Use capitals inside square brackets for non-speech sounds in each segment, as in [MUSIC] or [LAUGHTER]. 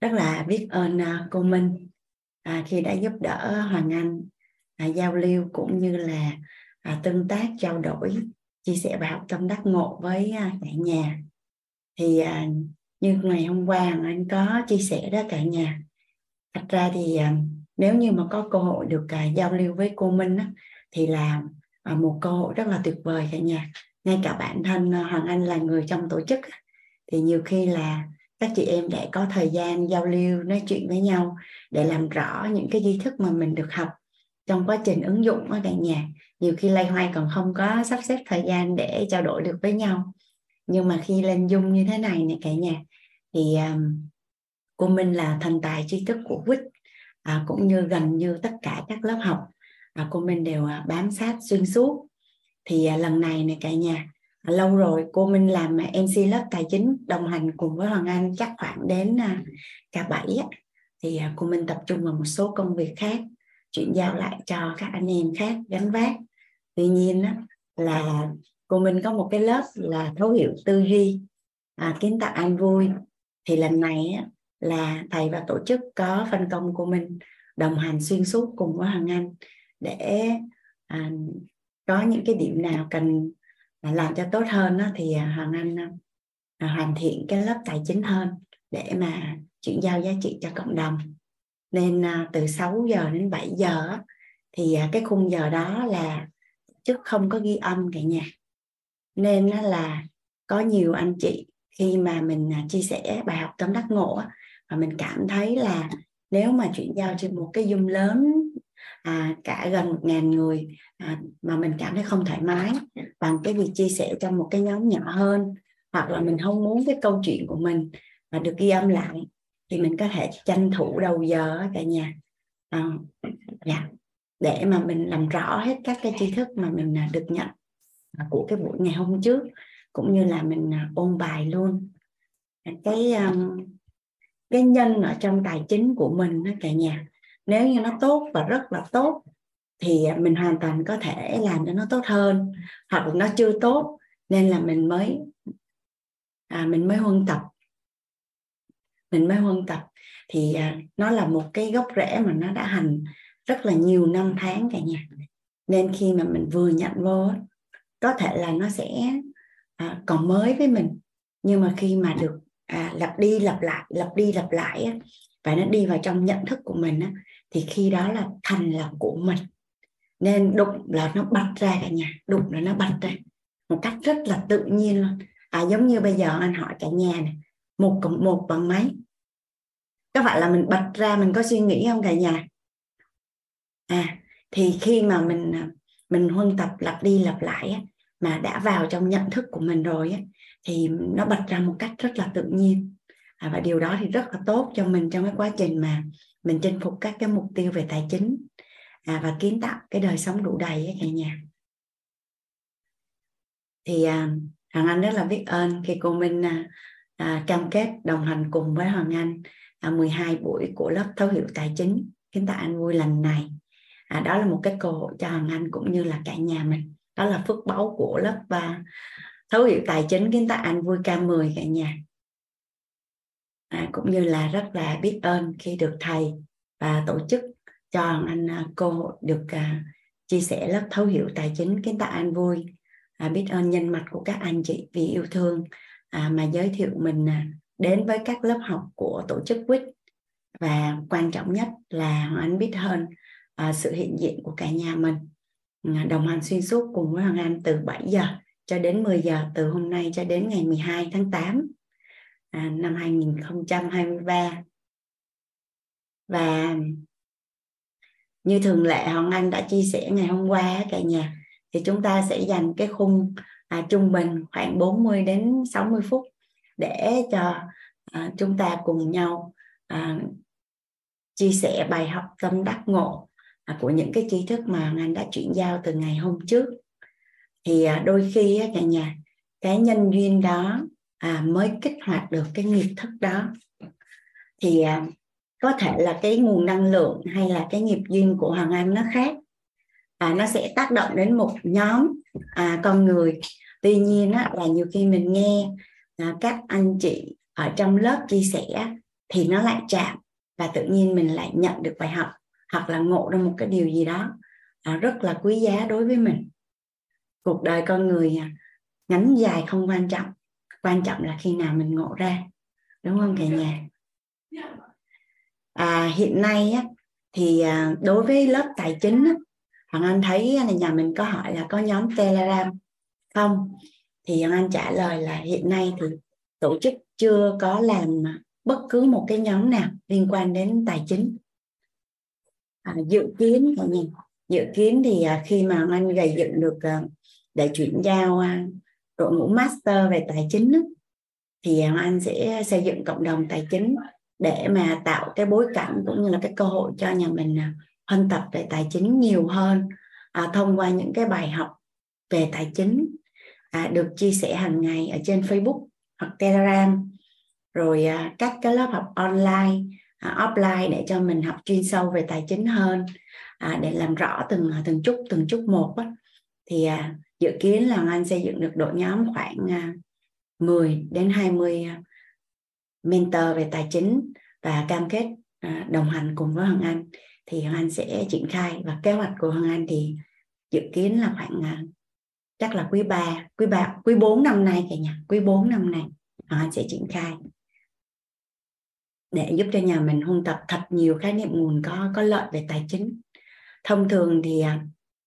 rất là biết ơn à, cô Minh à, khi đã giúp đỡ Hoàng Anh à, giao lưu cũng như là à, tương tác trao đổi chia sẻ bài học tâm đắc ngộ với à, cả nhà. Thì à, như ngày hôm qua Anh có chia sẻ đó cả nhà. Thật ra thì à, nếu như mà có cơ hội được à, giao lưu với cô Minh á, thì là à, một cơ hội rất là tuyệt vời cả nhà. Ngay cả bản thân à, Hoàng Anh là người trong tổ chức thì nhiều khi là các chị em để có thời gian giao lưu nói chuyện với nhau để làm rõ những cái di thức mà mình được học trong quá trình ứng dụng ở cả nhà. Nhiều khi lay hoay còn không có sắp xếp thời gian để trao đổi được với nhau. Nhưng mà khi lên dung như thế này nè cả nhà thì um, cô Minh là thần tài tri thức của quýt à, cũng như gần như tất cả các lớp học à, cô Minh đều à, bám sát xuyên suốt. Thì à, lần này này cả nhà À, lâu rồi. Cô Minh làm MC lớp tài chính đồng hành cùng với Hoàng Anh chắc khoảng đến à, cả bảy á, thì à, cô Minh tập trung vào một số công việc khác chuyển giao lại cho các anh em khác gánh vác. Tuy nhiên á, là cô Minh có một cái lớp là thấu hiểu tư duy à, kiến tạo an vui. Thì lần này là thầy và tổ chức có phân công cô minh đồng hành xuyên suốt cùng với Hoàng Anh để à, có những cái điểm nào cần làm cho tốt hơn đó, thì à, Hoàng Anh à, à, hoàn thiện cái lớp tài chính hơn để mà chuyển giao giá trị cho cộng đồng. Nên từ 6 giờ đến 7 giờ thì cái khung giờ đó là trước không có ghi âm cả nhà. Nên là có nhiều anh chị khi mà mình chia sẻ bài học tâm đắc ngộ và mình cảm thấy là nếu mà chuyển giao trên một cái zoom lớn à, cả gần một ngàn người à, mà mình cảm thấy không thoải mái bằng cái việc chia sẻ trong một cái nhóm nhỏ hơn hoặc là mình không muốn cái câu chuyện của mình và được ghi âm lại thì mình có thể tranh thủ đầu giờ cả nhà à, yeah. để mà mình làm rõ hết các cái tri thức mà mình à, được nhận của cái buổi ngày hôm trước cũng như là mình à, ôn bài luôn cái um, cái nhân ở trong tài chính của mình đó cả nhà nếu như nó tốt và rất là tốt thì mình hoàn toàn có thể làm cho nó tốt hơn. Hoặc là nó chưa tốt nên là mình mới à, mình mới huân tập. Mình mới huân tập. Thì à, nó là một cái gốc rễ mà nó đã hành rất là nhiều năm tháng cả nhà. Nên khi mà mình vừa nhận vô có thể là nó sẽ à, còn mới với mình. Nhưng mà khi mà được à, lặp đi lặp lại lặp đi lặp lại á, và nó đi vào trong nhận thức của mình á, thì khi đó là thành là của mình. Nên đụng là nó bật ra cả nhà đụng là nó bật ra. Một cách rất là tự nhiên luôn. À giống như bây giờ anh hỏi cả nhà này một cộng một bằng mấy? Có phải là mình bật ra mình có suy nghĩ không cả nhà? À thì khi mà mình à, mình huân tập lặp đi lặp lại mà đã vào trong nhận thức của mình rồi thì nó bật ra một cách rất là tự nhiên. À, và điều đó thì rất là tốt cho mình trong cái quá trình mà mình chinh phục các cái mục tiêu về tài chính à, và kiến tạo cái đời sống đủ đầy ấy, cả nhà. Thì à, Hoàng Anh rất là biết ơn khi cô Minh à, à, cam kết đồng hành cùng với Hoàng Anh à, 12 buổi của lớp thấu hiểu tài chính. Kiến tạo anh vui lần này. À, đó là một cái cơ hội cho Hoàng Anh cũng như là cả nhà mình. Đó là phước báu của lớp và thấu hiểu tài chính. Kiến tạo anh vui K10 cả nhà à, cũng như là rất là biết ơn khi được thầy và tổ chức cho Anh à, cô được à, chia sẻ lớp thấu hiểu tài chính. Kiến tạo an vui à, biết ơn nhân mặt của các anh chị vì yêu thương à, mà giới thiệu mình à, đến với các lớp học của tổ chức quýt. Và quan trọng nhất là Hoàng Anh biết hơn à, sự hiện diện của cả nhà mình à, đồng hành xuyên suốt cùng với Hoàng Anh từ 7 giờ cho đến 10 giờ từ hôm nay cho đến ngày 12 tháng 8 à, năm 2023 và như thường lệ Hoàng Anh đã chia sẻ ngày hôm qua cả nhà thì chúng ta sẽ dành cái khung à, trung bình khoảng 40 đến 60 phút để cho à, chúng ta cùng nhau à, chia sẻ bài học tâm đắc ngộ à, của những cái tri thức mà anh đã chuyển giao từ ngày hôm trước. Thì à, đôi khi á, cả nhà cái nhân duyên đó à, mới kích hoạt được cái nghiệp thức đó. Thì à, có thể là cái nguồn năng lượng hay là cái nghiệp duyên của hoàng anh nó khác. À, nó sẽ tác động đến một nhóm à, con người. Tuy nhiên á, là nhiều khi mình nghe à, các anh chị ở trong lớp chia sẻ thì nó lại chạm và tự nhiên mình lại nhận được bài học hoặc là ngộ ra một cái điều gì đó à, rất là quý giá đối với mình. Cuộc đời con người à, ngắn dài không quan trọng quan trọng là khi nào mình ngộ ra đúng không cả nhà? À, hiện nay á, thì à, đối với lớp tài chính á, Hoàng Anh thấy là nhà mình có hỏi là có nhóm Telegram không? Thì Hoàng Anh trả lời là hiện nay thì tổ chức chưa có làm bất cứ một cái nhóm nào liên quan đến tài chính. À, dự kiến mọi người dự kiến thì à, khi mà anh gây dựng được à, để chuyển giao đội ngũ master về tài chính đó, thì à, anh sẽ xây dựng cộng đồng tài chính để mà tạo cái bối cảnh cũng như là cái cơ hội cho nhà mình à, huân tập về tài chính nhiều hơn à, thông qua những cái bài học về tài chính à, được chia sẻ hàng ngày ở trên Facebook hoặc Telegram rồi à, các cái lớp học online à, offline để cho mình học chuyên sâu về tài chính hơn à, để làm rõ từng à, từng chút từng chút một á. thì à, dự kiến là anh xây dựng được đội nhóm khoảng à, 10 đến 20 à, mentor về tài chính và cam kết à, đồng hành cùng với Hoàng Anh. Thì Hoàng Anh sẽ triển khai và kế hoạch của Hoàng Anh thì dự kiến là khoảng chắc là quý 3, quý 3, quý 4 năm nay cả nhà, quý 4 năm nay Hoàng Anh sẽ triển khai. Để giúp cho nhà mình huân tập thật nhiều khái niệm nguồn có có lợi về tài chính. Thông thường thì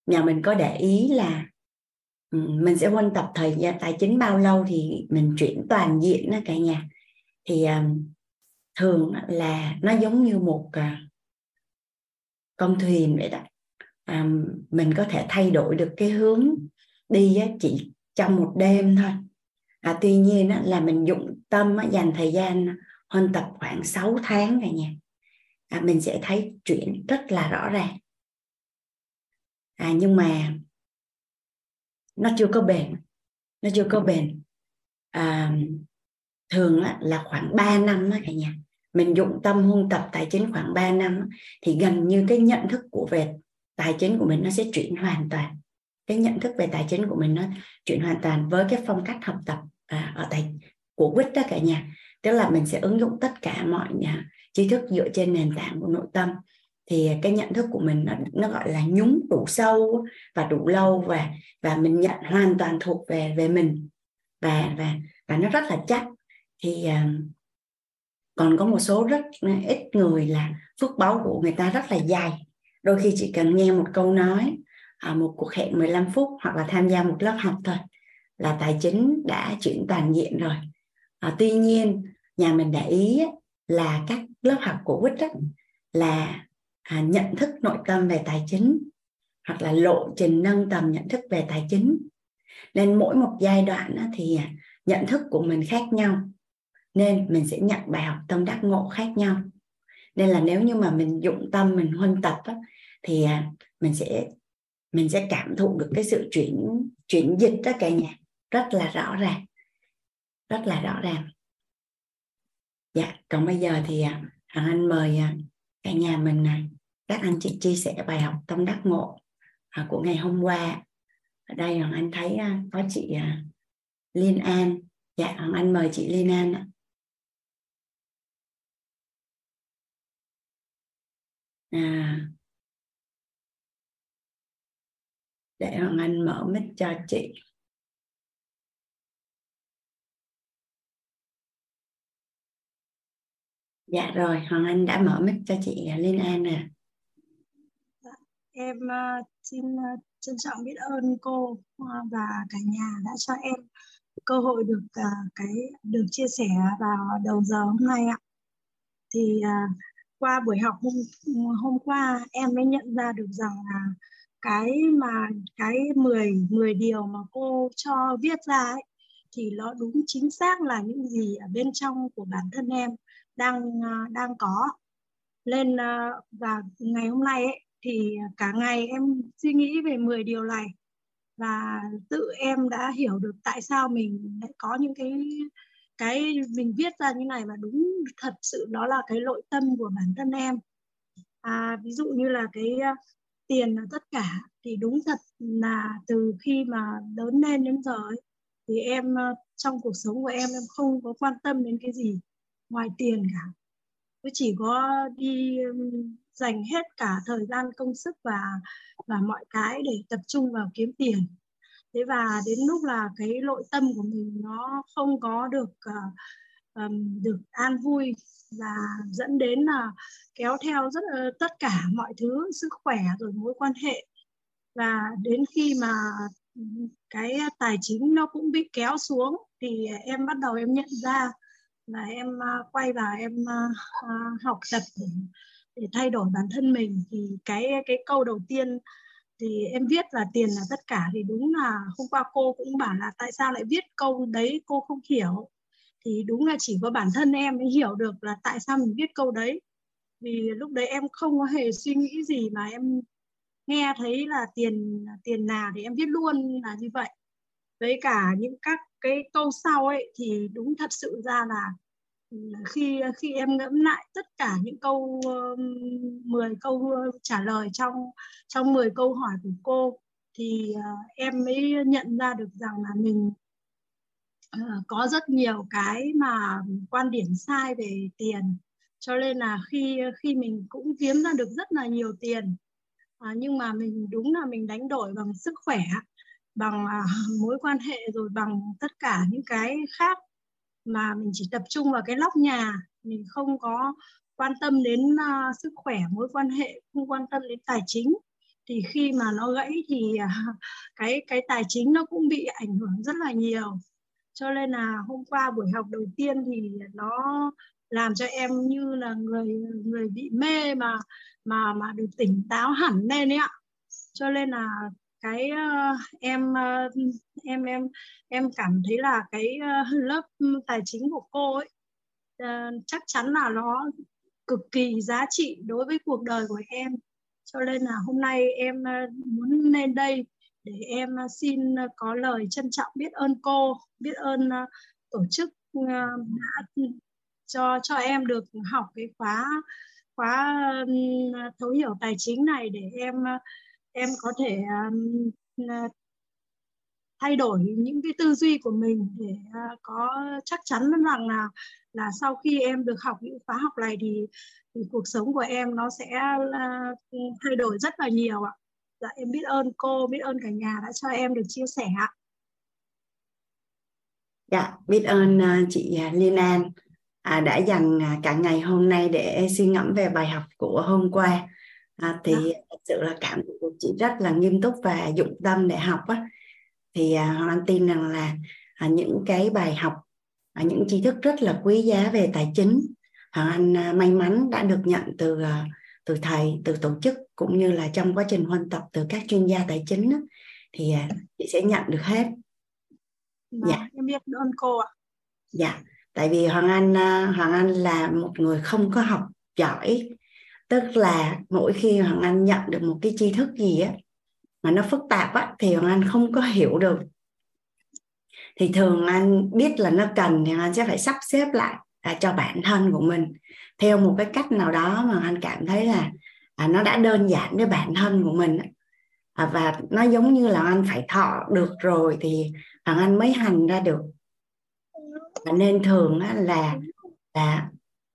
nhà mình có để ý là mình sẽ huân tập thời gian tài chính bao lâu thì mình chuyển toàn diện đó cả nhà. Thì à, thường là nó giống như một à, con thuyền vậy đó. À, mình có thể thay đổi được cái hướng đi chỉ trong một đêm thôi. À, tuy nhiên là mình dụng tâm dành thời gian huân tập khoảng 6 tháng cả nhà. À, mình sẽ thấy chuyện rất là rõ ràng. À, nhưng mà nó chưa có bền. Nó chưa có bền. À, thường là khoảng 3 năm á cả nhà. Mình dụng tâm huân tập tài chính khoảng 3 năm thì gần như cái nhận thức của về tài chính của mình nó sẽ chuyển hoàn toàn. Cái nhận thức về tài chính của mình nó chuyển hoàn toàn với cái phong cách học tập à, ở tại của quýt đó cả nhà. Tức là mình sẽ ứng dụng tất cả mọi nhà tri thức dựa trên nền tảng của nội tâm thì cái nhận thức của mình nó, nó gọi là nhúng đủ sâu và đủ lâu và và mình nhận hoàn toàn thuộc về về mình. Và và và nó rất là chắc. Thì à, còn có một số rất ít người là phước báo của người ta rất là dài. Đôi khi chỉ cần nghe một câu nói à, một cuộc hẹn 15 phút hoặc là tham gia một lớp học thôi là tài chính đã chuyển toàn diện rồi. À, tuy nhiên nhà mình để ý là các lớp học của quýt là à, nhận thức nội tâm về tài chính hoặc là lộ trình nâng tầm nhận thức về tài chính. Nên mỗi một giai đoạn thì à, nhận thức của mình khác nhau nên mình sẽ nhận bài học tâm đắc ngộ khác nhau. Nên là nếu như mà mình dụng tâm mình huân tập á, thì à, mình sẽ mình sẽ cảm thụ được cái sự chuyển chuyển dịch đó cả nhà. Rất là rõ ràng. Rất là rõ ràng. Dạ còn bây giờ thì à, anh mời à, cả nhà mình này các anh chị chia sẻ bài học tâm đắc ngộ à, của ngày hôm qua. Ở đây hoàng anh thấy à, có chị à, liên an. Dạ hoàng anh mời chị liên an ạ. À, để hoàng anh mở mic cho chị. Dạ rồi, Hoàng Anh đã mở mic cho chị à, Liên An nè. Dạ, em uh, xin uh, trân trọng biết ơn cô uh, và cả nhà đã cho em cơ hội được uh, cái được chia sẻ vào đầu giờ hôm nay ạ. Thì uh, qua buổi học hôm hôm qua em mới nhận ra được rằng là cái mà cái 10 10 điều mà cô cho viết ra ấy thì nó đúng chính xác là những gì ở bên trong của bản thân em đang ờ, đang có. Lên ờ, và ngày hôm nay ấy, thì cả ngày em suy nghĩ về 10 điều này. Và tự em đã hiểu được tại sao mình lại có những cái cái mình viết ra như này. Và đúng thật sự đó là cái nội tâm của bản thân em. À, ví dụ như là cái ờ, tiền là tất cả thì đúng thật là từ khi mà lớn lên đến giờ ấy, thì em trong cuộc sống của em em không có quan tâm đến cái gì ngoài tiền cả. Tôi chỉ có đi dành hết cả thời gian công sức và và mọi cái để tập trung vào kiếm tiền. Thế và đến lúc là cái nội tâm của mình nó không có được uh, um, được an vui và dẫn đến là kéo theo rất uh, tất cả mọi thứ sức khỏe rồi mối quan hệ. Và đến khi mà cái tài chính nó cũng bị kéo xuống thì em bắt đầu em nhận ra là em à, quay vào em à, à, học tập để, để thay đổi bản thân mình. Thì cái cái câu đầu tiên thì em viết là tiền là tất cả thì đúng là hôm qua cô cũng bảo là tại sao lại viết câu đấy cô không hiểu? Thì đúng là chỉ có bản thân em mới hiểu được là tại sao mình viết câu đấy. Vì lúc đấy em không có hề suy nghĩ gì mà em nghe thấy là tiền tiền nào thì em viết luôn là như vậy với cả những các cái câu sau ấy thì đúng thật sự ra là ừ, khi khi em ngẫm lại tất cả những câu uh, 10 câu trả lời trong trong 10 câu hỏi của cô thì uh, em mới nhận ra được rằng là mình uh, có rất nhiều cái mà quan điểm sai về tiền. Cho nên là khi khi mình cũng kiếm ra được rất là nhiều tiền à, nhưng mà mình đúng là mình đánh đổi bằng sức khỏe bằng [LAUGHS] mối quan hệ rồi bằng tất cả những cái khác mà mình chỉ tập trung vào cái lóc nhà. Mình không có quan tâm đến uh, sức khỏe mối quan hệ không quan tâm đến tài chính. Thì khi mà nó gãy thì uh, [LAUGHS] cái cái tài chính nó cũng bị ảnh hưởng rất là nhiều. Cho nên là hôm qua buổi học đầu tiên thì nó làm cho em như là người người bị mê mà mà mà được tỉnh táo hẳn lên ấy ạ. Cho nên là cái uh, em uh, em em em cảm thấy là cái uh, lớp tài chính của cô ấy uh, chắc chắn là nó cực kỳ giá trị đối với cuộc đời của em. Cho nên là hôm nay em uh, muốn lên đây để em uh, xin uh, có lời trân trọng biết ơn cô biết ơn uh, tổ chức uh, đã cho cho em được học cái khóa khóa uh, thấu hiểu tài chính này để em uh, em có thể um, ờ, thay đổi những cái tư duy của mình để uh, có chắc chắn rằng là là sau khi em được học những khóa học này thì, thì cuộc sống của em nó sẽ uh, thay đổi rất là nhiều ạ. Dạ em biết ơn cô, biết ơn cả nhà đã cho em được chia sẻ ạ. Dạ, biết ơn uh, chị Liên An à, đã dành cả ngày hôm nay để suy ngẫm về bài học của hôm qua à, thì thật sự là cảm của chị rất là nghiêm túc và dụng tâm để học á. Thì à, hoàng anh tin rằng là à, những cái bài học à, những tri thức rất là quý giá về tài chính hoàng anh à, may mắn đã được nhận từ à, từ thầy từ tổ chức cũng như là trong quá trình huân tập từ các chuyên gia tài chính á, thì à, chị sẽ nhận được hết. Vâng, dạ. em biết ơn cô ạ. Dạ. Tại vì hoàng anh à, hoàng anh là một người không có học giỏi tức là mỗi khi hoàng anh nhận được một cái tri thức gì á mà nó phức tạp á thì hoàng anh không có hiểu được. Thì thường anh biết là nó cần thì anh sẽ phải sắp xếp lại à, cho bản thân của mình. Theo một cái cách nào đó mà anh cảm thấy là à, nó đã đơn giản với bản thân của mình à, và nó giống như là anh phải thọ được rồi thì hoàng anh mới hành ra được. Và nên thường á, là là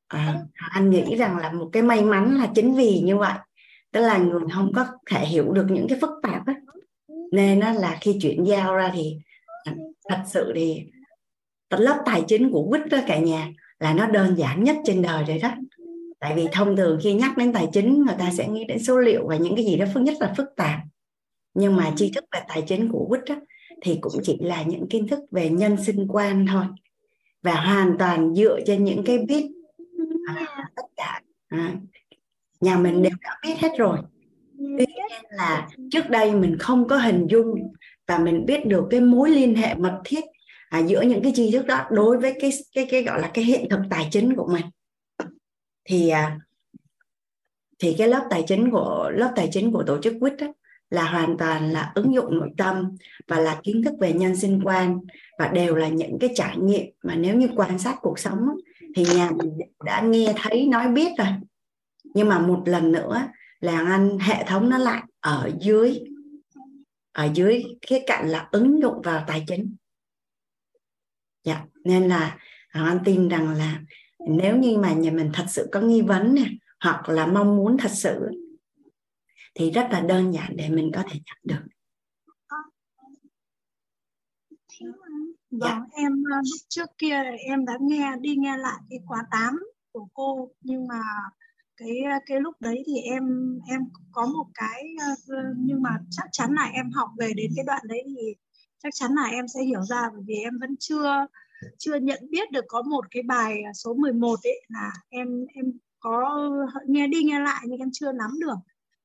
à, anh nghĩ rằng là một cái may mắn là chính vì như vậy. Tức là người không có thể hiểu được những cái phức tạp á. Nên nó là khi chuyển giao ra thì thật sự thì lớp tài chính của quýt đó cả nhà là nó đơn giản nhất trên đời rồi đó. Tại vì thông thường khi nhắc đến tài chính người ta sẽ nghĩ đến số liệu và những cái gì đó phức nhất là phức tạp. Nhưng mà tri thức về tài chính của quýt đó, thì cũng chỉ là những kiến thức về nhân sinh quan thôi. Và hoàn toàn dựa trên những cái biết tất cả. À, nhà mình đều đã biết hết rồi. Tuy nhiên là trước đây mình không có hình dung và mình biết được cái mối liên hệ mật thiết à, giữa những cái tri thức đó đối với cái cái cái gọi là cái hiện thực tài chính của mình. Thì à, thì cái lớp tài chính của lớp tài chính của tổ chức quýt đó, là hoàn toàn là ứng dụng nội tâm và là kiến thức về nhân sinh quan và đều là những cái trải nghiệm mà nếu như quan sát cuộc sống thì nhà mình đã nghe thấy, nói biết rồi. Nhưng mà một lần nữa là anh hệ thống nó lại ở dưới ở dưới khía cạnh là ứng dụng vào tài chính. Dạ nên là anh tin rằng là nếu như mà nhà mình thật sự có nghi vấn nè, hoặc là mong muốn thật sự, thì rất là đơn giản để mình có thể nhận được. Dạ. Vâng, dạ. em ờ, lúc trước kia em đã nghe đi nghe lại cái khóa 8 của cô nhưng mà cái cái lúc đấy thì em em có một cái ờ, ờ, nhưng mà chắc chắn là em học về đến cái đoạn đấy thì chắc chắn là em sẽ hiểu ra bởi vì em vẫn chưa chưa nhận biết được có một cái bài à, số 11 ấy là em em có nghe đi nghe lại nhưng em chưa nắm được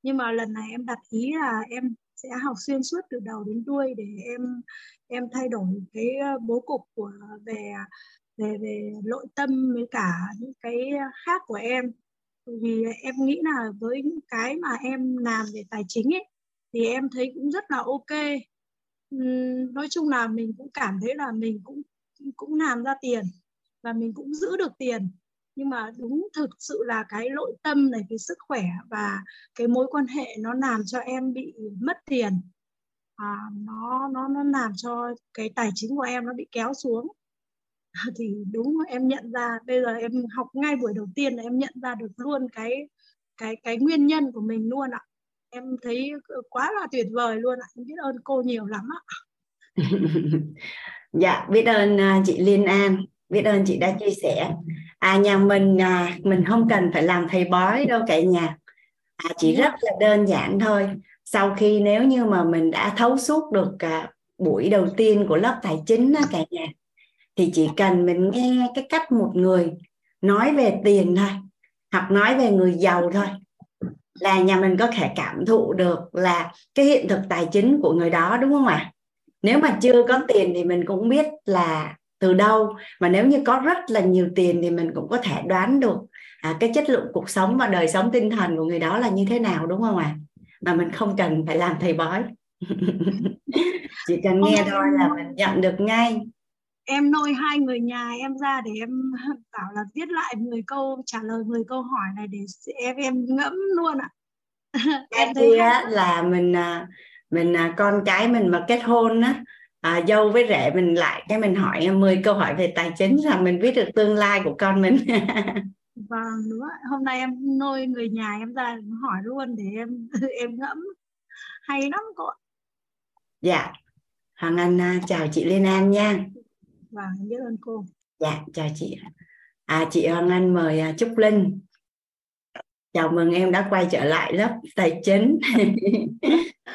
nhưng mà lần này em đặt ý là em sẽ học xuyên suốt từ đầu đến đuôi để em em thay đổi cái ờ, bố cục của, về về về nội tâm với cả những cái khác của em. Vì em nghĩ là với những cái mà em làm về tài chính ấy, thì em thấy cũng rất là ok. Nói chung là mình cũng cảm thấy là mình cũng cũng làm ra tiền và mình cũng giữ được tiền nhưng mà đúng thực sự là cái nội tâm này cái sức khỏe và cái mối quan hệ nó làm cho em bị mất tiền. À, nó nó nó làm cho cái tài chính của em nó bị kéo xuống. [LAUGHS] Thì đúng em nhận ra bây giờ em học ngay buổi đầu tiên là em nhận ra được luôn cái cái cái nguyên nhân của mình luôn ạ. Em thấy quá là tuyệt vời luôn ạ. Em biết ơn cô nhiều lắm ạ. [LAUGHS] Dạ biết ơn à, chị Liên An biết ơn chị đã chia sẻ. À nhà mình à, mình không cần phải làm thầy bói đâu cả nhà. À, chỉ dạ. rất là đơn giản thôi. Sau khi nếu như mà mình đã thấu suốt được cả buổi đầu tiên của lớp tài chính đó cả nhà thì chỉ cần mình nghe cái cách một người nói về tiền thôi hoặc nói về người giàu thôi là nhà mình có thể cảm thụ được là cái hiện thực tài chính của người đó đúng không ạ? Nếu mà chưa có tiền thì mình cũng biết là từ đâu. Mà nếu như có rất là nhiều tiền thì mình cũng có thể đoán được à, cái chất lượng cuộc sống và đời sống tinh thần của người đó là như thế nào đúng không ạ? Mà mình không cần phải làm thầy bói. [LAUGHS] Chỉ cần nghe thôi là mình nhận được ngay. em nôi hai người nhà em ra để em [LAUGHS] bảo là viết lại 10 câu trả lời 10 câu hỏi này để em em ngẫm luôn ạ. [LAUGHS] Em thấy á, là mình à, mình à, con cái mình mà kết hôn á à, dâu với rể mình lại cái mình hỏi 10 câu hỏi về tài chính là mình biết được tương lai của con mình. [LAUGHS] Vâng đúng ạ. Hôm nay em nôi người nhà em ra hỏi luôn để em [LAUGHS] em ngẫm. Hay lắm cô dạ. Hoàng Anh à, chào chị Liên An nha. Vâng biết ơn cô. Dạ chào chị. À chị Hoàng Anh mời à, Trúc Linh. Chào mừng em đã quay trở lại lớp tài chính. [LAUGHS]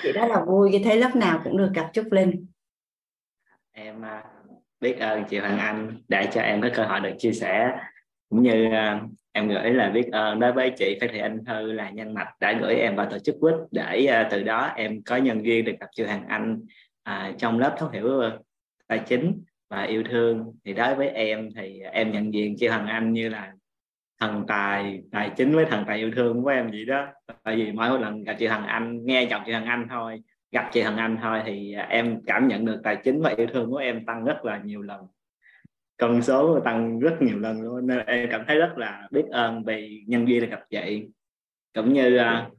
Chị rất là vui khi thấy lớp nào cũng được gặp Trúc Linh em à, biết ơn chị Hoàng Anh đã cho em có cơ hội được chia sẻ. Cũng như uh, em gửi là biết ơn đối với chị Phan Thị Anh Thư là nhân mạch đã gửi em vào tổ chức quýt để uh, từ đó em có nhân duyên được gặp chị Hoàng Anh uh, trong lớp thấu hiểu tài chính và yêu thương. Thì đối với em thì em nhận diện chị Hoàng Anh như là thần tài tài chính với thần tài yêu thương của em vậy đó. Tại vì mỗi lần gặp chị Hoàng Anh nghe giọng chị Hoàng Anh thôi gặp chị hằng Anh thôi thì à, em cảm nhận được tài chính và yêu thương của em tăng rất là nhiều lần. Con số tăng rất nhiều lần luôn nên em cảm thấy rất là biết ơn vì nhân viên được gặp chị. Cũng như uh,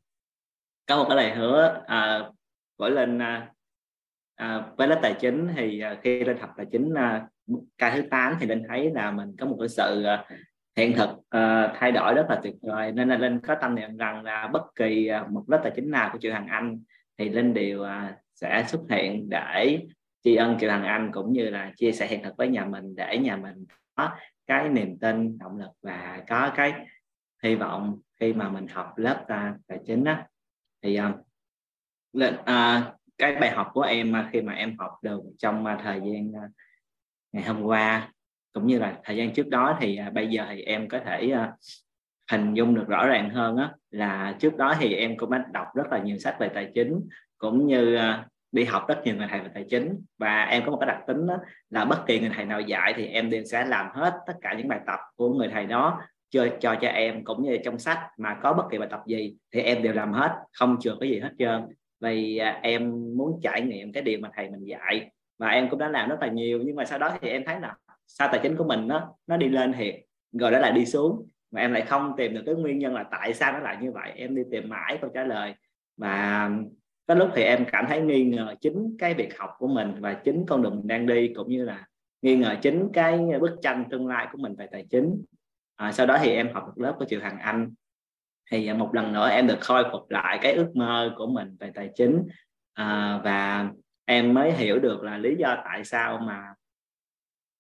có một cái lời hứa uh, mỗi lên uh, uh, với lớp tài chính thì uh, khi lên học tài chính uh, ca thứ 8 thì nên thấy là mình có một cái sự uh, hiện thực uh, thay đổi rất là tuyệt vời. Nên là linh có tâm niệm rằng là bất kỳ uh, một lớp tài chính nào của chị Hằng Anh thì linh đều à, sẽ xuất hiện để tri ân chị Hằng Anh cũng như là chia sẻ hiện thực với nhà mình để nhà mình có cái niềm tin động lực và có cái hy vọng khi mà mình học lớp à, tài chính đó thì uh, cái bài học của em khi mà em học được trong thời gian ngày hôm qua cũng như là thời gian trước đó thì uh, bây giờ thì em có thể uh, hình dung được rõ ràng hơn á, là trước đó thì em cũng đã đọc rất là nhiều sách về tài chính, cũng như à, đi học rất nhiều người thầy về tài chính. Và em có một cái đặc tính đó là bất kỳ người thầy nào dạy thì em đều sẽ làm hết tất cả những bài tập của người thầy đó cho cho cho em cũng như trong sách mà có bất kỳ bài tập gì thì em đều làm hết, không chừa cái gì hết trơn. Vì à, em muốn trải nghiệm cái điều mà thầy mình dạy và em cũng đã làm rất là nhiều. Nhưng mà sau đó thì em thấy là sao tài chính của mình nó nó đi lên thiệt rồi đó lại đi xuống mà em lại không tìm được cái nguyên nhân là tại sao nó lại như vậy. Em đi tìm mãi câu trả lời. Và có lúc thì em cảm thấy nghi ngờ chính cái việc học của mình và chính con đường mình đang đi cũng như là nghi ngờ chính cái bức tranh tương lai của mình về tài chính. À, sau đó thì em học được lớp của chị Hằng Anh. Thì à, một lần nữa em được khôi phục lại cái ước mơ của mình về tài chính. À, và em mới hiểu được là lý do tại sao mà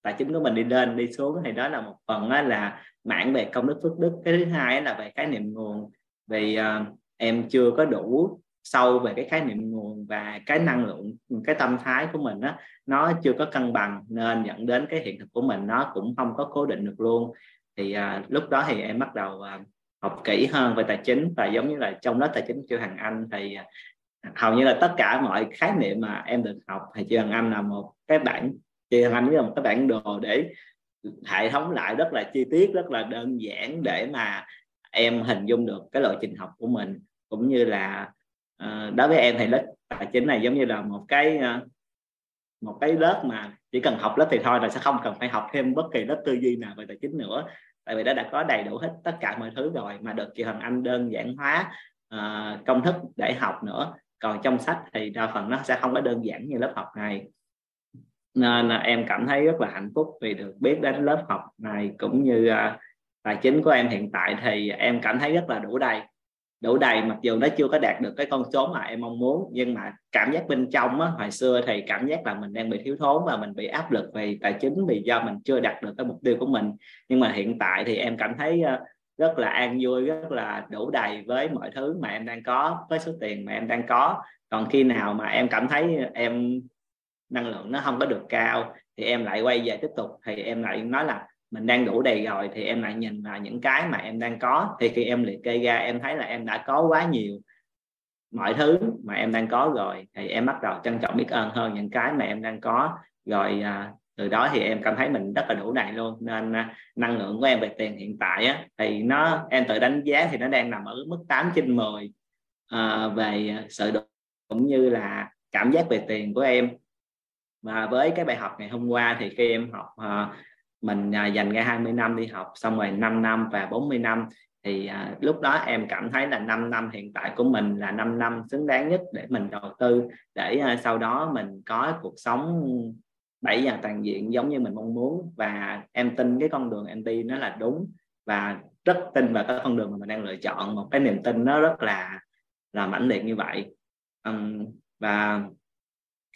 tài chính của mình đi lên đi xuống. Thì đó là một phần là mảng về công đức phước đức. Cái thứ hai là về khái niệm nguồn. Vì uh, em chưa có đủ sâu về cái khái niệm nguồn và cái năng lượng cái tâm thái của mình đó, nó chưa có cân bằng nên dẫn đến cái hiện thực của mình nó cũng không có cố định được luôn. Thì uh, lúc đó thì em bắt đầu uh, học kỹ hơn về tài chính và giống như là trong lớp tài chính chưa hàng anh thì uh, hầu như là tất cả mọi khái niệm mà em được học thì chưa hàng anh là một cái bản chị hàng anh là một cái bản đồ để hệ thống lại rất là chi tiết rất là đơn giản để mà em hình dung được cái lộ trình học của mình. Cũng như là uh, đối với em thì lớp tài chính này giống như là một cái uh, một cái lớp mà chỉ cần học lớp thì thôi là sẽ không cần phải học thêm bất kỳ lớp tư duy nào về tài chính nữa. Tại vì nó đã có đầy đủ hết tất cả mọi thứ rồi mà được chị Hoàng Anh đơn giản hóa uh, công thức để học nữa. Còn trong sách thì đa phần nó sẽ không có đơn giản như lớp học này nên em cảm thấy rất là hạnh phúc vì được biết đến lớp học này cũng như uh, tài chính của em hiện tại thì em cảm thấy rất là đủ đầy. Đủ đầy mặc dù nó chưa có đạt được cái con số mà em mong muốn nhưng mà cảm giác bên trong á, hồi xưa thì cảm giác là mình đang bị thiếu thốn và mình bị áp lực về tài chính vì do mình chưa đạt được cái mục tiêu của mình. Nhưng mà hiện tại thì em cảm thấy à, rất là an vui rất là đủ đầy với mọi thứ mà em đang có với số tiền mà em đang có. Còn khi nào mà em cảm thấy em năng lượng nó không có được cao thì em lại quay về tiếp tục. Thì em lại nói là mình đang đủ đầy rồi thì em lại nhìn vào những cái mà em đang có. Thì khi em liệt kê ra em thấy là em đã có quá nhiều mọi thứ mà em đang có rồi. Thì em bắt đầu trân trọng biết ơn hơn những cái mà em đang có. Rồi à, từ đó thì em cảm thấy mình rất là đủ đầy luôn. Nên à, năng lượng của em về tiền hiện tại á, thì nó em tự đánh giá thì nó đang nằm ở mức 8 trên 10 à, về sự đủ cũng như là cảm giác về tiền của em và với cái bài học ngày hôm qua thì khi em học uh, mình uh, dành ra 20 năm đi học xong rồi 5 năm và 40 năm thì uh, lúc đó em cảm thấy là 5 năm hiện tại của mình là 5 năm xứng đáng nhất để mình đầu tư để uh, sau đó mình có cuộc sống bảy dàn toàn diện giống như mình mong muốn. Và em tin cái con đường em đi nó là đúng và rất tin vào cái con đường mà mình đang lựa chọn. Một cái niềm tin nó rất là là mãnh liệt như vậy. Um, và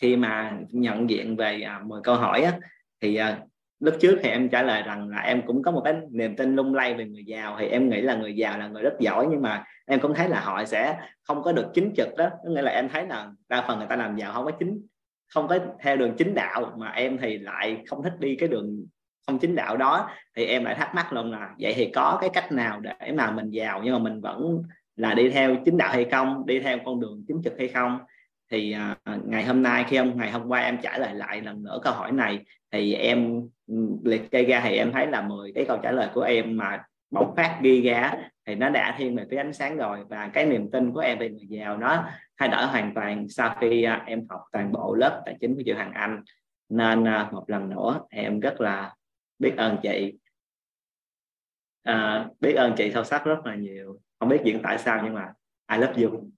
khi mà nhận diện về à, 10 câu hỏi á, thì à, lúc trước thì em trả lời rằng là em cũng có một cái niềm tin lung lay về người giàu. Thì em nghĩ là người giàu là người rất giỏi nhưng mà em cũng thấy là họ sẽ không có được chính trực đó. Có nghĩa là em thấy là đa phần người ta làm giàu không có chính không có theo đường chính đạo mà em thì lại không thích đi cái đường không chính đạo đó. Thì em lại thắc mắc luôn là vậy thì có cái cách nào để mà mình giàu nhưng mà mình vẫn là đi theo chính đạo hay không đi theo con đường chính trực hay không? Thì à, ngày hôm nay khi ông ngày hôm qua em trả lời lại lần nữa câu hỏi này thì em ừ, liệt kê ra thì em thấy là 10 cái câu trả lời của em mà bộc phát ghi ra thì nó đã thiên về phía ánh sáng rồi. Và cái niềm tin của em về người giàu nó thay đổi hoàn toàn sau khi à, em học toàn bộ lớp tài chính của chị Hoàng Anh. Nên à, một lần nữa em rất là biết ơn chị. À, biết ơn chị sâu sắc rất là nhiều. Không biết diễn tại sao nhưng mà I love you.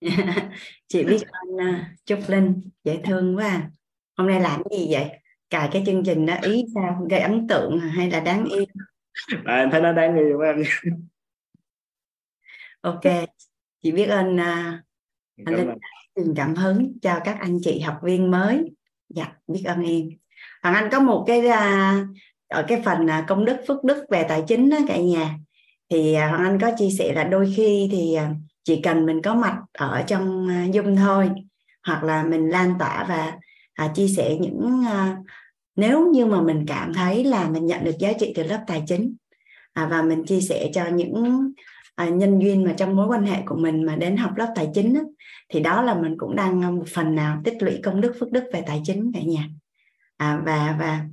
[LAUGHS] chị biết ơn uh, Trúc Linh dễ thương quá à. hôm nay làm gì vậy? Cài cái chương trình đó ý sao? Gây ấn tượng hay là đáng yêu? À, em thấy nó đáng yêu quá [LAUGHS] ok chị biết ơn uh, anh Linh truyền cảm hứng cho các anh chị học viên mới. Dạ biết ơn em. Hoàng anh có một cái uh, ở cái phần uh, công đức phước đức về tài chính đó cả nhà. Thì uh, hoàng anh có chia sẻ là đôi khi thì uh, chỉ cần mình có mặt ở trong dung Zoom thôi hoặc là mình lan tỏa và à, chia sẻ những à, nếu như mà mình cảm thấy là mình nhận được giá trị từ lớp tài chính à, và mình chia sẻ cho những à, nhân duyên mà trong mối quan hệ của mình mà đến học lớp tài chính á, thì đó là mình cũng đang à, một phần nào tích lũy công đức phước đức về tài chính cả nhà. À, và và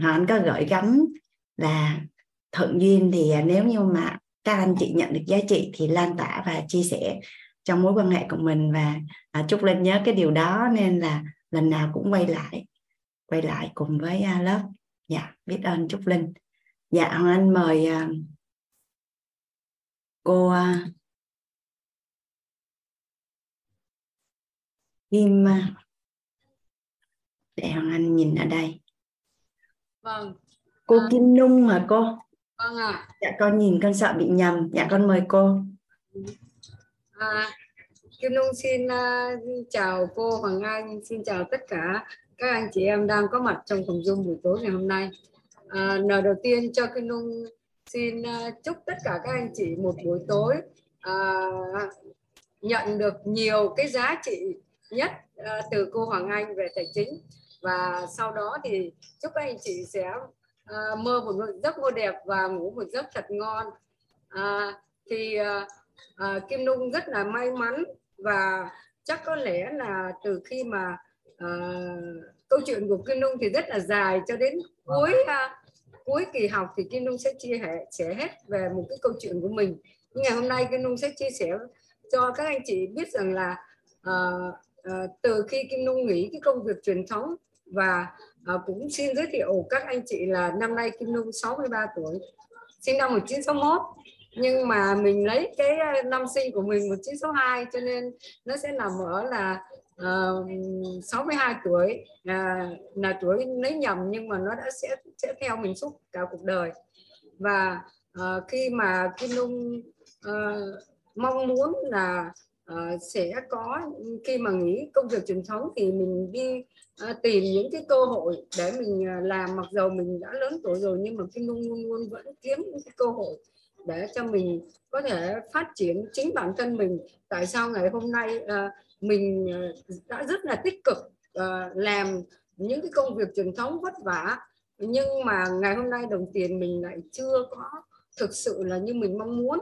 họ anh có gửi gắm là thuận duyên thì à, nếu như mà các anh chị nhận được giá trị thì lan tỏa và chia sẻ trong mối quan hệ của mình. Và à, chúc linh nhớ cái điều đó nên là lần nào cũng quay lại quay lại cùng với uh, lớp. Dạ biết ơn chúc linh. Dạ hoàng anh mời uh, cô uh, kim uh, để hoàng anh nhìn ở đây. Vâng. Cô à, kim nung mà cô vâng ạ. À. dạ con nhìn con sợ bị nhầm. Dạ con mời cô. À, Kim Nhung xin uh, chào cô Hoàng Anh. Xin chào tất cả các anh chị em đang có mặt trong phòng Zoom buổi tối ngày hôm nay. À, lời đầu tiên cho Kim Nhung xin uh, chúc tất cả các anh chị một buổi tối uh, nhận được nhiều cái giá trị nhất uh, từ cô Hoàng Anh về tài chính. Và sau đó thì chúc các anh chị sẽ à, mơ một giấc mơ đẹp và ngủ một giấc thật ngon. À, thì à, à, Kim Nhung rất là may mắn và chắc có lẽ là từ khi mà à, câu chuyện của Kim Nhung thì rất là dài cho đến cuối à, cuối kỳ học thì Kim Nhung sẽ chia sẻ hết về một cái câu chuyện của mình. Nhưng ngày hôm nay Kim Nhung sẽ chia sẻ cho các anh chị biết rằng là à, à, từ khi Kim Nhung nghỉ cái công việc truyền thống và à, cũng xin giới thiệu các anh chị là năm nay Kim Nhung 63 tuổi sinh năm 1961 nhưng mà mình lấy cái ờ, năm sinh của mình 1962 cho nên nó sẽ nằm ở là ờ, uh, 62 tuổi là là tuổi lấy nhầm nhưng mà nó đã sẽ sẽ theo mình suốt cả cuộc đời. Và uh, khi mà Kim Nhung uh, mong muốn là uh, sẽ có khi mà nghỉ công việc truyền thống thì mình đi uh, tìm những cái cơ hội để mình uh, làm. Mặc dù mình đã lớn tuổi rồi nhưng mà Kim Nhung luôn luôn vẫn kiếm những cái cơ hội để cho mình có thể phát triển chính bản thân mình. Tại sao ngày hôm nay uh, mình đã rất là tích cực uh, làm những cái công việc truyền thống vất vả nhưng mà ngày hôm nay đồng tiền mình lại chưa có thực sự là như mình mong muốn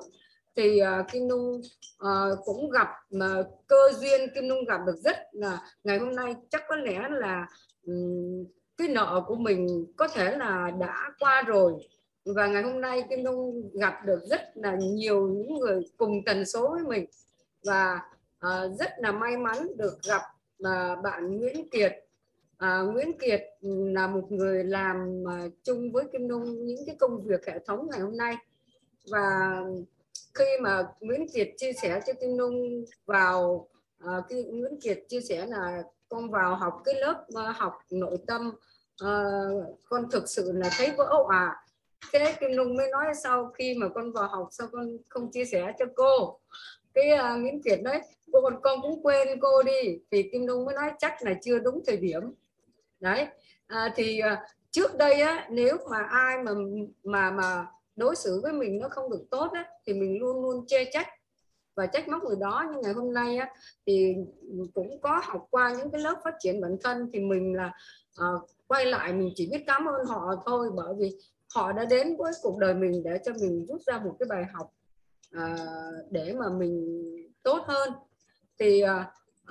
thì uh, Kim Nhung uh, ờ, cũng gặp mà cơ duyên Kim Nhung gặp được rất là ngày hôm nay. Chắc có lẽ là um, cái nợ của mình có thể là đã qua rồi. Và ngày hôm nay Kim Nhung gặp được rất là nhiều những người cùng tần số với mình. Và uh, rất là may mắn được gặp uh, bạn Nguyễn Kiệt. À, Nguyễn Kiệt là một người làm uh, chung với Kim Nhung những cái công việc hệ thống ngày hôm nay. Và khi mà Nguyễn Kiệt chia sẻ cho Kim nung vào uh, khi Nguyễn Kiệt chia sẻ là con vào học cái lớp uh, học nội tâm uh, con thực sự là thấy vỡ à thế Kim nung mới nói sau khi mà con vào học sao con không chia sẻ cho cô. Cái uh, Nguyễn Kiệt đấy cô còn con cũng quên cô đi. Thì Kim nung mới nói chắc là chưa đúng thời điểm. Đấy à, thì uh, trước đây á nếu mà ai mà mà mà đối xử với mình nó không được tốt á, thì mình luôn luôn chê trách. Và trách móc người đó. Nhưng ngày hôm nay á, thì cũng có học qua những cái lớp phát triển bản thân. Thì mình là uh, quay lại mình chỉ biết cảm ơn họ thôi. Bởi vì họ đã đến với cuộc đời mình để cho mình rút ra một cái bài học uh, để mà mình tốt hơn. Thì uh,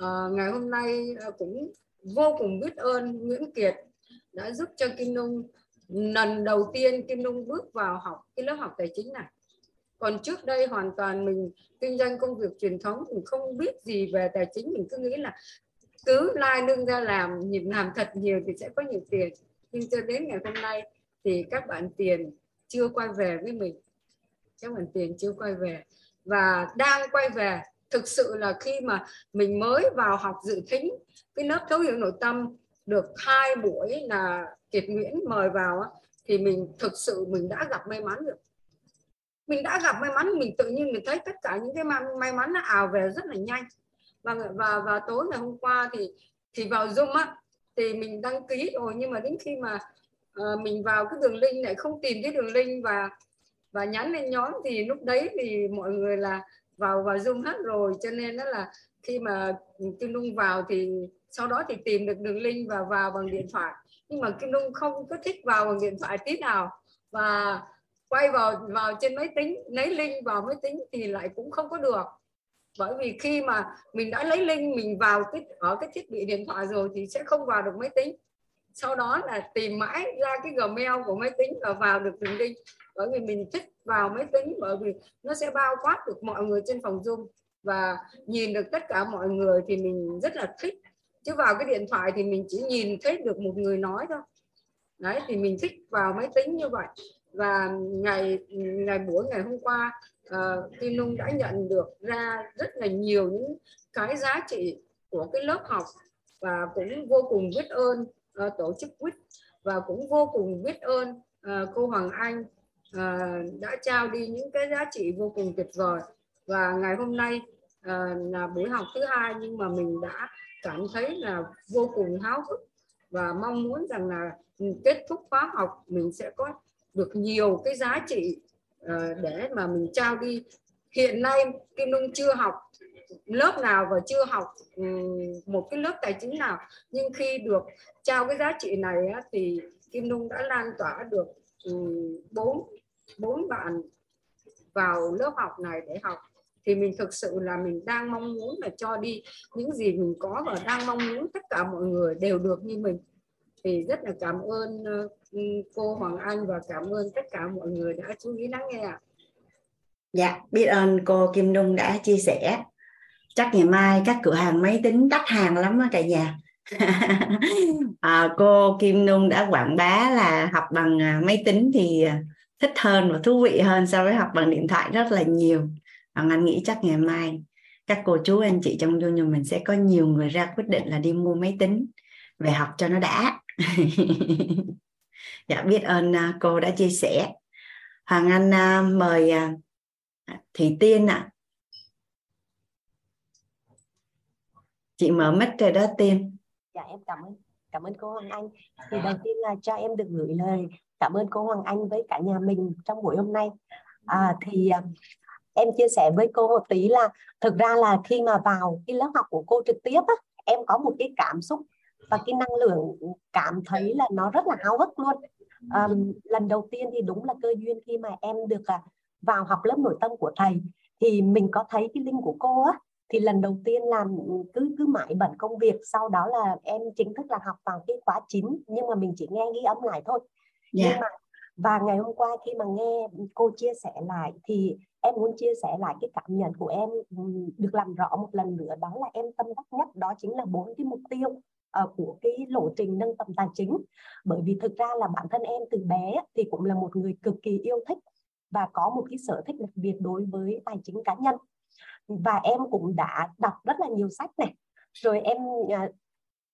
uh, ngày hôm nay uh, cũng vô cùng biết ơn Nguyễn Kiệt đã giúp cho Kim Nhung lần đầu tiên Kim Nhung bước vào học cái lớp học tài chính này. Còn trước đây hoàn toàn mình kinh doanh công việc truyền thống, mình không biết gì về tài chính, mình cứ nghĩ là cứ lai lưng ra làm nhịp làm thật nhiều thì sẽ có nhiều tiền. Nhưng cho đến ngày hôm nay thì các bạn tiền chưa quay về với mình. Các bạn tiền chưa quay về. Và đang quay về, thực sự là khi mà mình mới vào học dự thính, cái lớp thấu hiểu nội tâm được hai buổi là Kiệt Nguyễn mời vào thì mình thực sự mình đã gặp may mắn được. Mình đã gặp may mắn mình tự nhiên mình thấy tất cả những cái may mắn nó ảo về rất là nhanh. Và và và tối ngày hôm qua thì thì vào zoom á thì mình đăng ký rồi nhưng mà đến khi mà uh, mình vào cái đường link này không tìm cái đường link và và nhắn lên nhóm thì lúc đấy thì mọi người là vào vào zoom hết rồi. Cho nên đó là khi mà kim nhung vào thì sau đó thì tìm được đường link và vào bằng điện thoại. Nhưng mà kim Dung không có thích vào bằng điện thoại tí nào. Và quay vào vào trên máy tính, lấy link vào máy tính thì lại cũng không có được. Bởi vì khi mà mình đã lấy link, mình vào cái, ở cái thiết bị điện thoại rồi thì sẽ không vào được máy tính. Sau đó là tìm mãi ra cái gmail của máy tính và vào được đường link. Bởi vì mình thích vào máy tính, bởi vì nó sẽ bao quát được mọi người trên phòng zoom. Và nhìn được tất cả mọi người thì mình rất là thích chứ vào cái điện thoại thì mình chỉ nhìn thấy được một người nói thôi. Đấy thì mình thích vào máy tính như vậy. Và ngày ngày buổi ngày hôm qua ờ, uh, Kim Nung đã nhận được ra rất là nhiều những cái giá trị của cái lớp học và cũng vô cùng biết ơn uh, tổ chức quýt và cũng vô cùng biết ơn uh, cô Hoàng Anh uh, đã trao đi những cái giá trị vô cùng tuyệt vời. Và ngày hôm nay uh, là buổi học thứ hai nhưng mà mình đã cảm thấy là vô cùng háo hức và mong muốn rằng là kết thúc khóa học mình sẽ có được nhiều cái giá trị uh, để mà mình trao đi. Hiện nay Kim Nhung chưa học lớp nào và chưa học ừ, một cái lớp tài chính nào nhưng khi được trao cái giá trị này thì Kim Nhung đã lan tỏa được ừ, bốn bốn bạn vào lớp học này để học thì mình thực sự là mình đang mong muốn là cho đi những gì mình có và đang mong muốn tất cả mọi người đều được như mình thì rất là cảm ơn ờ, ừ, cô Hoàng Anh và cảm ơn tất cả mọi người đã chú ý lắng nghe ạ. Dạ, biết ơn cô Kim Nhung đã chia sẻ. Chắc ngày mai các cửa hàng máy tính đắt hàng lắm á cả nhà. [LAUGHS] à, cô Kim Nhung đã quảng bá là học bằng à, máy tính thì à, thích hơn và thú vị hơn so với học bằng điện thoại rất là nhiều. Và anh nghĩ chắc ngày mai các cô chú anh chị trong doanh mình sẽ có nhiều người ra quyết định là đi mua máy tính về học cho nó đã. [LAUGHS] dạ biết ơn à, cô đã chia sẻ. Hoàng Anh à, mời à, thị Tiên ạ. À. Chị mở mic rồi đó Tiên dạ em cảm ơn cảm ơn cô Hoàng Anh thì đầu tiên là cho em được gửi lời cảm ơn cô Hoàng Anh với cả nhà mình trong buổi hôm nay à, thì em chia sẻ với cô một tí là thực ra là khi mà vào cái lớp học của cô trực tiếp á, em có một cái cảm xúc và cái năng lượng cảm thấy là nó rất là háo hức luôn um, lần đầu tiên thì đúng là cơ duyên khi mà em được uh, vào học lớp nội tâm của thầy thì mình có thấy cái linh của cô á thì lần đầu tiên làm cứ cứ mãi bận công việc sau đó là em chính thức là học vào cái khóa 9 nhưng mà mình chỉ nghe ghi âm lại thôi yeah. nhưng dạ. mà và ngày hôm qua khi mà nghe cô chia sẻ lại thì em muốn chia sẻ lại cái cảm nhận của em được làm rõ một lần nữa đó là em tâm đắc nhất đó chính là bốn cái mục tiêu uh, của cái lộ trình nâng tầm tài chính. Bởi vì thực ra là bản thân em từ bé thì cũng là một người cực kỳ yêu thích và có một cái sở thích đặc biệt đối với tài chính cá nhân. Và em cũng đã đọc rất là nhiều sách này rồi em ờ,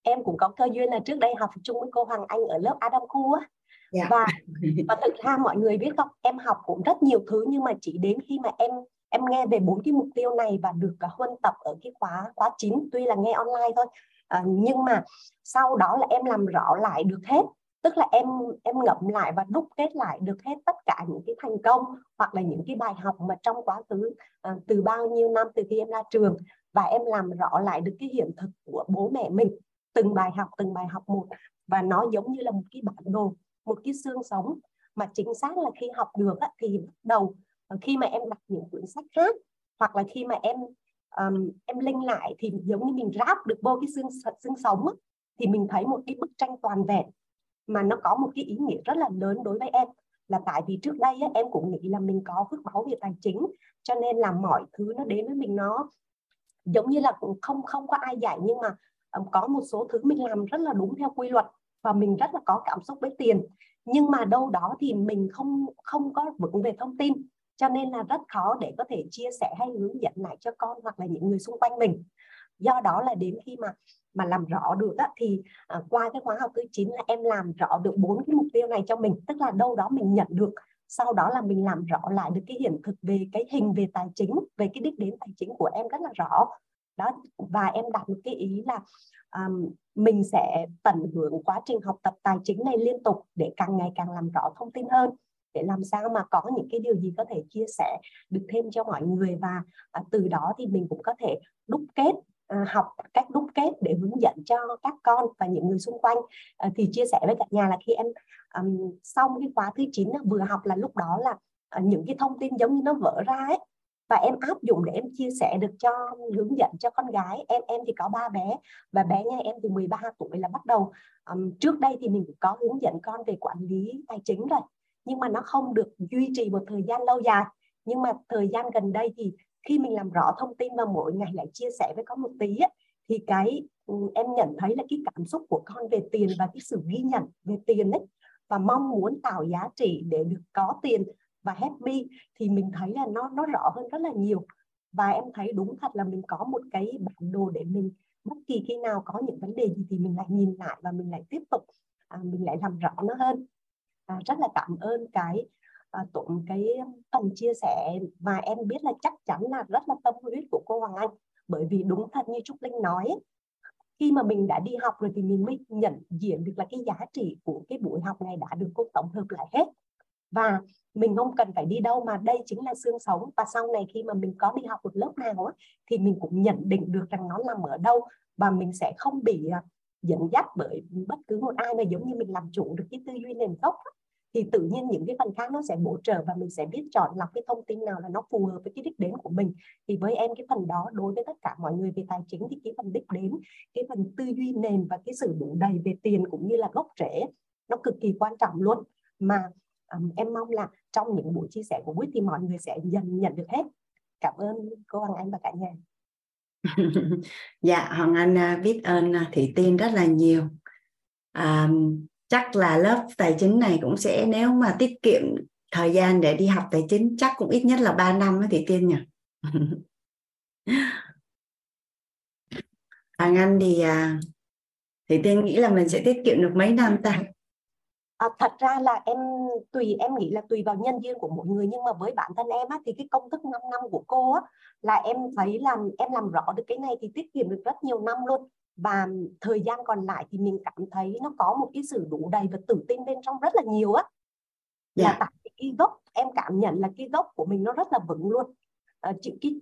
em cũng có cơ duyên là trước đây học chung với cô Hoàng Anh ở lớp Adam Khu á yeah. Dạ. và [LAUGHS] và thực ra mọi người biết không em học cũng rất nhiều thứ nhưng mà chỉ đến khi mà em em nghe về bốn cái mục tiêu này và được cả huân tập ở cái khóa khóa 9 tuy là nghe online thôi à, nhưng mà sau đó là em làm rõ lại được hết tức là em em ngậm lại và đúc kết lại được hết tất cả những cái thành công hoặc là những cái bài học mà trong quá khứ à, từ bao nhiêu năm từ khi em ra trường và em làm rõ lại được cái hiện thực của bố mẹ mình từng bài học từng bài học một và nó giống như là một cái bản đồ một cái xương sống. Mà chính xác là khi học được á, thì bắt đầu ờ, khi mà em đọc những quyển sách khác hoặc là khi mà em um, em linh lại thì giống như mình ráp được vô cái xương xương sống á, thì mình thấy một cái bức tranh toàn vẹn. Mà nó có một cái ý nghĩa rất là lớn đối với em là tại vì trước đây á, em cũng nghĩ là mình có phước báo về tài chính cho nên là mọi thứ nó đến với mình nó giống như là cũng không không có ai dạy nhưng mà um, có một số thứ mình làm rất là đúng theo quy luật và mình rất là có cảm xúc với tiền. Nhưng mà đâu đó thì mình không không có vững về thông tin. Cho nên là rất khó để có thể chia sẻ hay hướng dẫn lại cho con hoặc là những người xung quanh mình. Do đó là đến khi mà mà làm rõ được á, thì à, qua cái khóa học thứ 9 là em làm rõ được bốn cái mục tiêu này cho mình. Tức là đâu đó mình nhận được. Sau đó là mình làm rõ lại được cái hiện thực về cái hình về tài chính về cái đích đến tài chính của em rất là rõ đó và em đặt một cái ý là um, mình sẽ tận hưởng quá trình học tập tài chính này liên tục để càng ngày càng làm rõ thông tin hơn để làm sao mà có những cái điều gì có thể chia sẻ được thêm cho mọi người. Và à, từ đó thì mình cũng có thể đúc kết À, học cách đúc kết để hướng dẫn cho các con và những người xung quanh. À, thì chia sẻ với cả nhà là khi em um, xong cái khóa thứ 9 vừa học là lúc đó là uh, những cái thông tin giống như nó vỡ ra ấy và em áp dụng để em chia sẻ được cho hướng dẫn cho con gái. Em em thì có ba bé và bé nhà em thì 13 tuổi là bắt đầu um, trước đây thì mình có hướng dẫn con về quản lý tài chính rồi nhưng mà nó không được duy trì một thời gian lâu dài. Nhưng mà thời gian gần đây thì khi mình làm rõ thông tin và mỗi ngày lại chia sẻ với con một tí ấy, thì cái em nhận thấy là cái cảm xúc của con về tiền và cái sự ghi nhận về tiền ấy và mong muốn tạo giá trị để được có tiền và happy thì mình thấy là nó nó rõ hơn rất là nhiều. Và em thấy đúng thật là mình có một cái bản đồ để mình bất kỳ khi nào có những vấn đề gì thì mình lại nhìn lại và mình lại tiếp tục à, mình lại làm rõ nó hơn. À, rất là cảm ơn cái à, tụng cái phần chia sẻ và em biết là chắc chắn là rất là tâm huyết của cô Hoàng Anh. Bởi vì đúng thật như Trúc Linh nói khi mà mình đã đi học rồi thì mình mới nhận diện được là cái giá trị của cái buổi học này đã được cô tổng hợp lại hết và mình không cần phải đi đâu mà đây chính là xương sống. Và sau này khi mà mình có đi học một lớp nào á, thì mình cũng nhận định được rằng nó nằm ở đâu. Và mình sẽ không bị à, dẫn dắt bởi bất cứ một ai mà giống như mình làm chủ được cái tư duy nền gốc thì tự nhiên những cái phần khác nó sẽ bổ trợ và mình sẽ biết chọn lọc cái thông tin nào là nó phù hợp với cái đích đến của mình. Thì với em cái phần đó đối với tất cả mọi người về tài chính thì cái phần đích đến cái phần tư duy nền và cái sự đủ đầy về tiền cũng như là gốc rễ nó cực kỳ quan trọng luôn. Mà um, em mong là trong những buổi chia sẻ của Quýt thì mọi người sẽ dần nhận được hết. Cảm ơn cô Hoàng Anh và cả nhà. [LAUGHS] Dạ Hoàng Anh à, biết ơn à, Thị Tiên rất là nhiều. À, chắc là lớp tài chính này cũng sẽ nếu mà tiết kiệm thời gian để đi học tài chính chắc cũng ít nhất là 3 năm với Thị Tiên nhỉ? [LAUGHS] Hoàng Anh thì à, Thị Tiên nghĩ là mình sẽ tiết kiệm được mấy năm ta? À, thật ra là em tùy em nghĩ là tùy vào nhân duyên của mỗi người nhưng mà với bản thân em á, thì cái công thức 5 năm của cô á, là em thấy là em làm rõ được cái này thì tiết kiệm được rất nhiều năm luôn và thời gian còn lại thì mình cảm thấy nó có một cái sự đủ đầy và tự tin bên trong rất là nhiều á là yeah. Dạ. tại cái gốc em cảm nhận là cái gốc của mình nó rất là vững luôn Ờ,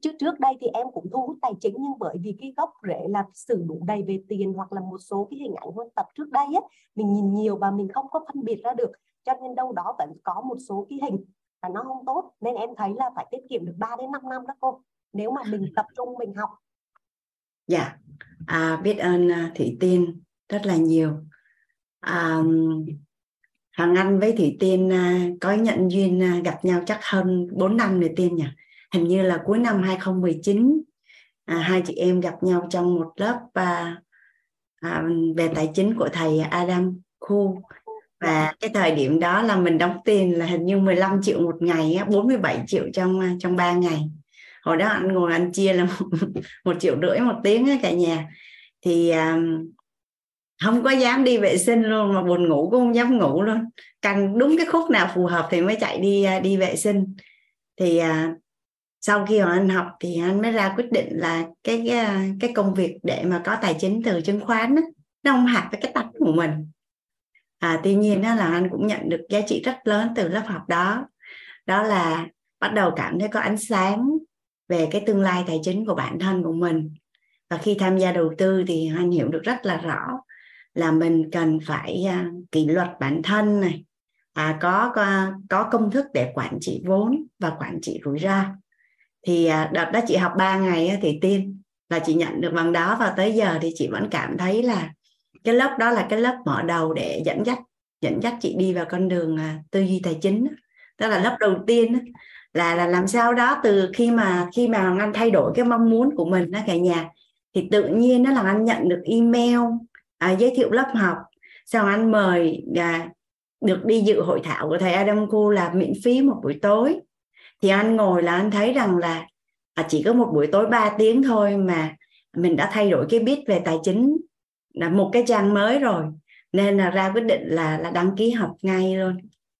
trước trước đây thì em cũng thu hút tài chính nhưng bởi vì cái gốc rễ là sự đủ đầy về tiền hoặc là một số cái hình ảnh huân tập trước đây ấy mình nhìn nhiều và mình không có phân biệt ra được. Cho nên đâu đó vẫn có một số cái hình là nó không tốt nên em thấy là phải tiết kiệm được 3 đến 5 năm đó cô nếu mà mình tập trung mình học. Dạ. Yeah. à, biết ơn à, thị tiên rất là nhiều. À, Hoàng Anh với Thị Tiên à, có nhận duyên à, gặp nhau chắc hơn 4 năm rồi Tiên nhỉ? Hình như là cuối năm 2019 à, hai chị em gặp nhau trong một lớp à, à, về tài chính của thầy Adam Khu. Và cái thời điểm đó là mình đóng tiền là hình như 15 triệu một ngày 47 triệu trong à, trong 3 ngày. Hồi đó anh ngồi anh chia là [LAUGHS] một, một triệu rưỡi một tiếng cả nhà. Thì um, không có dám đi vệ sinh luôn mà buồn ngủ cũng không dám ngủ luôn. Cần đúng cái khúc nào phù hợp thì mới chạy đi à, đi vệ sinh. Thì uh, sau khi mà anh học thì anh mới ra quyết định là cái ờ, cái, công việc để mà có tài chính từ chứng khoán đó, nó không hợp với cái tánh của mình. À, tuy nhiên đó là anh cũng nhận được giá trị rất lớn từ lớp học đó. Đó là bắt đầu cảm thấy có ánh sáng về cái tương lai tài chính của bản thân của mình. Và khi tham gia đầu tư thì anh hiểu được rất là rõ là mình cần phải uh, kỷ luật bản thân này. À, có, có có công thức để quản trị vốn và quản trị rủi ro thì à, đợt đó chị học 3 ngày thì tin là chị nhận được bằng đó và tới giờ thì chị vẫn cảm thấy là cái lớp đó là cái lớp mở đầu để dẫn dắt dẫn dắt chị đi vào con đường à, tư duy tài chính đó là lớp đầu tiên là là làm sao đó từ khi mà khi mà Hoàng Anh thay đổi cái mong muốn của mình đó cả nhà thì tự nhiên nó là anh nhận được email à, giới thiệu lớp học. Sau anh mời à, được đi dự hội thảo của thầy Adam Cô là miễn phí một buổi tối thì anh ngồi là anh thấy rằng là à, chỉ có một buổi tối 3 tiếng thôi mà mình đã thay đổi cái biết về tài chính là một cái trang mới rồi. Nên là ra quyết định là là đăng ký học ngay luôn.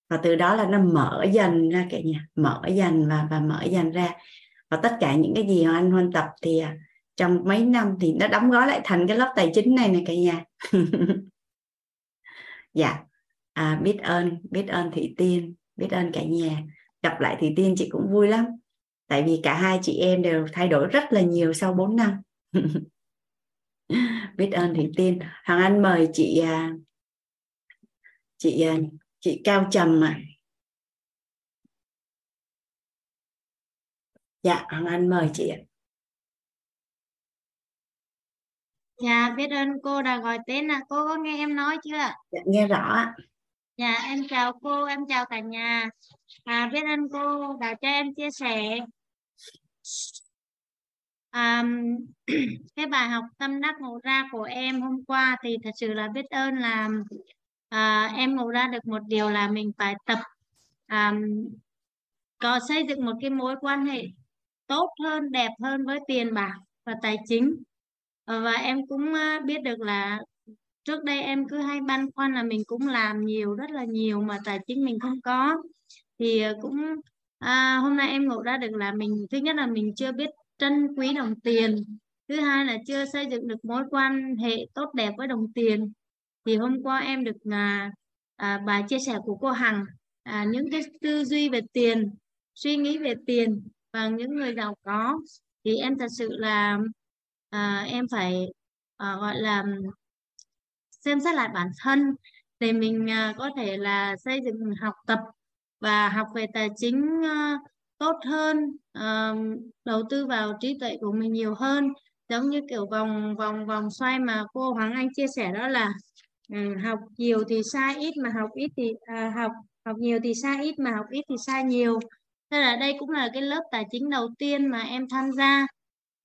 Và từ đó là nó mở dần ra cả nhà mở dần và và mở dần ra. Và tất cả những cái gì mà anh huân tập thì à, trong mấy năm thì nó đóng gói lại thành cái lớp tài chính này này cả nhà. [LAUGHS] Dạ. À, biết ơn biết ơn thị tiên biết ơn cả nhà gặp lại thì tiên chị cũng vui lắm tại vì cả hai chị em đều thay đổi rất là nhiều sau 4 năm [LAUGHS] biết ơn thì tiên hoàng anh mời chị à, chị à, chị cao trầm mà dạ hoàng anh mời chị ạ Dạ, biết ơn cô đã gọi tên là cô có nghe em nói chưa? Dạ, nghe rõ ạ. Dạ, em chào cô, em chào cả nhà. À, biết ơn cô đã cho em chia sẻ à, [CLEARS THROAT] cái bài học tâm đắc ngộ ra của em hôm qua thì thật sự là biết ơn là à, em ngộ ra được một điều là mình phải tập à, có xây dựng một cái mối quan hệ tốt hơn, đẹp hơn với tiền bạc và tài chính. Ờ, và em cũng biết được là trước đây em cứ hay băn khoăn là mình cũng làm nhiều rất là nhiều mà tài chính mình không có thì ờ, cũng à, hôm nay em ngộ ra được là mình thứ nhất là mình chưa biết trân quý đồng tiền thứ hai là chưa xây dựng được mối quan hệ tốt đẹp với đồng tiền. Thì hôm qua em được à, à, bài chia sẻ của cô Hằng à, những cái tư duy về tiền suy nghĩ về tiền và những người giàu có. Thì em thật sự là à, em phải à, gọi là xem xét lại bản thân để mình à, có thể là xây dựng học tập và học về tài chính ờ, tốt hơn đầu tư vào trí tuệ của mình nhiều hơn. Giống như kiểu vòng vòng vòng xoay mà cô Hoàng Anh chia sẻ đó là ừ, học nhiều thì sai ít mà học ít thì à, học học nhiều thì sai ít mà học ít thì sai nhiều. Thế là đây cũng là cái lớp tài chính đầu tiên mà em tham gia.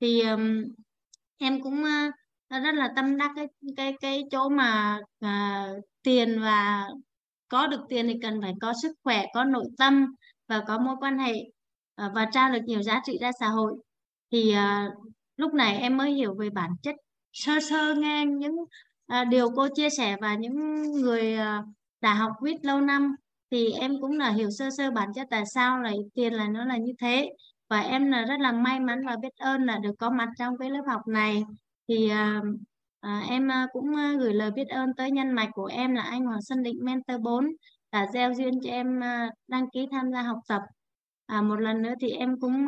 Thì um, em cũng uh, rất là tâm đắc cái cái cái chỗ mà uh, tiền và có được tiền thì cần phải có sức khỏe có nội tâm và có mối quan hệ à, và trao được nhiều giá trị ra xã hội. Thì uh, lúc này em mới hiểu về bản chất sơ sơ nghe những uh, điều cô chia sẻ và những người uh, đã học viết lâu năm. Thì em cũng là hiểu sơ sơ bản chất tại sao lại tiền là nó là như thế. Và em là rất là may mắn và biết ơn là được có mặt trong cái lớp học này. Thì uh, à, em à, cũng à, gửi lời biết ơn tới nhân mạch của em là anh Hoàng Xuân Định Mentor 4 đã gieo duyên cho em à, đăng ký tham gia học tập. À, một lần nữa thì em cũng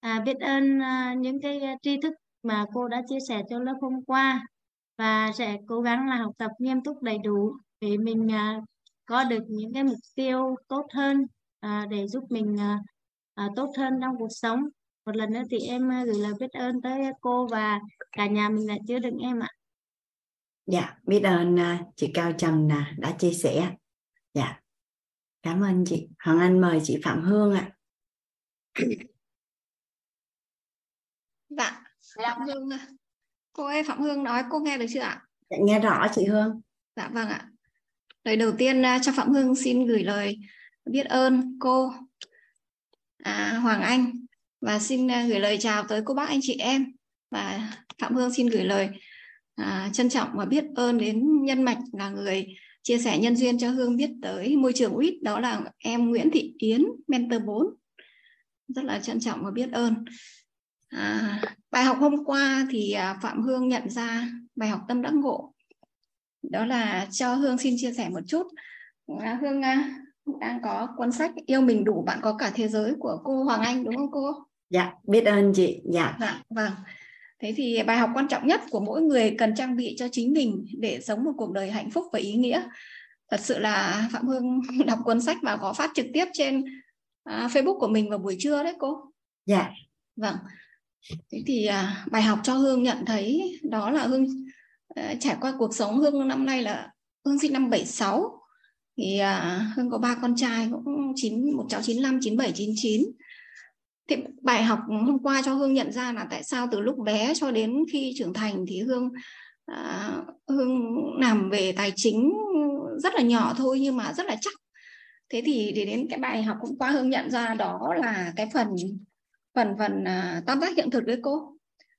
à, biết ơn à, những cái tri thức mà cô đã chia sẻ cho lớp hôm qua và sẽ cố gắng là học tập nghiêm túc đầy đủ để mình à, có được những cái mục tiêu tốt hơn à, để giúp mình à, à, tốt hơn trong cuộc sống một lần nữa thì em à, gửi lời biết ơn tới cô và cả nhà mình đã chứa đựng em ạ. Dạ biết ơn à, chị Cao Trần đã chia sẻ. Dạ. Cảm ơn chị. Hoàng Anh mời chị Phạm Hương ạ. Dạ Phạm Hương cô ơi Phạm Hương nói cô nghe được chưa ạ? Dạ, nghe rõ chị Hương. Dạ vâng ạ. Lời đầu tiên à, cho Phạm Hương xin gửi lời biết ơn cô à, Hoàng Anh và xin à, gửi lời chào tới cô bác anh chị em. Và Phạm Hương xin gửi lời à, trân trọng và biết ơn đến nhân mạch là người chia sẻ nhân duyên cho Hương biết tới môi trường UIT đó là em Nguyễn Thị Yến mentor 4 rất là trân trọng và biết ơn. À, bài học hôm qua thì à, Phạm Hương nhận ra bài học tâm đắc ngộ. Đó là cho Hương xin chia sẻ một chút. À, Hương à, đang có cuốn sách yêu mình đủ bạn có cả thế giới của cô Hoàng Anh đúng không cô? Dạ biết ơn chị. Dạ. Dạ vâng. Thế thì bài học quan trọng nhất của mỗi người cần trang bị cho chính mình để sống một cuộc đời hạnh phúc và ý nghĩa. Thật sự là Phạm Hương [LAUGHS] đọc cuốn sách và có phát trực tiếp trên uh, Facebook của mình vào buổi trưa đấy cô. Dạ. Vâng. Thế thì uh, bài học cho Hương nhận thấy đó là Hương uh, trải qua cuộc sống Hương năm nay là Hương sinh năm 76 thì à, Hương có ba con trai cũng chín một cháu 95 97 99 thì bài học hôm qua cho Hương nhận ra là tại sao từ lúc bé cho đến khi trưởng thành thì Hương à, Hương làm về tài chính rất là nhỏ thôi nhưng mà rất là chắc. Thế thì để đến cái bài học hôm qua Hương nhận ra đó là cái phần phần phần à, tam giác hiện thực đấy cô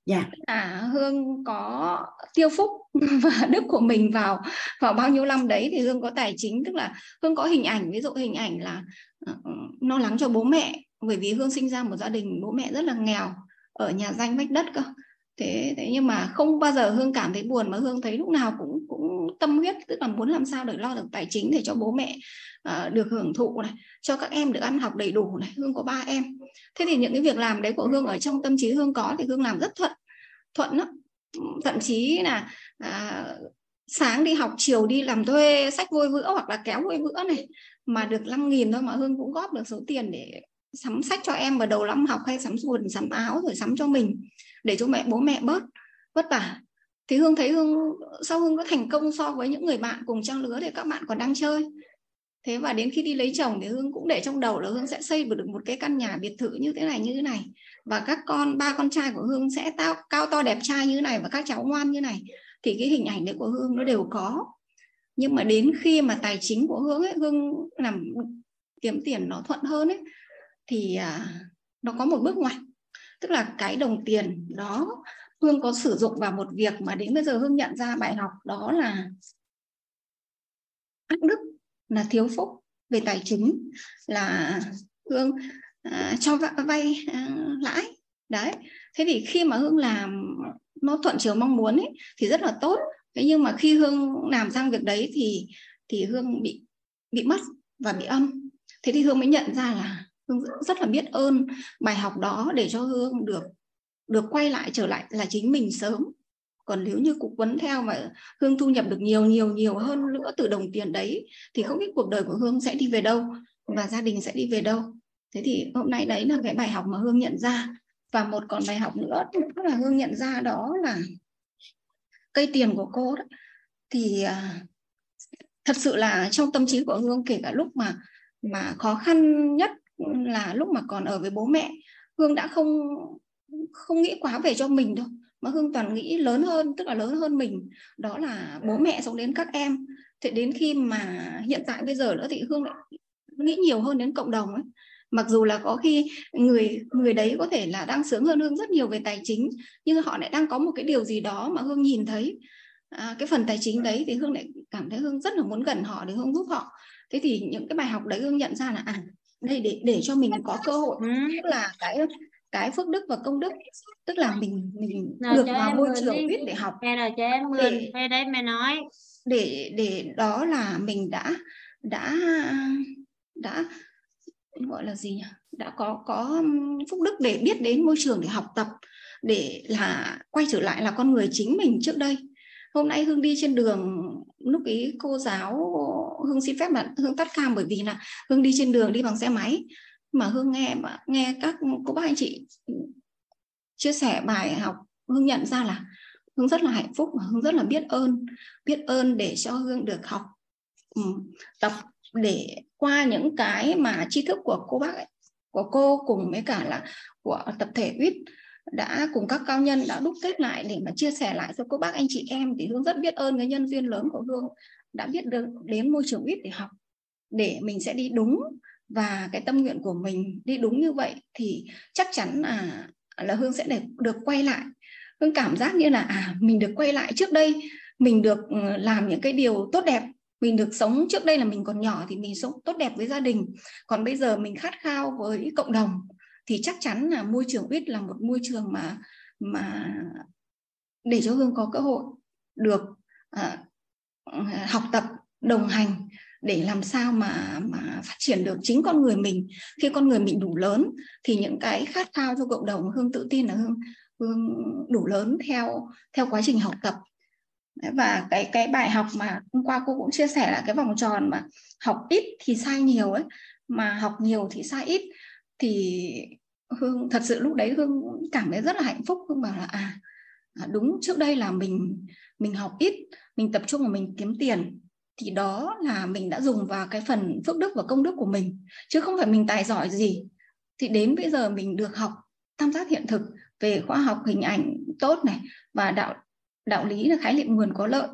dạ. À hương có tiêu phúc [LAUGHS] và đức của mình vào vào bao nhiêu năm đấy thì hương có tài chính. Tức là hương có hình ảnh ví dụ hình ảnh là uh, lo lắng cho bố mẹ bởi vì hương sinh ra một gia đình bố mẹ rất là nghèo ở nhà danh vách đất cơ thế thế nhưng mà không bao giờ hương cảm thấy buồn mà hương thấy lúc nào cũng cũng tâm huyết tức là muốn làm sao để lo được tài chính để cho bố mẹ uh, được hưởng thụ này cho các em được ăn học đầy đủ này. Hương có ba em. Thế thì những cái việc làm đấy của hương ở trong tâm trí hương có thì hương làm rất thuận thuận lắm. Thậm chí là uh, sáng đi học chiều đi làm thuê sách vôi vữa hoặc là kéo vôi vữa này mà được 5 nghìn thôi mà Hương cũng góp được số tiền để sắm sách cho em vào đầu năm học hay sắm quần sắm áo rồi sắm cho mình để cho mẹ, bố mẹ bớt, vất vả. Thì Hương thấy Hương, sau Hương có thành công so với những người bạn cùng trang lứa thì các bạn còn đang chơi. Thế và đến khi đi lấy chồng thì hương cũng để trong đầu là hương sẽ xây được một cái căn nhà biệt thự như thế này, như thế này. Và các con, ba con trai của hương sẽ tao, cao to đẹp trai như thế này và các cháu ngoan như này. Thì cái hình ảnh đấy của hương nó đều có. Nhưng mà đến khi mà tài chính của hương ấy, hương làm kiếm tiền nó thuận hơn ấy, thì à, nó có một bước ngoặt tức là cái đồng tiền đó hương có sử dụng vào một việc mà đến bây giờ hương nhận ra bài học đó là ác đức là thiếu phúc về tài chính là hương à, cho vay à, lãi. Đấy. Thế thì khi mà hương làm nó thuận chiều mong muốn ấy, thì rất là tốt. Thế nhưng mà khi hương làm sang việc đấy thì thì hương bị bị mất và bị âm. Thế thì hương mới nhận ra là Vâng, hương rất là biết ơn bài học đó để cho hương được được quay lại trở lại là chính mình sớm. Còn nếu như cục quấn theo mà hương thu nhập được nhiều nhiều nhiều hơn nữa từ đồng tiền đấy, thì không biết cuộc đời của hương sẽ đi về đâu và gia đình sẽ đi về đâu. Thế thì hôm nay đấy là cái bài học mà hương nhận ra. Và một còn bài học nữa tức là hương nhận ra đó là cây tiền của cô đó. Thì à, thật sự là trong tâm trí của hương kể cả lúc mà mà khó khăn nhất là lúc mà còn ở với bố mẹ. Hương đã không không nghĩ quá về cho mình đâu mà hương toàn nghĩ lớn hơn tức là lớn hơn mình. Đó là bố mẹ sống đến các em. Thế đến khi mà hiện tại bây giờ nữa thì hương lại nghĩ nhiều hơn đến cộng đồng ấy. Mặc dù là có khi người người đấy có thể là đang sướng hơn hương rất nhiều về tài chính nhưng họ lại đang có một cái điều gì đó mà hương nhìn thấy. À, cái phần tài chính đấy thì hương lại cảm thấy hương rất là muốn gần họ để hương giúp họ. Thế thì những cái bài học đấy hương nhận ra là à đây để để cho mình có cơ hội. Ừ. tức là cái cái phước đức và công đức tức là mình mình nào được vào môi trường biết để học. Nghe là cho em mượn để, về đây mẹ nói. Để để đó là mình đã đã đã gọi là gì nhỉ? Đã có có phúc đức để biết đến môi trường để học tập để là quay trở lại là con người chính mình trước đây. Hôm nay hương đi trên đường lúc ý cô giáo hương xin phép là hương tắt cam bởi vì là hương đi trên đường đi bằng xe máy. Mà hương nghe mà nghe các cô bác anh chị chia sẻ bài học hương nhận ra là hương rất là hạnh phúc và hương rất là biết ơn biết ơn để cho hương được học ừ, tập để qua những cái mà tri thức của cô bác ấy, của cô cùng với cả là của tập thể uýt đã cùng các cao nhân đã đúc kết lại để mà chia sẻ lại cho cô bác anh chị em thì hương rất biết ơn cái nhân duyên lớn của hương, đã biết được đến môi trường ít để học, để mình sẽ đi đúng và cái tâm nguyện của mình đi đúng như vậy thì chắc chắn là là hương sẽ để, được quay lại. Hương cảm giác như là à mình được quay lại trước đây, mình được ừ, làm những cái điều tốt đẹp, mình được sống trước đây là mình còn nhỏ thì mình sống tốt đẹp với gia đình. Còn bây giờ mình khát khao với cộng đồng thì chắc chắn là môi trường UIT là một môi trường mà mà để cho hương có cơ hội được à, học tập đồng hành để làm sao mà mà phát triển được chính con người mình. Khi con người mình đủ lớn thì những cái khát khao cho cộng đồng hương tự tin là hương hương đủ lớn theo theo quá trình học tập. Và cái cái bài học mà hôm qua cô cũng chia sẻ là cái vòng tròn mà học ít thì sai nhiều ấy mà học nhiều thì sai ít. Thì hương thật sự lúc đấy hương cảm thấy rất là hạnh phúc. Hương bảo là à, à, đúng trước đây là mình mình học ít mình tập trung vào mình kiếm tiền thì đó là mình đã dùng vào cái phần phước đức và công đức của mình chứ không phải mình tài giỏi gì. Thì đến bây giờ mình được học tam giác hiện thực về khoa học hình ảnh tốt này và đạo đạo lý là khái niệm nguồn có lợi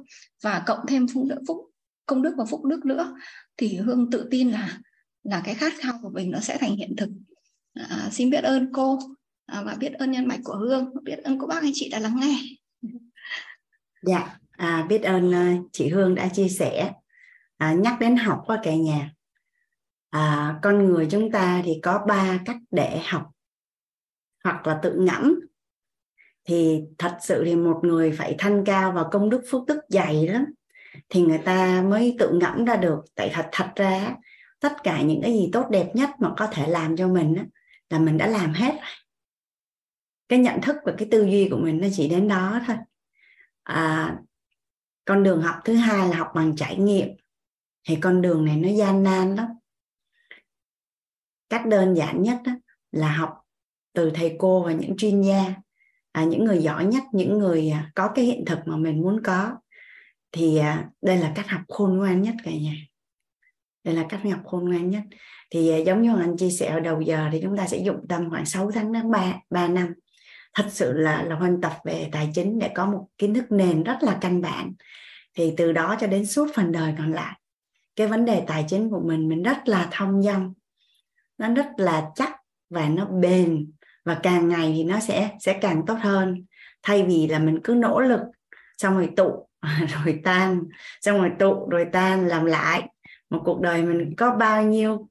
và cộng thêm phúc đức phúc công đức và phúc đức nữa thì hương tự tin là là cái khát khao của mình nó sẽ thành hiện thực. À, à, xin biết ơn cô. À, và biết ơn nhân mạch của hương. Biết ơn cô bác anh chị đã lắng nghe. Dạ à, biết ơn uh, chị hương đã chia sẻ. À, nhắc đến học qua cả nhà. À, con người chúng ta thì có ba cách để học hoặc là tự ngẫm. Thì thật sự thì một người phải thanh cao và công đức phước đức dày lắm thì người ta mới tự ngẫm ra được. Tại thật thật ra tất cả những cái gì tốt đẹp nhất mà có thể làm cho mình á, là mình đã làm hết rồi. Cái nhận thức và cái tư duy của mình nó chỉ đến đó thôi. À, con đường học thứ hai là học bằng trải nghiệm. Thì con đường này nó gian nan lắm. Cách đơn giản nhất đó là học từ thầy cô và những chuyên gia. À, những người giỏi nhất những người à, có cái hiện thực mà mình muốn có. Thì à, đây là cách học khôn ngoan nhất cả nhà đây là cách nhập khôn ngoan nhất. Thì à, giống như anh chia sẻ ở đầu giờ thì chúng ta sẽ dụng tâm khoảng 6 tháng đến 3, 3 năm. Thật sự là là hoàn tập về tài chính để có một kiến thức nền rất là căn bản. Thì từ đó cho đến suốt phần đời còn lại cái vấn đề tài chính của mình mình rất là thông dong. Nó rất là chắc và nó bền và càng ngày thì nó sẽ sẽ càng tốt hơn. Thay vì là mình cứ nỗ lực xong rồi tụ [LAUGHS] rồi tan xong rồi tụ rồi tan làm lại một cuộc đời mình có bao nhiêu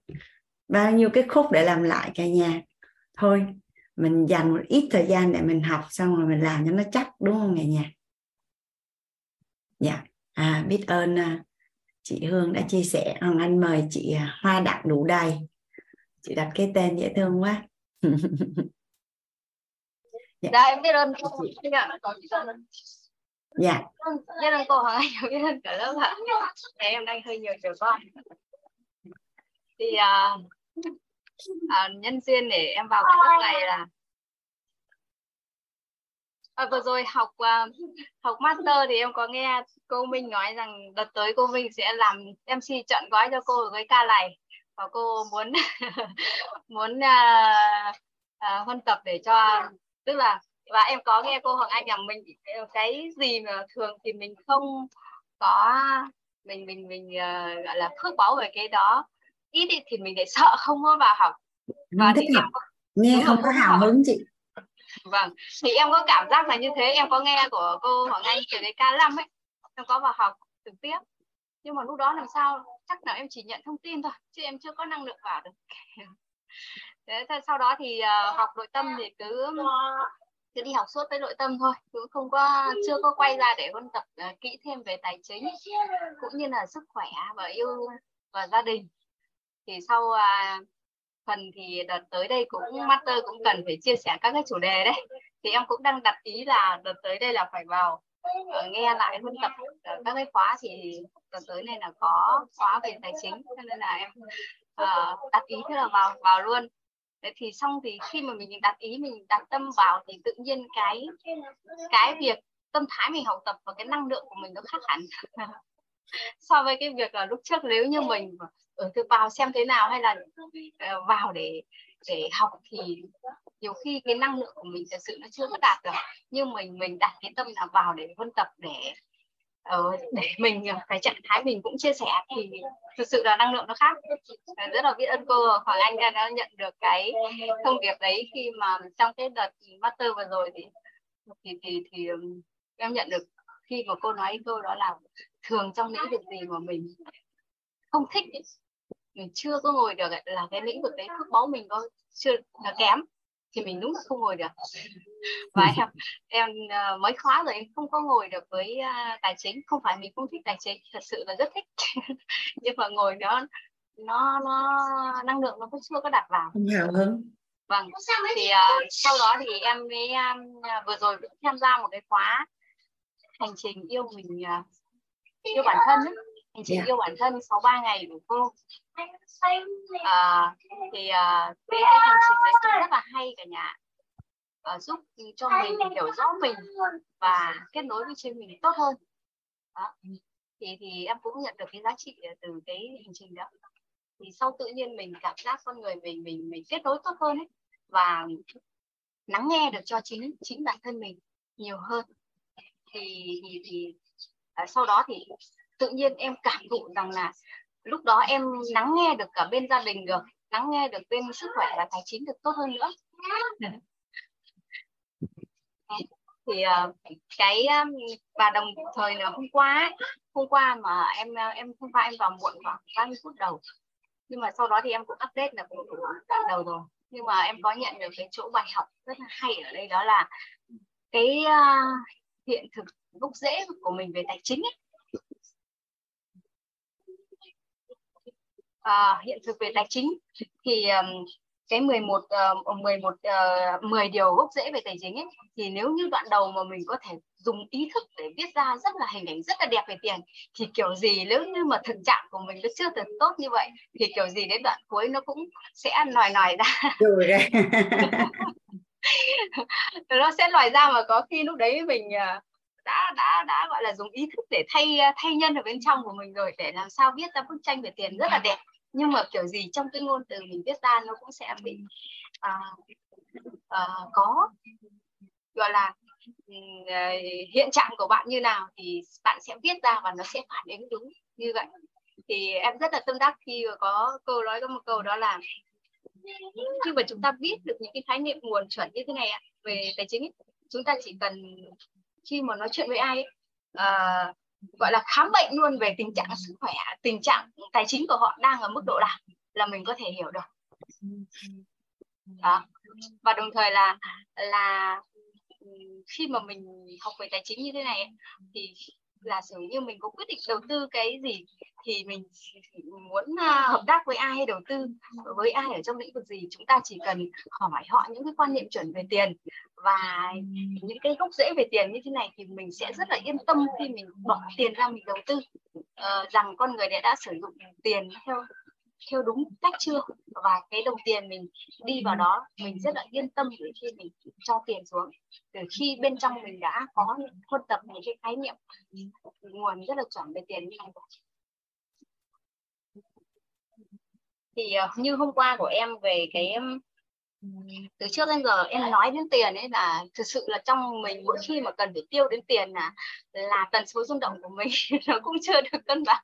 bao nhiêu cái khúc để làm lại cả nhà. Thôi mình dành một ít thời gian để mình học xong rồi mình làm cho nó chắc đúng không cả nhà? Dạ. À, biết ơn à, chị Hương đã chia sẻ. Hoàng Anh mời chị à, Hoa Đặng đủ đầy chị đặt cái tên dễ thương quá. [LAUGHS] Dạ. dạ em biết ơn chị. dạ dạ. Ơn cô Hoàng [LAUGHS] Anh biết ơn cả lớp ạ. Em đang hơi nhiều trường con. Thì uh, uh, nhân duyên để em vào cái lớp này là à, vừa rồi học uh, học master thì em có nghe cô Minh nói rằng đợt tới cô Minh sẽ làm MC chọn gói cho cô ở cái ca này. Và cô muốn [LAUGHS] muốn uh, uh, huân tập để cho tức là và em có nghe cô Hoàng Anh rằng mình cái gì mà thường thì mình không có mình mình mình uh, gọi là phước báo về cái đó. Ít thì, thì mình lại sợ không có vào học. Và thích học nghe không có hào hứng chị. Vâng thì em có cảm giác là như thế. Em có nghe của cô Hoàng Anh từ cái K5 ấy. Em có vào học trực tiếp. Nhưng mà lúc đó làm sao chắc là em chỉ nhận thông tin thôi chứ em chưa có năng lượng vào được. [LAUGHS] Thế, sau đó thì uh, học nội tâm thì cứ cứ đi học suốt với nội tâm thôi cũng không có chưa có quay ra để ôn tập uh, kỹ thêm về tài chính cũng như là sức khỏe và yêu và gia đình. Thì sau uh, phần thì đợt tới đây cũng master cũng cần phải chia sẻ các cái chủ đề đấy. Thì em cũng đang đặt ý là đợt tới đây là phải vào uh, nghe lại huân tập uh, các cái khóa thì đợt tới này là có khóa về tài chính cho nên là em uh, đặt ý thế là vào vào luôn. Đấy thì xong thì khi mà mình đặt ý, mình đặt tâm vào thì tự nhiên cái cái việc tâm thái mình học tập và cái năng lượng của mình nó khác hẳn. [LAUGHS] So với cái việc là lúc trước nếu như mình ở ừ, từ vào xem thế nào hay là ờ, vào để để học thì nhiều khi cái năng lượng của mình thật sự nó chưa có đạt được. Nhưng mình mình đặt cái tâm là vào để huân tập, để ờ, để mình ờ, cái trạng thái mình cũng chia sẻ thì thực sự là năng lượng nó khác. Ờ, rất là biết ơn cô Hoàng Anh đã nhận được cái thông điệp đấy khi mà trong cái đợt master vừa rồi thì thì thì, thì em nhận được khi mà cô nói câu đó là thường trong lĩnh vực gì mà mình không thích ấy, mình chưa có ngồi được là cái lĩnh vực đấy phước báu mình có chưa là kém thì mình đúng là không ngồi được. [LAUGHS] Và em em uh, mới khóa rồi em không có ngồi được với uh, tài chính. Không phải mình không thích tài chính thật sự là rất thích. [LAUGHS] Nhưng mà ngồi đó nó nó năng lượng nó cũng chưa có đặt vào. Không hào hứng. Vâng thì uh, sau đó thì em mới um, vừa rồi cũng tham gia một cái khóa hành trình yêu mình uh, yêu bản thân ấy hành trình yeah. Dạ. yêu bản thân 63 ngày của cô à, thì uh, cái, cái hành trình đấy cũng rất là hay cả nhà uh, giúp cho mình hiểu rõ mình và kết nối với chính mình tốt hơn đó. thì thì em cũng nhận được cái giá trị từ cái hành trình đó thì sau tự nhiên mình cảm giác con người mình mình mình kết nối tốt hơn ấy và lắng nghe được cho chính chính bản thân mình nhiều hơn thì thì thì à, sau đó thì tự nhiên em cảm thụ rằng là lúc đó em lắng nghe được cả bên gia đình được lắng nghe được bên sức khỏe và tài chính được tốt hơn nữa. Thì ờ, cái ờ, và đồng thời là hôm qua ấy, hôm qua mà em ờ, em hôm qua em vào muộn khoảng 30 phút đầu. Nhưng mà sau đó thì em cũng update là cũng đủ đoạn đầu rồi. Nhưng mà em có nhận được cái chỗ bài học rất là hay ở đây đó là cái uh, hiện thực gốc rễ của mình về tài chính ấy, uh, hiện thực về tài chính thì um, cái 11 uh, 11 uh, 10 điều gốc rễ về tài chính ấy thì nếu như đoạn đầu mà mình có thể dùng ý thức để viết ra rất là hình ảnh rất là đẹp về tiền thì kiểu gì nếu như mà thực trạng của mình nó chưa được tốt như vậy thì kiểu gì đến đoạn cuối nó cũng sẽ nòi nòi ra. [LAUGHS] Nó sẽ nòi ra mà có khi lúc đấy mình uh, đã đã đã gọi là dùng ý thức để thay thay nhân ở bên trong của mình rồi để làm sao viết ra bức tranh về tiền rất là đẹp. Nhưng mà kiểu gì trong cái ngôn từ mình viết ra nó cũng sẽ bị uh, uh, có gọi là uh, hiện trạng của bạn như nào thì bạn sẽ viết ra và nó sẽ phản ứng đúng như vậy. Thì em rất là tâm đắc khi có câu nói có một câu đó là khi mà chúng ta viết được những cái khái niệm nguồn chuẩn như thế này về tài chính ấy, chúng ta chỉ cần khi mà nói chuyện với ai ấy, à, gọi là khám bệnh luôn về tình trạng sức khỏe tình trạng tài chính của họ đang ở mức độ nào là mình có thể hiểu được. Đó. Và đồng thời là là khi mà mình học về tài chính như thế này thì là sử như mình có quyết định đầu tư cái gì thì mình muốn à, hợp tác với ai hay đầu tư? Với ai ở trong lĩnh vực gì? Chúng ta chỉ cần hỏi họ những cái quan niệm chuẩn về tiền và những cái gốc rễ về tiền như thế này thì mình sẽ rất là yên tâm khi mình bỏ tiền ra mình đầu tư. Uh, rằng con người đã, đã sử dụng tiền theo theo đúng cách chưa? Và cái đồng tiền mình đi vào đó mình rất là yên tâm để khi mình cho tiền xuống. Từ khi bên trong mình đã có huân tập những cái khái niệm nguồn rất là chuẩn về tiền như này thì uh, như hôm qua của em về cái từ trước đến giờ em nói đến tiền ấy là thực sự là trong mình mỗi khi mà cần phải tiêu đến tiền là là tần số rung động của mình [LAUGHS] nó cũng chưa được cân bằng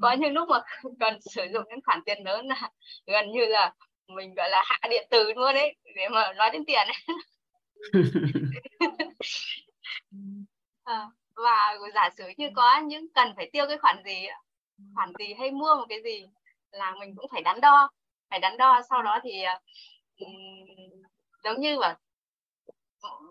có những lúc mà cần sử dụng những khoản tiền lớn là gần như là mình gọi là hạ điện tử luôn đấy để mà nói đến tiền ấy. à, [LAUGHS] [LAUGHS] và giả sử như có những cần phải tiêu cái khoản gì khoản gì hay mua một cái gì là mình cũng phải đắn đo phải đắn đo. Sau đó thì ờ, giống như là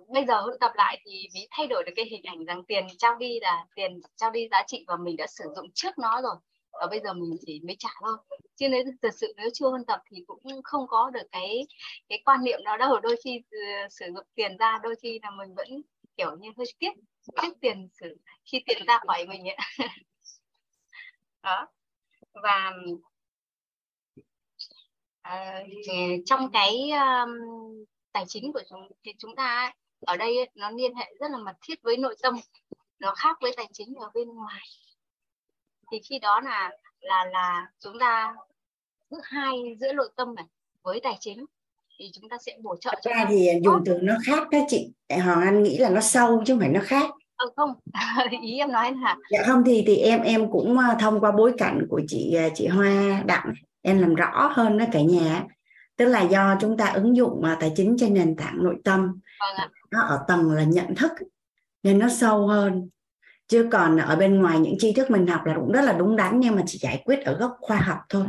bây giờ hội tập lại thì mới thay đổi được cái hình ảnh rằng tiền trao đi là tiền trao đi giá trị và mình đã sử dụng trước nó rồi. Và bây giờ mình chỉ mới trả thôi. Chứ nếu thực sự nếu chưa hôn tập thì cũng không có được cái cái quan niệm đó đâu. Đôi khi uh, sử dụng tiền ra đôi khi là mình vẫn kiểu như hơi tiếc tiếc tiền sử khi tiền ra khỏi mình ấy. [LAUGHS] đó. Và uh, trong cái um, tài chính của chúng thì chúng ta ở đây nó liên hệ rất là mật thiết với nội tâm nó khác với tài chính ở bên ngoài. Thì khi đó là là là chúng ta giữa hai giữa nội tâm này với tài chính thì chúng ta sẽ bổ trợ cho ra thì dùng từ nó khác đó chị. Hoàng anh nghĩ là nó sâu chứ không phải nó khác ờ không. [LAUGHS] Ý em nói là dạ không thì thì em em cũng ờ, thông qua bối cảnh của chị ờ, chị Hoa Đặng em làm rõ hơn đó cả nhà tức là do chúng ta ứng dụng tài chính trên nền tảng nội tâm. Vâng nó ở tầng là nhận thức nên nó sâu hơn. Chứ còn ở bên ngoài những tri thức mình học là cũng rất là đúng đắn nhưng mà chỉ giải quyết ở góc khoa học thôi.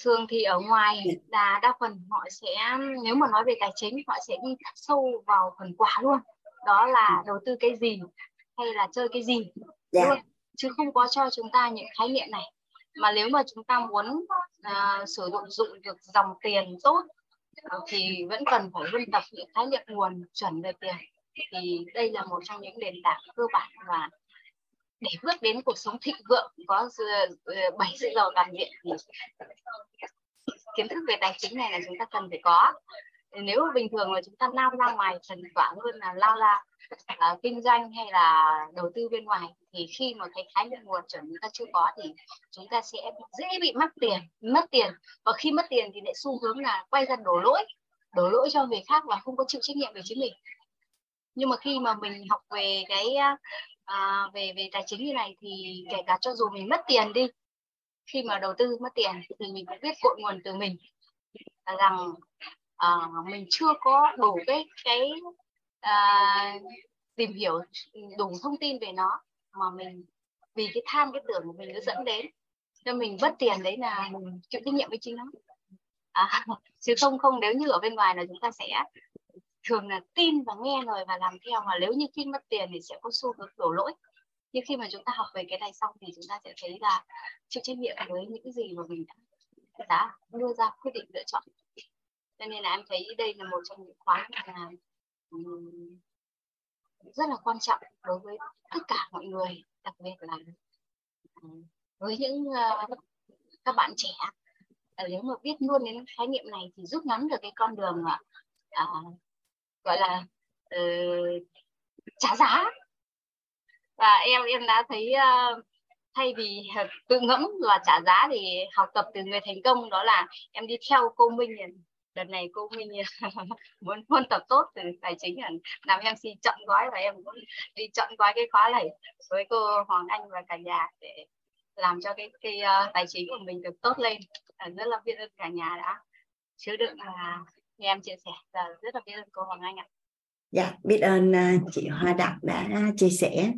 Thường thì ở ngoài dạ. là đa phần họ sẽ nếu mà nói về tài chính họ sẽ đi sâu vào phần quả luôn đó là đầu tư cái gì hay là chơi cái gì yeah. luôn chứ không có cho chúng ta những khái niệm này. Mà nếu mà chúng ta muốn uh, sử dụng dụng được dòng tiền tốt uh, thì vẫn cần phải luân tập những khái niệm nguồn chuẩn về tiền. Thì đây là một trong những nền tảng cơ bản và để bước đến cuộc sống thịnh vượng có ờ, bảy sự giàu toàn diện thì kiến thức về tài chính này là chúng ta cần phải có nếu bình thường mà chúng ta lao ra ngoài thần toán hơn là lao ra uh, kinh doanh hay là đầu tư bên ngoài thì khi mà cái khái niệm nguồn chuẩn chúng ta chưa có thì chúng ta sẽ dễ bị mất tiền mất tiền. Và khi mất tiền thì lại xu hướng là quay ra đổ lỗi đổ lỗi cho người khác và không có chịu trách nhiệm về chính mình. Nhưng mà khi mà mình học về cái uh, về về tài chính như này thì kể cả cho dù mình mất tiền đi khi mà đầu tư mất tiền thì mình cũng biết cội nguồn từ mình. Rằng uh, mình chưa có đủ cái cái uh, tìm hiểu đủ thông tin về nó mà mình vì cái tham cái tưởng của mình nó dẫn đến cho mình mất tiền đấy là mình chịu trách nhiệm với chính nó. À, [LAUGHS] chứ không không nếu như ở bên ngoài là chúng ta sẽ thường là tin và nghe lời và làm theo mà nếu như khi mất tiền thì sẽ có xu hướng đổ lỗi. Nhưng khi mà chúng ta học về cái này xong thì chúng ta sẽ thấy là chịu trách nhiệm với những gì mà mình đã, đã đưa ra quyết định lựa chọn cho nên là em thấy đây là một trong những khóa mà rất là quan trọng đối với tất cả mọi người đặc biệt là với những uh, các bạn trẻ. Nếu mà biết luôn đến khái niệm này thì rút ngắn được cái con đường uh, gọi là uh, trả giá. Và em em đã thấy uh, thay vì tự ngẫm và trả giá thì học tập từ người thành công đó là em đi theo cô Minh đợt này cô Minh [LAUGHS] muốn huân tập tốt từ tài chính là làm MC chọn gói và em cũng đi chọn gói cái khóa này với cô Hoàng Anh và cả nhà để làm cho cái cái uh, tài chính của mình được tốt lên. Ờ, rất là biết ơn cả nhà đã chứa đựng là nghe em chia sẻ. Và rất là biết ơn cô Hoàng Anh ạ. Dạ biết ơn uh, chị Hoa Đặng đã chia sẻ.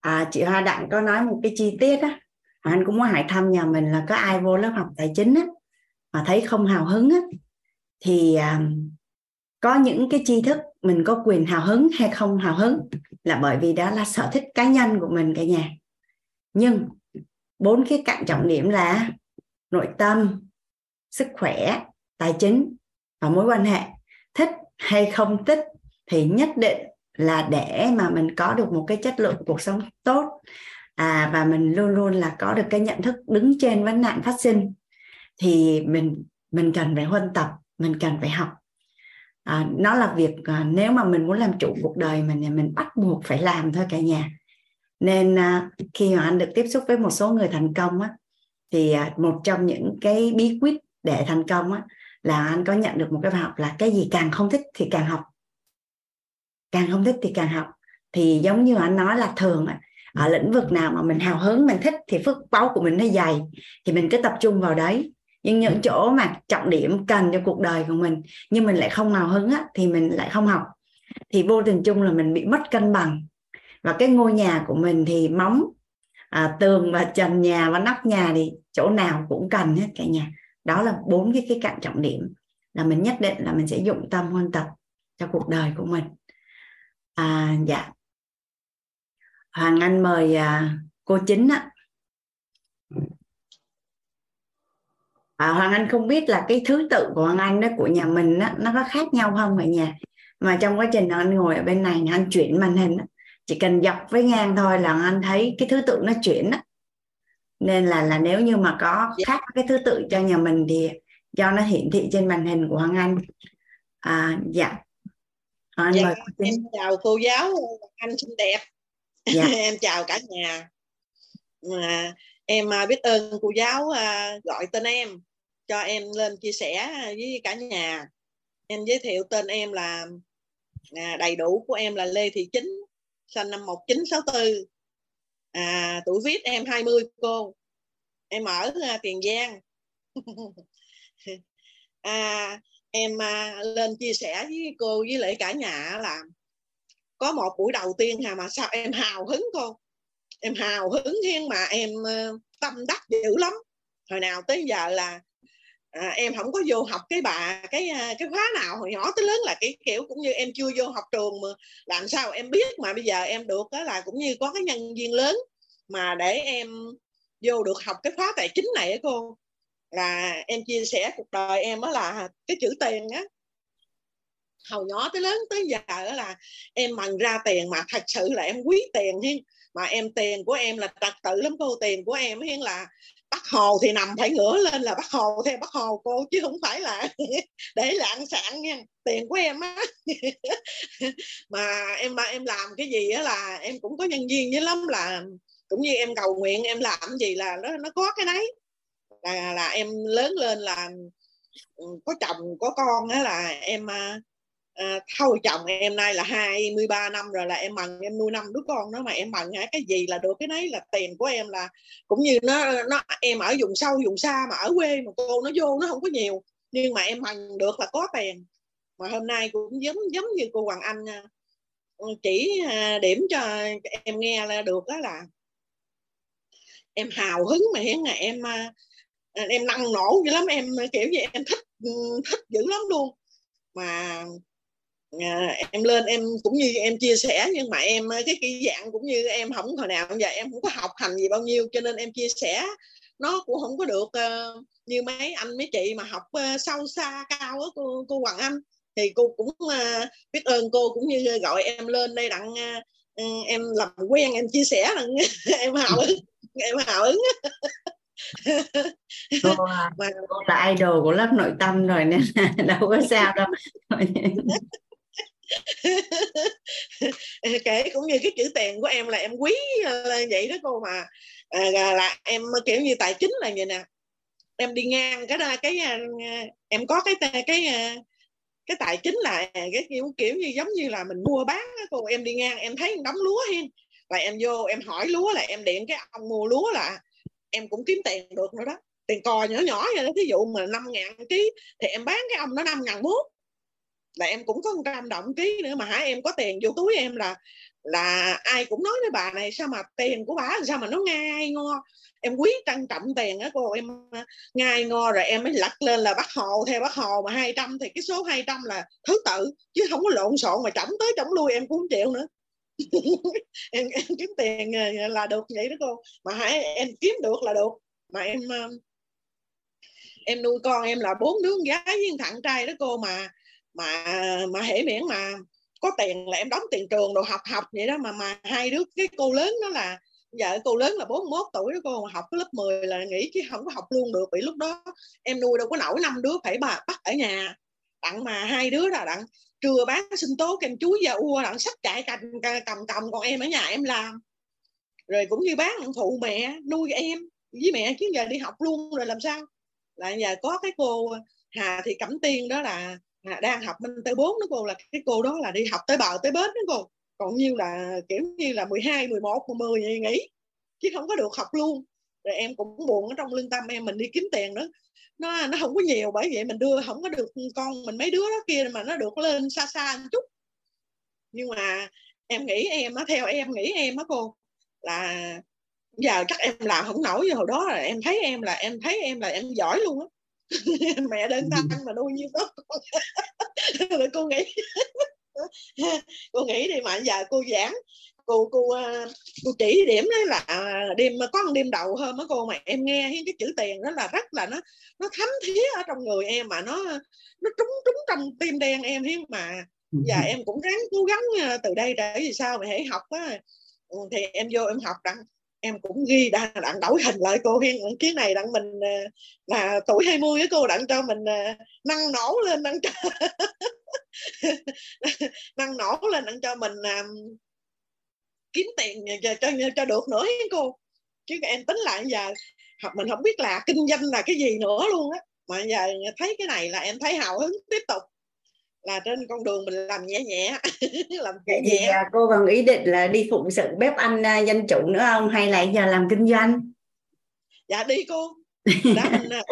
À, chị Hoa Đặng có nói một cái chi tiết á. Anh cũng muốn hỏi thăm nhà mình là có ai vô lớp học tài chính á? Mà thấy không hào hứng á thì um, có những cái tri thức mình có quyền hào hứng hay không hào hứng là bởi vì đó là sở thích cá nhân của mình cả nhà. Nhưng bốn cái cạnh trọng điểm là nội tâm sức khỏe tài chính và mối quan hệ. Thích hay không thích thì nhất định là để mà mình có được một cái chất lượng cuộc sống tốt à, và mình luôn luôn là có được cái nhận thức đứng trên vấn nạn phát sinh thì mình mình cần phải huân tập mình cần phải học. À, nó là việc à, nếu mà mình muốn làm chủ cuộc đời mình thì mình bắt buộc phải làm thôi cả nhà. Nên à, khi mà anh được tiếp xúc với một số người thành công á thì à, một trong những cái bí quyết để thành công á là anh có nhận được một cái bài học là cái gì càng không thích thì càng học. Càng không thích thì càng học. Thì giống như anh nói là thường ở lĩnh vực nào mà mình hào hứng mình thích thì phước báu của mình nó dày thì mình cứ tập trung vào đấy nhưng những chỗ mà trọng điểm cần cho cuộc đời của mình nhưng mình lại không nào hứng á, thì mình lại không học. Thì vô tình chung là mình bị mất cân bằng. Và cái ngôi nhà của mình thì móng à, tường và trần nhà và nóc nhà thì chỗ nào cũng cần hết cả nhà. Đó là bốn cái cái cạnh trọng điểm là mình nhất định là mình sẽ dụng tâm huân tập cho cuộc đời của mình. À dạ. Hoàng anh mời à, cô chính ạ à, hoàng anh không biết là cái thứ tự của hoàng anh đó của nhà mình đó, nó có khác nhau không ở nhà mà trong quá trình anh ngồi ở bên này anh chuyển màn hình đó, chỉ cần dọc với ngang thôi là anh thấy cái thứ tự nó chuyển đó. nên là là nếu như mà có khác cái thứ tự cho nhà mình thì do nó hiển thị trên màn hình của hoàng anh. À, dạ. Anh dạ, mời em chào cô giáo anh xinh đẹp. Dạ. [LAUGHS] em chào cả nhà. Mà em à, biết ơn cô giáo à, gọi tên em cho em lên chia sẻ với cả nhà. Em giới thiệu tên em là à, đầy đủ của em là Lê Thị Chính sinh năm 1964 à, tuổi viết em 20 cô. Em ở à, Tiền Giang. [LAUGHS] À, em à, lên chia sẻ với cô với lại cả nhà là có một buổi đầu tiên hà mà sao em hào hứng cô? Em hào hứng nhưng mà em à, tâm đắc dữ lắm. Hồi nào tới giờ là à, em không có vô học cái bà cái à, cái khóa nào hồi nhỏ tới lớn là cái kiểu cũng như em chưa vô học trường mà làm sao em biết mà bây giờ em được đó là cũng như có cái nhân viên lớn mà để em vô được học cái khóa tài chính này á cô. Là em chia sẻ cuộc đời em đó là cái chữ tiền á. Hồi nhỏ tới lớn tới giờ đó là em bằng ra tiền mà thật sự là em quý tiền hiên. Mà em tiền của em là trật tự lắm cô tiền của em hiên là bắt hồ thì nằm phải ngửa lên là bắt hồ theo bắt hồ cô, chứ không phải là [LAUGHS] để lạng sạn nha. Tiền của em á. [LAUGHS] Mà em mà em làm cái gì á là em cũng có nhân viên với lắm, là cũng như em cầu nguyện em làm gì là nó nó có cái đấy. Là là em lớn lên là ừ, có chồng, có con á là em à, à, chồng em nay là 23 năm rồi là em bằng em nuôi năm đứa con đó mà em bằng cái gì là được cái đấy là tiền của em là cũng như nó nó em ở vùng sâu vùng xa mà ở quê mà cô nó vô nó không có nhiều. Nhưng mà em bằng được là có tiền. Mà hôm nay cũng giống giống như cô Hoàng Anh ừ, chỉ à, điểm cho em nghe là được đó là em hào hứng mà hiện là em à, em năng nổ dữ lắm. Em kiểu gì em thích ừ, thích dữ lắm luôn. Mà à, em lên em cũng như em chia sẻ nhưng mà em cái cái dạng cũng như em không hồi nào giờ em không có học hành gì bao nhiêu cho nên em chia sẻ. Nó cũng không có được uh, như mấy anh mấy chị mà học uh, sâu xa cao á cô cô Hoàng Anh. Thì cô cũng uh, biết ơn cô cũng như gọi em lên đây đặng uh, em làm quen em chia sẻ đặng [LAUGHS] em hào hứng em hào hứng. Cô, [LAUGHS] mà, cô là idol của lớp nội tâm rồi nên [LAUGHS] đâu có sao đâu [LAUGHS] kể cũng như cái chữ tiền của em là em quý là vậy đó cô mà. À, là em kiểu như tài chính là vậy nè. Em đi ngang cái cái ờ, em có cái ờ, cái cái, cái tài chính là cái kiểu kiểu như giống như là mình mua bán đó, cô. Em đi ngang em thấy đóng lúa hen là em vô em hỏi lúa là em điện cái ông mua lúa là em cũng kiếm tiền được nữa đó. Tiền cò nhỏ nhỏ vậy đó ví dụ mà năm ngàn ký thì em bán cái ông nó năm ngàn mốt là em cũng có một trăm động ký nữa mà hả? Em có tiền vô túi em là là ai cũng nói với bà này sao mà tiền của bà sao mà nó ngai ngo? Em quý trân trọng tiền á cô em ngai ngo rồi em mới lật lên là bắt hồ theo bắt hồ mà 200 thì cái số 200 là thứ tự chứ không có lộn xộn mà chổng tới chổng lui em cũng không chịu nữa. [LAUGHS] Em, em kiếm tiền ờ, là được vậy đó cô. Mà hãy em kiếm được là được. Mà em em nuôi con em là bốn đứa gái với thằng trai đó cô mà mà mà hễ miễn mà có tiền là em đóng tiền trường đồ học học vậy đó. Mà mà hai đứa, cái cô lớn đó là giờ cô lớn là 41 tuổi đó cô học cái lớp 10 là nghỉ chứ không có học luôn được. Vì lúc đó em nuôi đâu có nổi năm đứa phải bà, bắt ở nhà. Đặng mà hai đứa là đặng trưa bán sinh tố kem chuối và ua, đặng sách chạy cầm cầm cầm còn em ở nhà em làm. Rồi cũng như bán phụ mẹ, nuôi em với mẹ chứ giờ đi học luôn rồi làm sao? Là giờ có cái cô Hà Thị Cẩm Tiên đó là à, đang học bên tới 4 đó cô là cái cô đó là đi học tới bờ tới bến đó cô. Còn như là kiểu như là 12, 11, 10 vậy nghỉ. Chứ không có được học luôn. Rồi em cũng buồn ở trong lương tâm em mình đi kiếm tiền nữa. Nó nó không có nhiều bởi vậy mình đưa không có được con mình mấy đứa đó kia mà nó được lên xa xa một chút. Nhưng mà em nghĩ em á theo em nghĩ em á cô là giờ chắc em làm không nổi. Hồi đó là em thấy em là em thấy em là em giỏi luôn á. [LAUGHS] mẹ đơn thân mà nuôi như tốt [LAUGHS] rồi cô nghĩ [LAUGHS] cô nghĩ đi mà giờ cô giảng cô cô ờ, cô chỉ điểm đó là à, đêm có một đêm đầu hôm á cô mà em nghe cái chữ tiền đó là rất là nó nó thấm thía ở trong người em mà nó nó trúng trúng trong tim đen em hiếm mà. Giờ em cũng ráng cố gắng ờ, từ đây để vì sao mà hãy học á. Ừ, thì em vô em học đặng em cũng ghi đặng, đặng đổi hình lại cô hiên. Cái này đặng mình ờ, là tuổi 20 với cô đặng cho mình ờ, năng nổ lên đặng cho [LAUGHS] năng nổ lên đặng cho mình ờ, kiếm tiền cho, cho, cho được nữa cô. Chứ em tính lại giờ học mình không biết là kinh doanh là cái gì nữa luôn á. Mà giờ thấy cái này là em thấy hào hứng tiếp tục là trên con đường mình làm nhẹ nhẹ [LAUGHS] làm nhẹ nhẹ. à, cô còn ý định là đi phụng sự bếp ăn uh, danh chủ nữa không? Hay là giờ làm kinh doanh? Dạ đi cô. [LAUGHS] Đó mình à,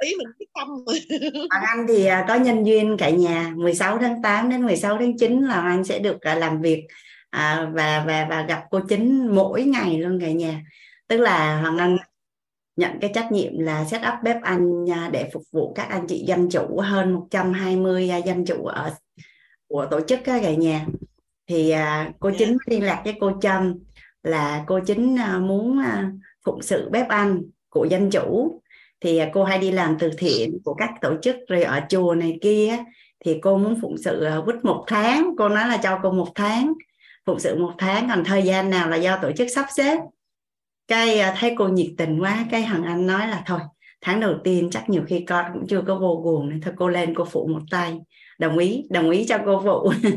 ý, mình quyết tâm. [LAUGHS] Hoàng Anh thì uh, có nhân duyên cả nhà. 16 tháng 8 đến 16 tháng 9 là anh sẽ được làm việc à, và và và gặp cô chính mỗi ngày luôn cả nhà. Tức là hoàng anh nhận cái trách nhiệm là set up bếp ăn để phục vụ các anh chị dân chủ hơn 120 dân chủ ở của tổ chức cả nhà. Thì à, cô chính liên lạc với cô Trâm là cô chính à, muốn à, phụng sự bếp ăn của dân chủ. Thì cô hay đi làm từ thiện của các tổ chức rồi ở chùa này kia thì cô muốn phụng sự vứt một tháng. Cô nói là cho cô một tháng phụng sự một tháng. Còn thời gian nào là do tổ chức sắp xếp cái à, thấy cô nhiệt tình quá cái hằng anh nói là thôi tháng đầu tiên chắc nhiều khi con cũng chưa có vô guồng nên thôi cô lên cô phụ một tay. Đồng ý đồng ý cho cô phụ. [LAUGHS]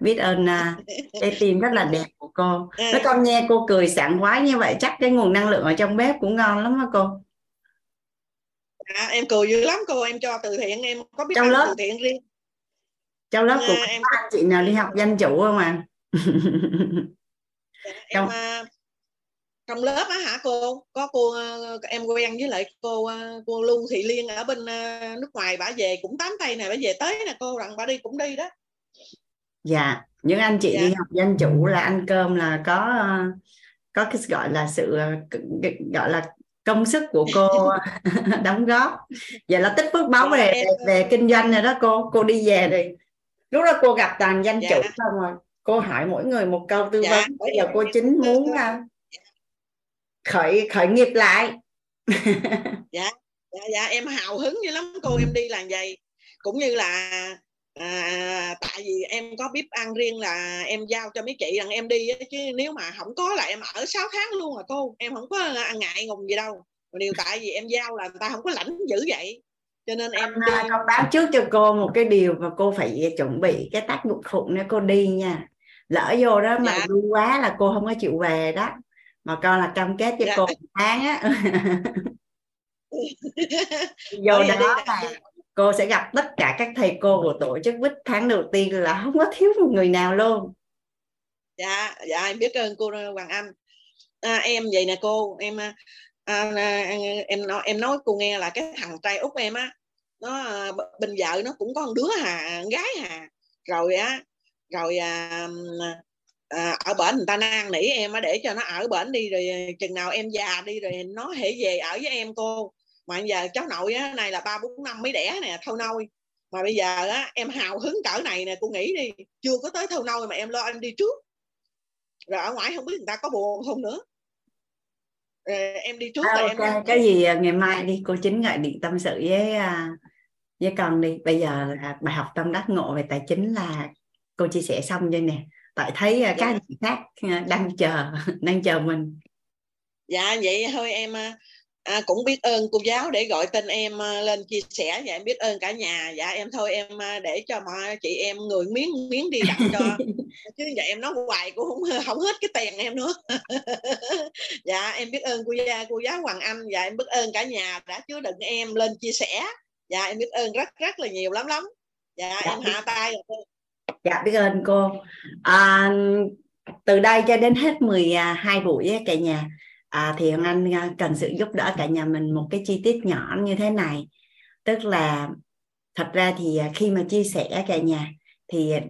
Biết ơn uh, cái tim rất là đẹp của cô. Với con nghe cô cười sảng khoái như vậy chắc cái nguồn năng lượng ở trong bếp cũng ngon lắm á cô. À, em cười dữ lắm cô em cho từ thiện em có biết trong lớp từ thiện riêng. Trong lớp của em có anh chị nào đi học danh chủ không à? Em, [LAUGHS] uh, trong lớp á hả cô có cô uh, em quen với lại cô uh, cô Lưu Thị Liên ở bên uh, nước ngoài bả về cũng tám tay này bả về tới nè cô rằng bả đi cũng đi đó dạ những anh chị dạ. đi học danh chủ là ăn cơm là có có cái gọi là sự gọi là công sức của cô [LAUGHS] đóng góp vậy là tích phước báo về, về về kinh doanh rồi đó cô cô đi về rồi lúc đó cô gặp toàn danh dạ. chủ xong rồi cô hỏi mỗi người một câu tư dạ. vấn bây giờ cô chính muốn khởi khởi nghiệp lại. Dạ dạ dạ em hào hứng như lắm cô em đi làm vậy. Cũng như là à, tại vì em có bếp ăn riêng là em giao cho mấy chị rằng em đi chứ nếu mà không có là em ở 6 tháng luôn à cô. Em không có ngại ngùng gì đâu. Điều tại vì em giao là người ta không có lãnh dữ vậy. Cho nên em đi... con báo trước cho cô một cái điều mà cô phải chuẩn bị cái tác dụng phụ nếu cô đi nha. Lỡ vô đó mà dạ. quá là cô không có chịu về đó mà con là cam kết cho dạ. cô một tháng á. [LAUGHS] Vô đó là cô sẽ gặp tất cả các thầy cô của tổ chức vít tháng đầu tiên là không có thiếu một người nào luôn. Dạ dạ em biết ơn cô Hoàng Anh. À, em vậy nè cô em à, à, em nói em nói cô nghe là cái thằng trai út em á nó bên vợ nó cũng có một đứa hà con gái hà. Rồi á rồi à, à, ở bển người ta năn nỉ em á để cho nó ở bển đi rồi chừng nào em già đi rồi nó hãy về ở với em cô. Mà giờ cháu nội á này là ba bốn năm mới đẻ nè thâu nôi. Mà bây giờ á em hào hứng cỡ này nè cô nghĩ đi chưa có tới thâu nôi mà em lo anh đi trước. Rồi ở ngoài không biết người ta có buồn không nữa. Rồi em đi trước à, okay. em cái gì à, ngày mai đi cô chính gọi điện tâm sự với à, với con đi. Bây giờ là bài học tâm đắc ngộ về tài chính là cô chia sẻ xong rồi nè tại thấy à, các dạ. anh chị khác đang chờ [LAUGHS] đang chờ mình. Dạ vậy thôi em à, cũng biết ơn cô giáo để gọi tên em lên chia sẻ. Và em biết ơn cả nhà. Dạ em thôi em để cho mọi chị em người miếng miếng đi đặt cho. [LAUGHS] Chứ vậy em nói hoài cũng không không hết cái tiền em nữa. [LAUGHS] Dạ em biết ơn cô giáo cô giáo Hoàng Anh. Dạ em biết ơn cả nhà đã chứa đựng em lên chia sẻ. Dạ em biết ơn rất rất là nhiều lắm lắm. Dạ, dạ. em hạ tay rồi dạ biết ơn cô. À, từ đây cho đến hết 12 buổi cả nhà. À, thì Hồng Anh à, cần sự giúp đỡ cả nhà mình một cái chi tiết nhỏ như thế này. Tức là thật ra thì à, khi mà chia sẻ cả nhà thì à,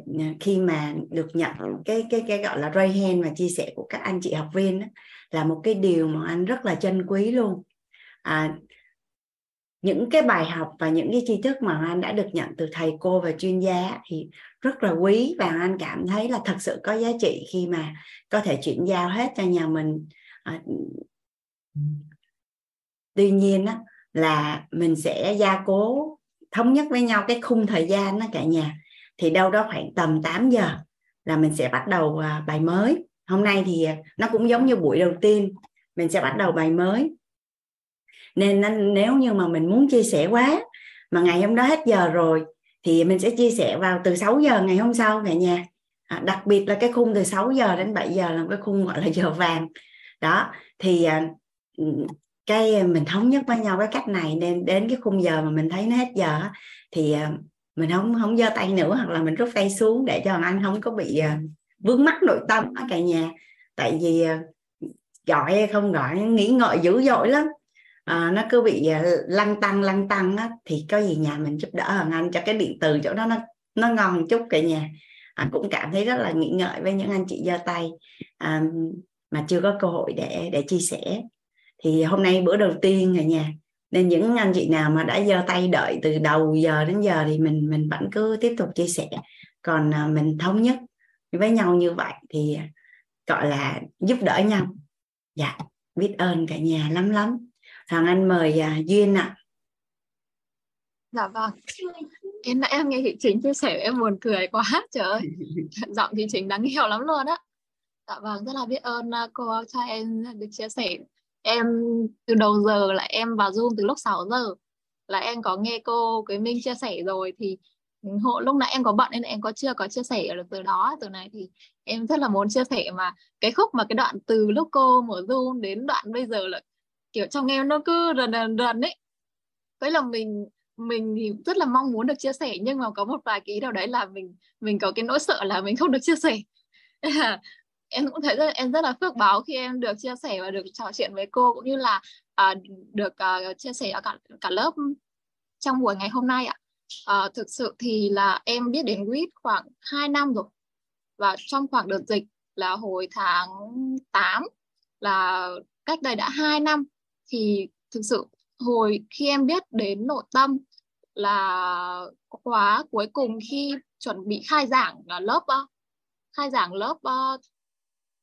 khi mà được nhận cái cái cái gọi là ray hand và chia sẻ của các anh chị học viên đó, là một cái điều mà anh rất là trân quý luôn. À, những cái bài học và những cái tri thức mà anh đã được nhận từ thầy cô và chuyên gia thì rất là quý và anh cảm thấy là thật sự có giá trị khi mà có thể chuyển giao hết cho nhà mình. À, tuy nhiên á, là mình sẽ gia cố thống nhất với nhau cái khung thời gian đó cả nhà. Thì đâu đó khoảng tầm 8 giờ là mình sẽ bắt đầu à, bài mới. Hôm nay thì à, nó cũng giống như buổi đầu tiên mình sẽ bắt đầu bài mới. Nên nếu như mà mình muốn chia sẻ quá mà ngày hôm đó hết giờ rồi thì mình sẽ chia sẻ vào từ 6 giờ ngày hôm sau cả nhà. À, đặc biệt là cái khung từ 6 giờ đến 7 giờ là cái khung gọi là giờ vàng. Đó thì à, cái mình thống nhất với nhau cái cách này nên đến cái khung giờ mà mình thấy nó hết giờ thì à, mình không không giơ tay nữa hoặc là mình rút tay xuống để cho anh không có bị à, vướng mắc nội tâm ở cả nhà. Tại vì à, gọi hay không gọi nghĩ ngợi dữ dội lắm à, nó cứ bị ờ, lăn tăng lăn tăng á, thì có gì nhà mình giúp đỡ hoàng anh. Cho cái điện từ chỗ đó nó nó ngon chút cả nhà. À, cũng cảm thấy rất là nghĩ ngợi với những anh chị giơ tay. À, mà chưa có cơ hội để để chia sẻ. Thì hôm nay bữa đầu tiên cả nhà nên những anh chị nào mà đã giơ tay đợi từ đầu giờ đến giờ thì mình mình vẫn cứ tiếp tục chia sẻ. Còn à, mình thống nhất với nhau như vậy thì à, gọi là giúp đỡ nhau. Dạ biết ơn cả nhà lắm lắm thằng anh mời à, duyên ạ. À. dạ vâng. Em nãy em nghe chị chính chia sẻ em buồn cười quá trời ơi. Giọng chị chính đáng hiểu lắm luôn á. Dạ vâng rất là biết ơn à, cô cho em được chia sẻ. Em từ đầu giờ là em vào zoom từ lúc 6 giờ. Là em có nghe cô Quế Minh chia sẻ rồi thì ừ, hộ lúc nãy em có bận nên em có chưa có chia sẻ được từ đó từ này thì em rất là muốn chia sẻ mà cái khúc mà cái đoạn từ lúc cô mở zoom đến đoạn bây giờ là kiểu trong em nó cứ rần rần rần ấy. Với là mình mình thì rất là mong muốn được chia sẻ nhưng mà có một vài cái nào đấy là mình mình có cái nỗi sợ là mình không được chia sẻ. [LAUGHS] Em cũng thấy rất, em rất là phước báo khi em được chia sẻ và được trò chuyện với cô cũng như là à, được à, chia sẻ ở cả cả lớp trong buổi ngày hôm nay ạ. à, thực sự thì là em biết đến WIT khoảng 2 năm rồi. Và trong khoảng đợt dịch là hồi tháng 8 là cách đây đã 2 năm thì thực sự hồi khi em biết đến nội tâm là khóa cuối cùng khi chuẩn bị khai giảng là lớp uh, khai giảng lớp uh,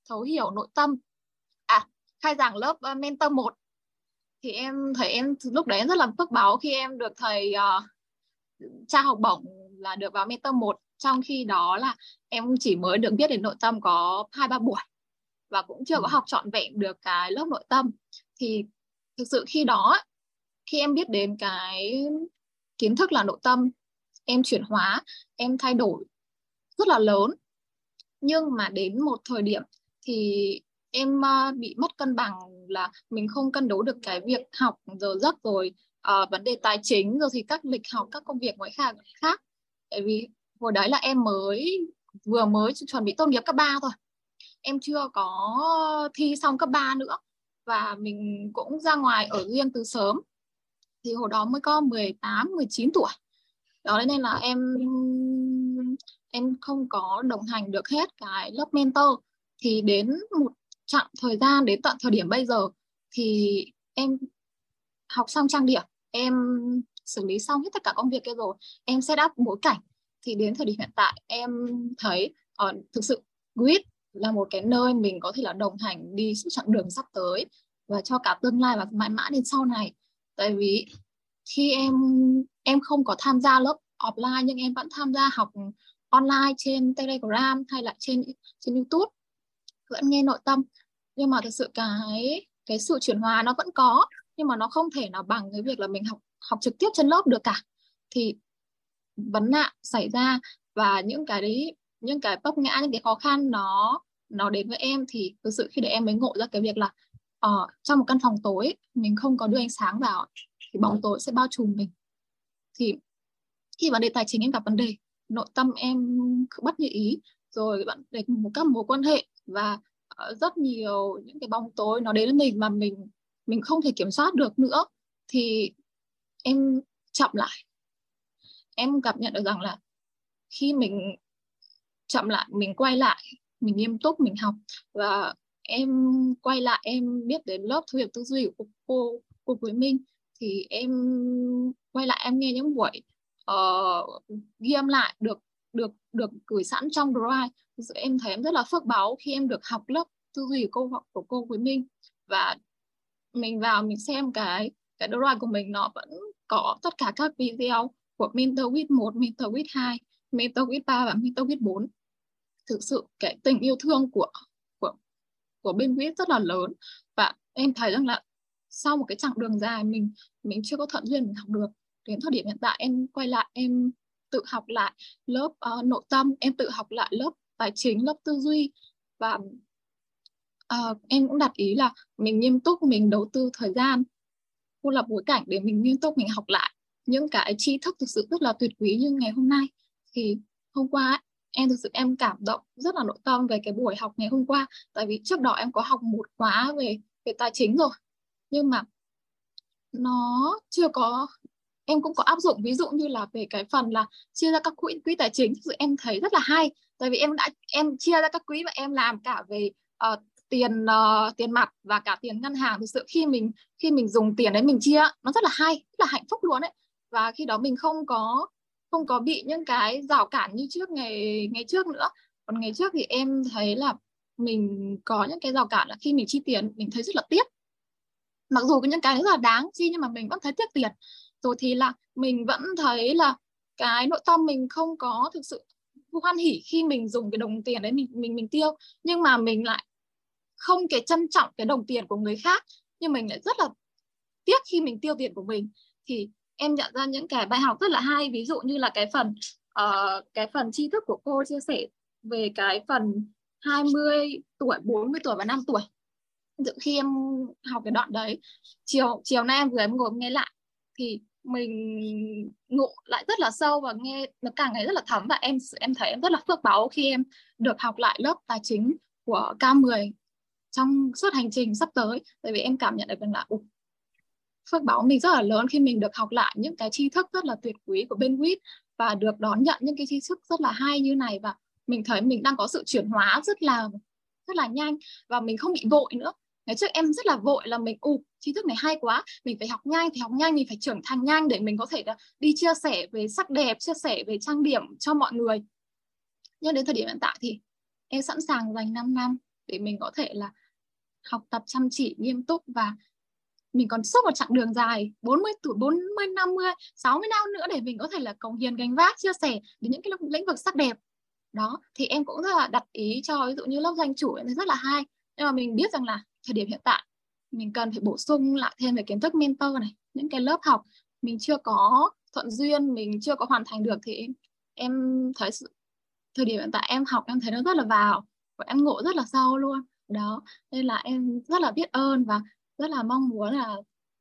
thấu hiểu nội tâm. À khai giảng lớp uh, mentor 1 thì em thấy em lúc đấy rất là phước báo khi em được thầy uh, tra học bổng là được vào mentor 1 trong khi đó là em chỉ mới được biết đến nội tâm có hai ba buổi và cũng chưa có ừ. học trọn vẹn được cái lớp nội tâm. Thì thực sự khi đó khi em biết đến cái kiến thức là nội tâm em chuyển hóa em thay đổi rất là lớn. Nhưng mà đến một thời điểm thì em ờ, bị mất cân bằng là mình không cân đối được cái việc học giờ giấc rồi uh, vấn đề tài chính rồi thì các lịch học các công việc ngoại khác khác. Tại vì hồi đấy là em mới vừa mới chuẩn bị tốt nghiệp cấp 3 thôi. Em chưa có thi xong cấp 3 nữa và mình cũng ra ngoài ở riêng từ sớm. Thì hồi đó mới có 18 19 tuổi. Đó nên là em em không có đồng hành được hết cái lớp mentor. Thì đến một chặng thời gian đến tận thời điểm bây giờ thì em học xong trang điểm em xử lý xong hết tất cả công việc kia rồi em set up bối cảnh. Thì đến thời điểm hiện tại em thấy uh, thực sự grit là một cái nơi mình có thể là đồng hành đi suốt chặng đường sắp tới và cho cả tương lai và mãi mãi đến sau này. Tại vì khi em em không có tham gia lớp offline nhưng em vẫn tham gia học online trên telegram hay là trên trên youtube, vẫn nghe nội tâm. Nhưng mà thực sự cái cái sự chuyển hóa nó vẫn có, nhưng mà nó không thể nào bằng cái việc là mình học học trực tiếp trên lớp được cả. Thì vấn nạn xảy ra và những cái đấy những cái vấp ngã những cái khó khăn nó nó đến với em thì thực sự khi để em mới ngộ ra cái việc là uh, trong một căn phòng tối mình không có đưa ánh sáng vào thì bóng tối sẽ bao trùm mình. Thì khi vấn đề tài chính em gặp vấn đề nội tâm em bất như ý rồi bạn để một các mối quan hệ và uh, rất nhiều những cái bóng tối nó đến với mình mà mình mình không thể kiểm soát được nữa thì em chậm lại. Em cảm nhận được rằng là khi mình chậm lại mình quay lại mình nghiêm túc mình học. Và em quay lại em biết đến lớp thu nhập tư duy của cô cô Quế Minh. Thì em quay lại em nghe những buổi uh, ghi âm lại được được được gửi sẵn trong drive. Em thấy em rất là phước báo khi em được học lớp tư duy của cô của cô Quế Minh. Và mình vào mình xem cái cái drive của mình nó vẫn có tất cả các video của Mentor with 1, Mentor with 2, Mentor with 3 và Mentor with 4 thực sự cái tình yêu thương của của của bên quýt rất là lớn. Và em thấy rằng là sau một cái chặng đường dài mình mình chưa có thuận duyên mình học được đến thời điểm hiện tại em quay lại em tự học lại lớp uh, nội tâm em tự học lại lớp tài chính lớp tư duy. Và uh, em cũng đặt ý là mình nghiêm túc mình đầu tư thời gian cô lập bối cảnh để mình nghiêm túc mình học lại. Những cái tri thức thực sự rất là tuyệt quý như ngày hôm nay. Thì hôm qua ấy, em thực sự em cảm động rất là nội tâm về cái buổi học ngày hôm qua. Tại vì trước đó em có học một khóa về về tài chính rồi. Nhưng mà nó chưa có em cũng có áp dụng. Ví dụ như là về cái phần là chia ra các quỹ quỹ tài chính thực sự em thấy rất là hay. Tại vì em đã em chia ra các quỹ và em làm cả về uh, tiền uh, tiền mặt và cả tiền ngân hàng. Thực sự khi mình khi mình dùng tiền đấy mình chia nó rất là hay rất là hạnh phúc luôn đấy và khi đó mình không có không có bị những cái rào cản như trước ngày ngày trước nữa. Còn ngày trước thì em thấy là mình có những cái rào cản là khi mình chi tiền, mình thấy rất là tiếc. Mặc dù có những cái rất là đáng chi nhưng mà mình vẫn thấy tiếc tiền. Rồi thì là mình vẫn thấy là cái nội tâm mình không có thực sự hoan hỉ khi mình dùng cái đồng tiền đấy mình mình mình tiêu. Nhưng mà mình lại không cái trân trọng cái đồng tiền của người khác, nhưng mình lại rất là tiếc khi mình tiêu tiền của mình. Thì em nhận ra những cái bài học rất là hay ví dụ như là cái phần uh, cái phần tri thức của cô chia sẻ về cái phần 20 tuổi 40 tuổi và 5 tuổi. Dự khi em học cái đoạn đấy chiều chiều nay em vừa em ngồi nghe lại thì mình ngộ lại rất là sâu và nghe nó càng ngày rất là thấm và em em thấy em rất là phước báu khi em được học lại lớp tài chính của K10 trong suốt hành trình sắp tới. Tại vì em cảm nhận được rằng là phước báo mình rất là lớn khi mình được học lại những cái tri thức rất là tuyệt quý của bên WIT và được đón nhận những cái tri thức rất là hay như này và mình thấy mình đang có sự chuyển hóa rất là rất là nhanh và mình không bị vội nữa. Ngày trước em rất là vội là mình u tri thức này hay quá, mình phải học nhanh, phải học nhanh, mình phải trưởng thành nhanh để mình có thể đi chia sẻ về sắc đẹp, chia sẻ về trang điểm cho mọi người. Nhưng đến thời điểm hiện tại thì em sẵn sàng dành 5 năm để mình có thể là học tập chăm chỉ nghiêm túc và mình còn suốt một chặng đường dài 40 tuổi 40 50 60 năm nữa để mình có thể là cống hiến gánh vác chia sẻ đến những cái lĩnh vực sắc đẹp. Đó thì em cũng rất là đặt ý cho ví dụ như lớp danh chủ em thấy rất là hay nhưng mà mình biết rằng là thời điểm hiện tại mình cần phải bổ sung lại thêm về kiến thức mentor này những cái lớp học mình chưa có thuận duyên mình chưa có hoàn thành được thì em thấy sự, thời điểm hiện tại em học em thấy nó rất là vào và em ngộ rất là sâu luôn. Đó nên là em rất là biết ơn và rất là mong muốn là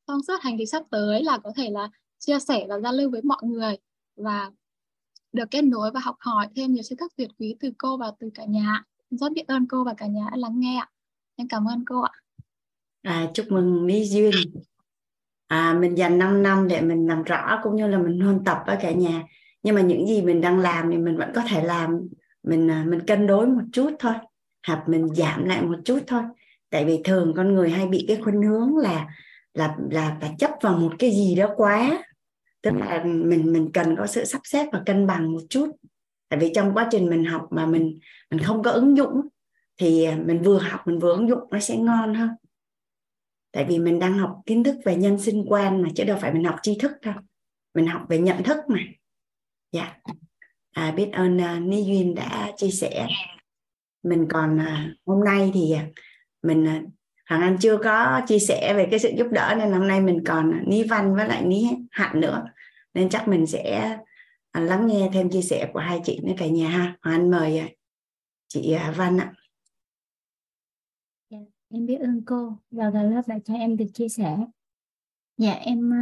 trong suốt hành trình sắp tới là có thể là chia sẻ và giao lưu với mọi người và được kết nối và học hỏi thêm nhiều kiến thức tuyệt quý từ cô và từ cả nhà. Rất biết ơn cô và cả nhà đã lắng nghe ạ. Em cảm ơn cô ạ. À, chúc mừng Mỹ Duyên. À, mình dành 5 năm để mình làm rõ cũng như là mình huân tập với cả nhà. Nhưng mà những gì mình đang làm thì mình vẫn có thể làm. Mình à, mình cân đối một chút thôi. Hoặc mình giảm lại một chút thôi tại vì thường con người hay bị cái khuynh hướng là là là là chấp vào một cái gì đó quá. Tức là mình mình cần có sự sắp xếp và cân bằng một chút. Tại vì trong quá trình mình học mà mình mình không có ứng dụng thì à, mình vừa học mình vừa ứng dụng nó sẽ ngon hơn. Tại vì mình đang học kiến thức về nhân sinh quan mà chứ đâu phải mình học tri thức đâu. Mình học về nhận thức mà. Dạ. À, biết ơn uh, Ni Duyên đã chia sẻ. Mình còn uh, hôm nay thì uh, mình uh, Hoàng Anh chưa có chia sẻ về cái sự giúp đỡ nên hôm nay mình còn Ní Văn với lại Ní Hạnh nữa. Nên chắc mình sẽ à, lắng nghe thêm chia sẻ của hai chị nữa cả nhà ha. Hoàng Anh mời à, chị Văn ạ. Yeah, em biết ơn cô. Và cả lớp đã cho em được chia sẻ. Dạ em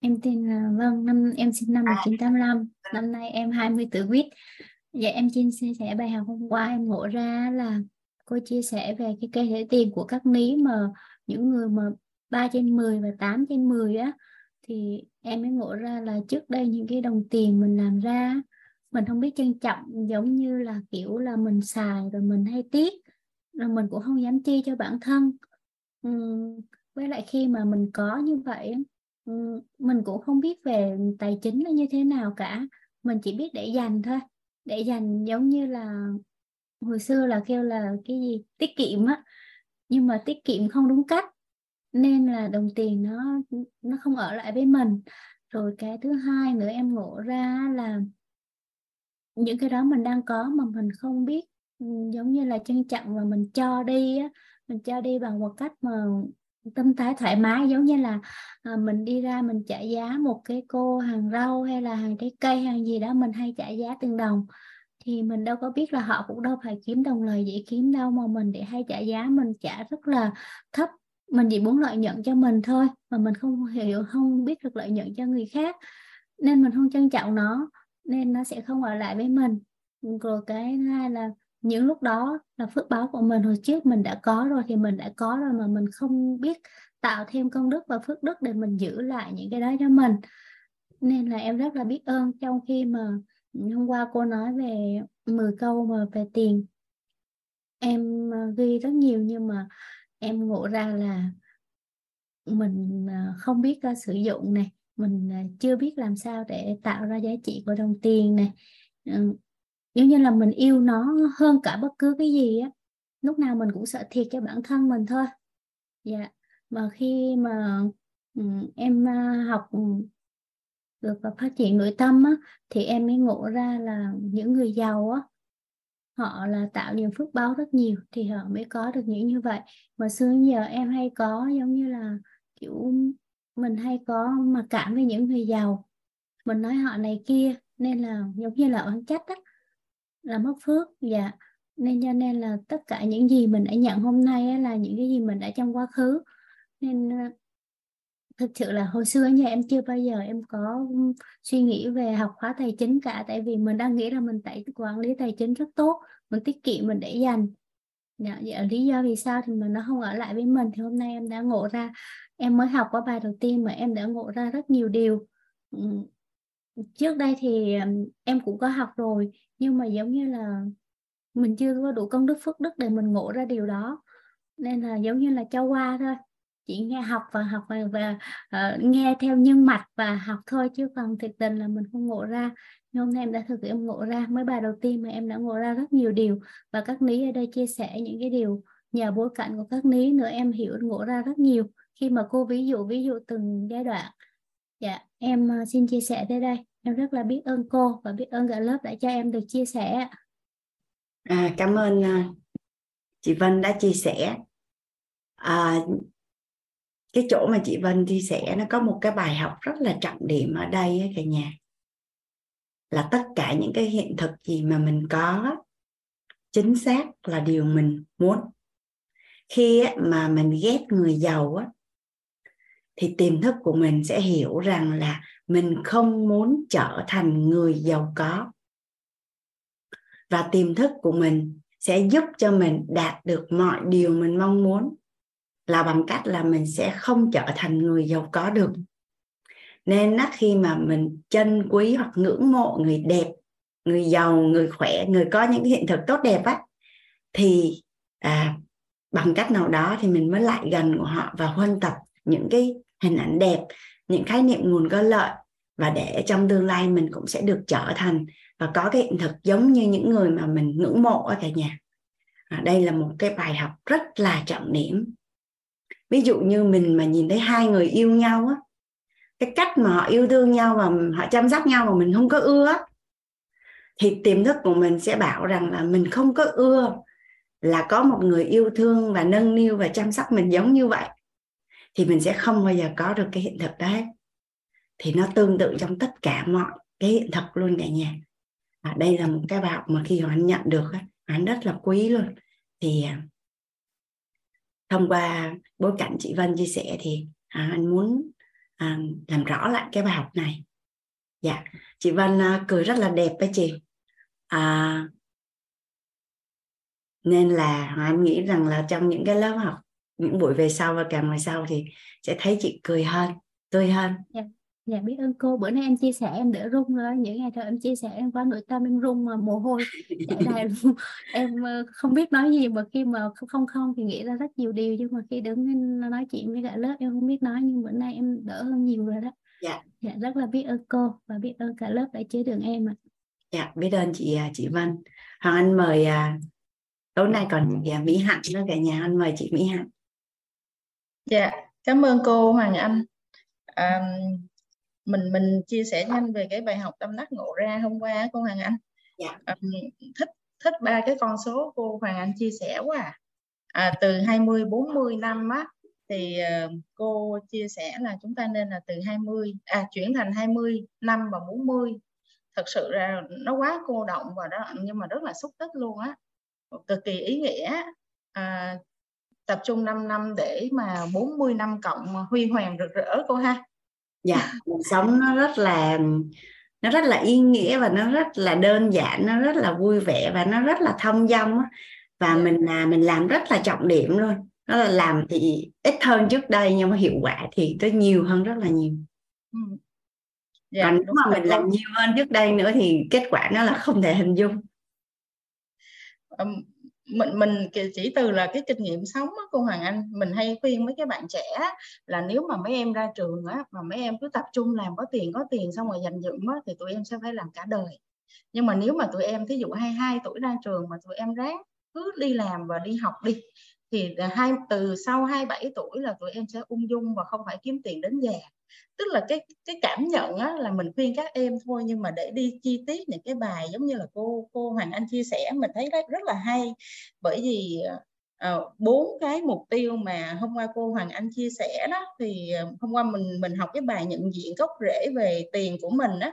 Em tên là Vân, năm em sinh năm 1985, năm nay em 20 tuổi quýt. Dạ em chia sẻ bài học hôm qua em ngộ ra là cô chia sẻ về cái cây thể tiền của các ní mà những người mà 3 trên 10 và 8 trên 10 á thì em mới ngộ ra là trước đây những cái đồng tiền mình làm ra mình không biết trân trọng giống như là kiểu là mình xài rồi mình hay tiếc rồi mình cũng không dám chi cho bản thân. Uhm, với lại khi mà mình có như vậy mình cũng không biết về tài chính là như thế nào cả. Mình chỉ biết để dành thôi để dành giống như là hồi xưa là kêu là cái gì? Tiết kiệm á. Nhưng mà tiết kiệm không đúng cách nên là đồng tiền nó nó không ở lại với mình. Rồi cái thứ hai nữa em ngộ ra là những cái đó mình đang có mà mình không biết ừ, giống như là trân trọng và mình cho đi á. Mình cho đi bằng một cách mà tâm thái thoải mái giống như là à, mình đi ra mình trả giá một cái cô hàng rau hay là hàng trái cây hàng gì đó mình hay trả giá từng đồng thì mình đâu có biết là họ cũng đâu phải kiếm đồng lời dễ kiếm đâu, mà mình để hay trả giá, mình trả rất là thấp. Mình chỉ muốn lợi nhuận cho mình thôi, mà mình không hiểu, không biết được lợi nhuận cho người khác. Nên mình không trân trọng nó, nên nó sẽ không ở lại với mình. Rồi cái hai là những lúc đó là phước báo của mình, hồi trước mình đã có rồi thì mình đã có rồi mà mình không biết tạo thêm công đức và phước đức để mình giữ lại những cái đó cho mình. Nên là em rất là biết ơn trong khi mà hôm qua cô nói về 10 câu mà về tiền. Em ờ, ghi rất nhiều nhưng mà em ngộ ra là mình ờ, không biết ờ, sử dụng này. Mình chưa biết làm sao để tạo ra giá trị của đồng tiền này. Ừ, Giống như là mình yêu nó hơn cả bất cứ cái gì á. Lúc nào mình cũng sợ thiệt cho bản thân mình thôi. Dạ mà khi mà ừ, em học ừ, được và phát triển nội tâm á, thì em mới ngộ ra là những người giàu á họ là tạo niềm phước báo rất nhiều thì họ mới có được những như vậy. Mà xưa giờ em hay có giống như là kiểu mình hay có mặc cảm với những người giàu. Mình nói họ này kia nên là giống như là oán trách á là mất phước dạ. Nên cho nên là tất cả những gì mình đã nhận hôm nay là những cái gì mình đã trong quá khứ. Nên thực sự là hồi xưa nhà em chưa bao giờ em có suy nghĩ về học khóa tài chính cả tại vì mình đang nghĩ là mình tại quản lý tài chính rất tốt mình tiết kiệm mình để dành. Dạ, dạ, lý do vì sao thì mình nó không ở lại với mình. Thì hôm nay em đã ngộ ra em mới học qua bài đầu tiên mà em đã ngộ ra rất nhiều điều. Ừ, trước đây thì em cũng có học rồi nhưng mà giống như là mình chưa có đủ công đức phước đức để mình ngộ ra điều đó. Nên là giống như là cho qua thôi chỉ nghe học và học và, và uh, nghe theo nhân mạch và học thôi chứ còn thực tình là mình không ngộ ra. Nhưng hôm nay em đã thực em ngộ ra mấy bài đầu tiên mà em đã ngộ ra rất nhiều điều. Và các ní ở đây chia sẻ những cái điều nhờ bối cảnh của các ní nữa em hiểu ngộ ra rất nhiều. Khi mà cô ví dụ ví dụ từng giai đoạn. Dạ em ờ, xin chia sẻ tới đây. Em rất là biết ơn cô và biết ơn cả lớp đã cho em được chia sẻ. À, cảm ơn ờ, chị Vân đã chia sẻ. À, cái chỗ mà chị Vân chia sẻ nó có một cái bài học rất là trọng điểm ở đây ấy, cả nhà. Là tất cả những cái hiện thực gì mà mình có chính xác là điều mình muốn. Khi mà mình ghét người giàu á thì tiềm thức của mình sẽ hiểu rằng là mình không muốn trở thành người giàu có. Và tiềm thức của mình sẽ giúp cho mình đạt được mọi điều mình mong muốn là bằng cách là mình sẽ không trở thành người giàu có được. Nên á, khi mà mình trân quý hoặc ngưỡng mộ người đẹp người giàu người khỏe người có những hiện thực tốt đẹp á thì à, bằng cách nào đó thì mình mới lại gần của họ và huân tập những cái hình ảnh đẹp những khái niệm nguồn có lợi. Và để trong tương lai mình cũng sẽ được trở thành và có cái hiện thực giống như những người mà mình ngưỡng mộ ở cả nhà. À, đây là một cái bài học rất là trọng điểm ví dụ như mình mà nhìn thấy hai người yêu nhau á cái cách mà họ yêu thương nhau và họ chăm sóc nhau mà mình không có ưa thì tiềm thức của mình sẽ bảo rằng là mình không có ưa là có một người yêu thương và nâng niu và chăm sóc mình giống như vậy thì mình sẽ không bao giờ có được cái hiện thực đấy. Thì nó tương tự trong tất cả mọi cái hiện thực luôn cả nhà. À, đây là một cái bài học mà khi họ nhận được anh rất là quý luôn. Thì à, thông qua bối cảnh chị Vân chia sẻ thì à, anh muốn à, làm rõ lại cái bài học này. Dạ chị Vân à, cười rất là đẹp đấy chị. À, nên là anh nghĩ rằng là trong những cái lớp học những buổi về sau và càng về sau thì sẽ thấy chị cười hơn tươi hơn. Yeah dạ biết ơn cô. Bữa nay em chia sẻ em đỡ run rồi. Những ngày thôi em chia sẻ em qua nội tâm em run mà mồ hôi. Chảy ra luôn em ờ, không biết nói gì mà khi mà không không thì nghĩ ra rất nhiều điều. Nhưng mà khi đứng nói chuyện với cả lớp em không biết nói nhưng bữa nay em đỡ hơn nhiều rồi đó. Dạ. Dạ rất là biết ơn cô và biết ơn cả lớp đã chế đường em ạ. Dạ biết ơn chị à, chị Vân. Hoàng Anh mời à, tối nay còn chị à, Mỹ Hạnh nữa cả nhà. Anh mời chị Mỹ Hạnh. Dạ cảm ơn cô Hoàng Anh. À, mình mình chia sẻ nhanh về cái bài học tâm đắc ngộ ra hôm qua cô Hoàng Anh. Dạ. à, thích thích ba cái con số cô Hoàng Anh chia sẻ quá à. à từ 20 40 năm á thì uh, cô chia sẻ là chúng ta nên là từ 20 à chuyển thành 20 năm và 40 thật sự ra nó quá cô động và đó nhưng mà rất là xúc tích luôn á. Cực kỳ ý nghĩa à, tập trung 5 năm để mà 40 năm cộng huy hoàng rực rỡ cô ha dạ cuộc sống nó rất là nó rất là ý nghĩa và nó rất là đơn giản nó rất là vui vẻ và nó rất là thông dong và. Dạ. mình là mình làm rất là trọng điểm luôn nó là làm thì ít hơn trước đây nhưng mà hiệu quả thì tới nhiều hơn rất là nhiều ừ. yeah, còn nếu mà mình làm nhiều hơn trước đây nữa thì kết quả nó là không thể hình dung um, mình mình chỉ từ là cái kinh nghiệm sống á, cô Hoàng Anh mình hay khuyên mấy cái bạn trẻ là nếu mà mấy em ra trường á mà mấy em cứ tập trung làm có tiền có tiền xong rồi dành dụm á thì tụi em sẽ phải làm cả đời. Nhưng mà nếu mà tụi em thí dụ 22 tuổi ra trường mà tụi em ráng cứ đi làm và đi học đi thì hai từ sau 27 tuổi là tụi em sẽ ung dung và không phải kiếm tiền đến già tức là cái cái cảm nhận á, là mình khuyên các em thôi nhưng mà để đi chi tiết những cái bài giống như là cô cô Hoàng Anh chia sẻ mình thấy rất rất là hay. Bởi vì ờ, bốn uh, cái mục tiêu mà hôm qua cô Hoàng Anh chia sẻ đó thì ờ, hôm qua mình mình học cái bài nhận diện gốc rễ về tiền của mình á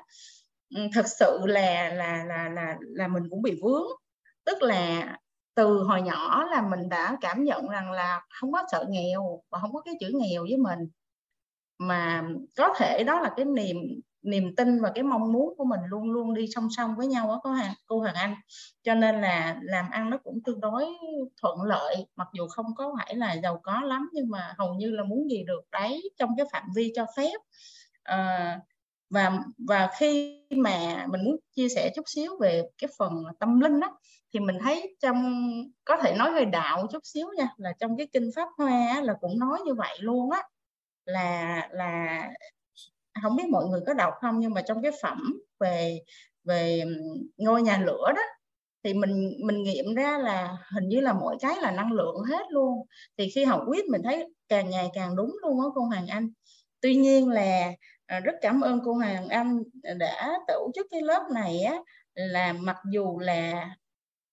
ừ, thật sự là là là là là mình cũng bị vướng. Tức là từ hồi nhỏ là mình đã cảm nhận rằng là không có sợ nghèo và không có cái chữ nghèo với mình mà có thể đó là cái niềm niềm tin và cái mong muốn của mình luôn luôn đi song song với nhau đó có hàng cô Hoàng Anh. Cho nên là làm ăn nó cũng tương đối thuận lợi mặc dù không có phải là giàu có lắm nhưng mà hầu như là muốn gì được đấy trong cái phạm vi cho phép. À, và và khi mà mình muốn chia sẻ chút xíu về cái phần tâm linh đó thì mình thấy trong có thể nói hơi đạo chút xíu nha là trong cái kinh pháp hoa là cũng nói như vậy luôn á là là không biết mọi người có đọc không, nhưng mà trong cái phẩm về về ngôi nhà lửa đó, thì mình mình nghiệm ra là hình như là mỗi cái là năng lượng hết luôn. Thì khi học quyết mình thấy càng ngày càng đúng luôn đó cô Hoàng Anh. Tuy nhiên là à, rất cảm ơn cô Hoàng Anh đã tổ chức cái lớp này á, là mặc dù là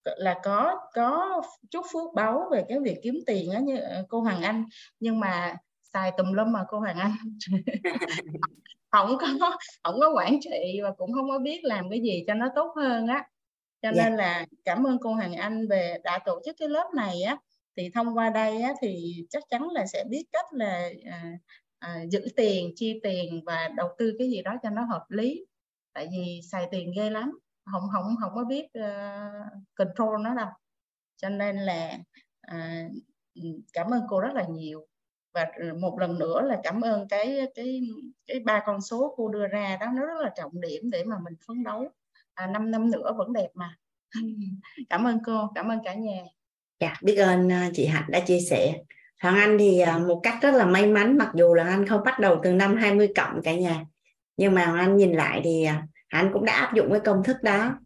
là có có chút phước báu về cái việc kiếm tiền á như ờ, cô Hoàng Anh, nhưng mà xài tùm lum mà cô Hoàng Anh. [LAUGHS] Không có không có quản trị và cũng không có biết làm cái gì cho nó tốt hơn á. Cho yeah. Dạ. nên là cảm ơn cô Hoàng Anh về đã tổ chức cái lớp này á. Thì thông qua đây á, thì chắc chắn là sẽ biết cách là à, à, giữ tiền chi tiền và đầu tư cái gì đó cho nó hợp lý. Tại vì xài tiền ghê lắm không không không có biết uh, control nó đâu. Cho nên là uh, cảm ơn cô rất là nhiều và ừ, một lần nữa là cảm ơn cái cái cái ba con số cô đưa ra. Đó nó rất là trọng điểm để mà mình phấn đấu. À, 5 năm nữa vẫn đẹp mà. [LAUGHS] Cảm ơn cô cảm ơn cả nhà. Dạ biết ơn à, chị Hạnh đã chia sẻ. Hoàng Anh thì à, một cách rất là may mắn mặc dù là anh không bắt đầu từ năm 20 cộng cả nhà nhưng mà Hoàng Anh nhìn lại thì à, anh cũng đã áp dụng cái công thức đó.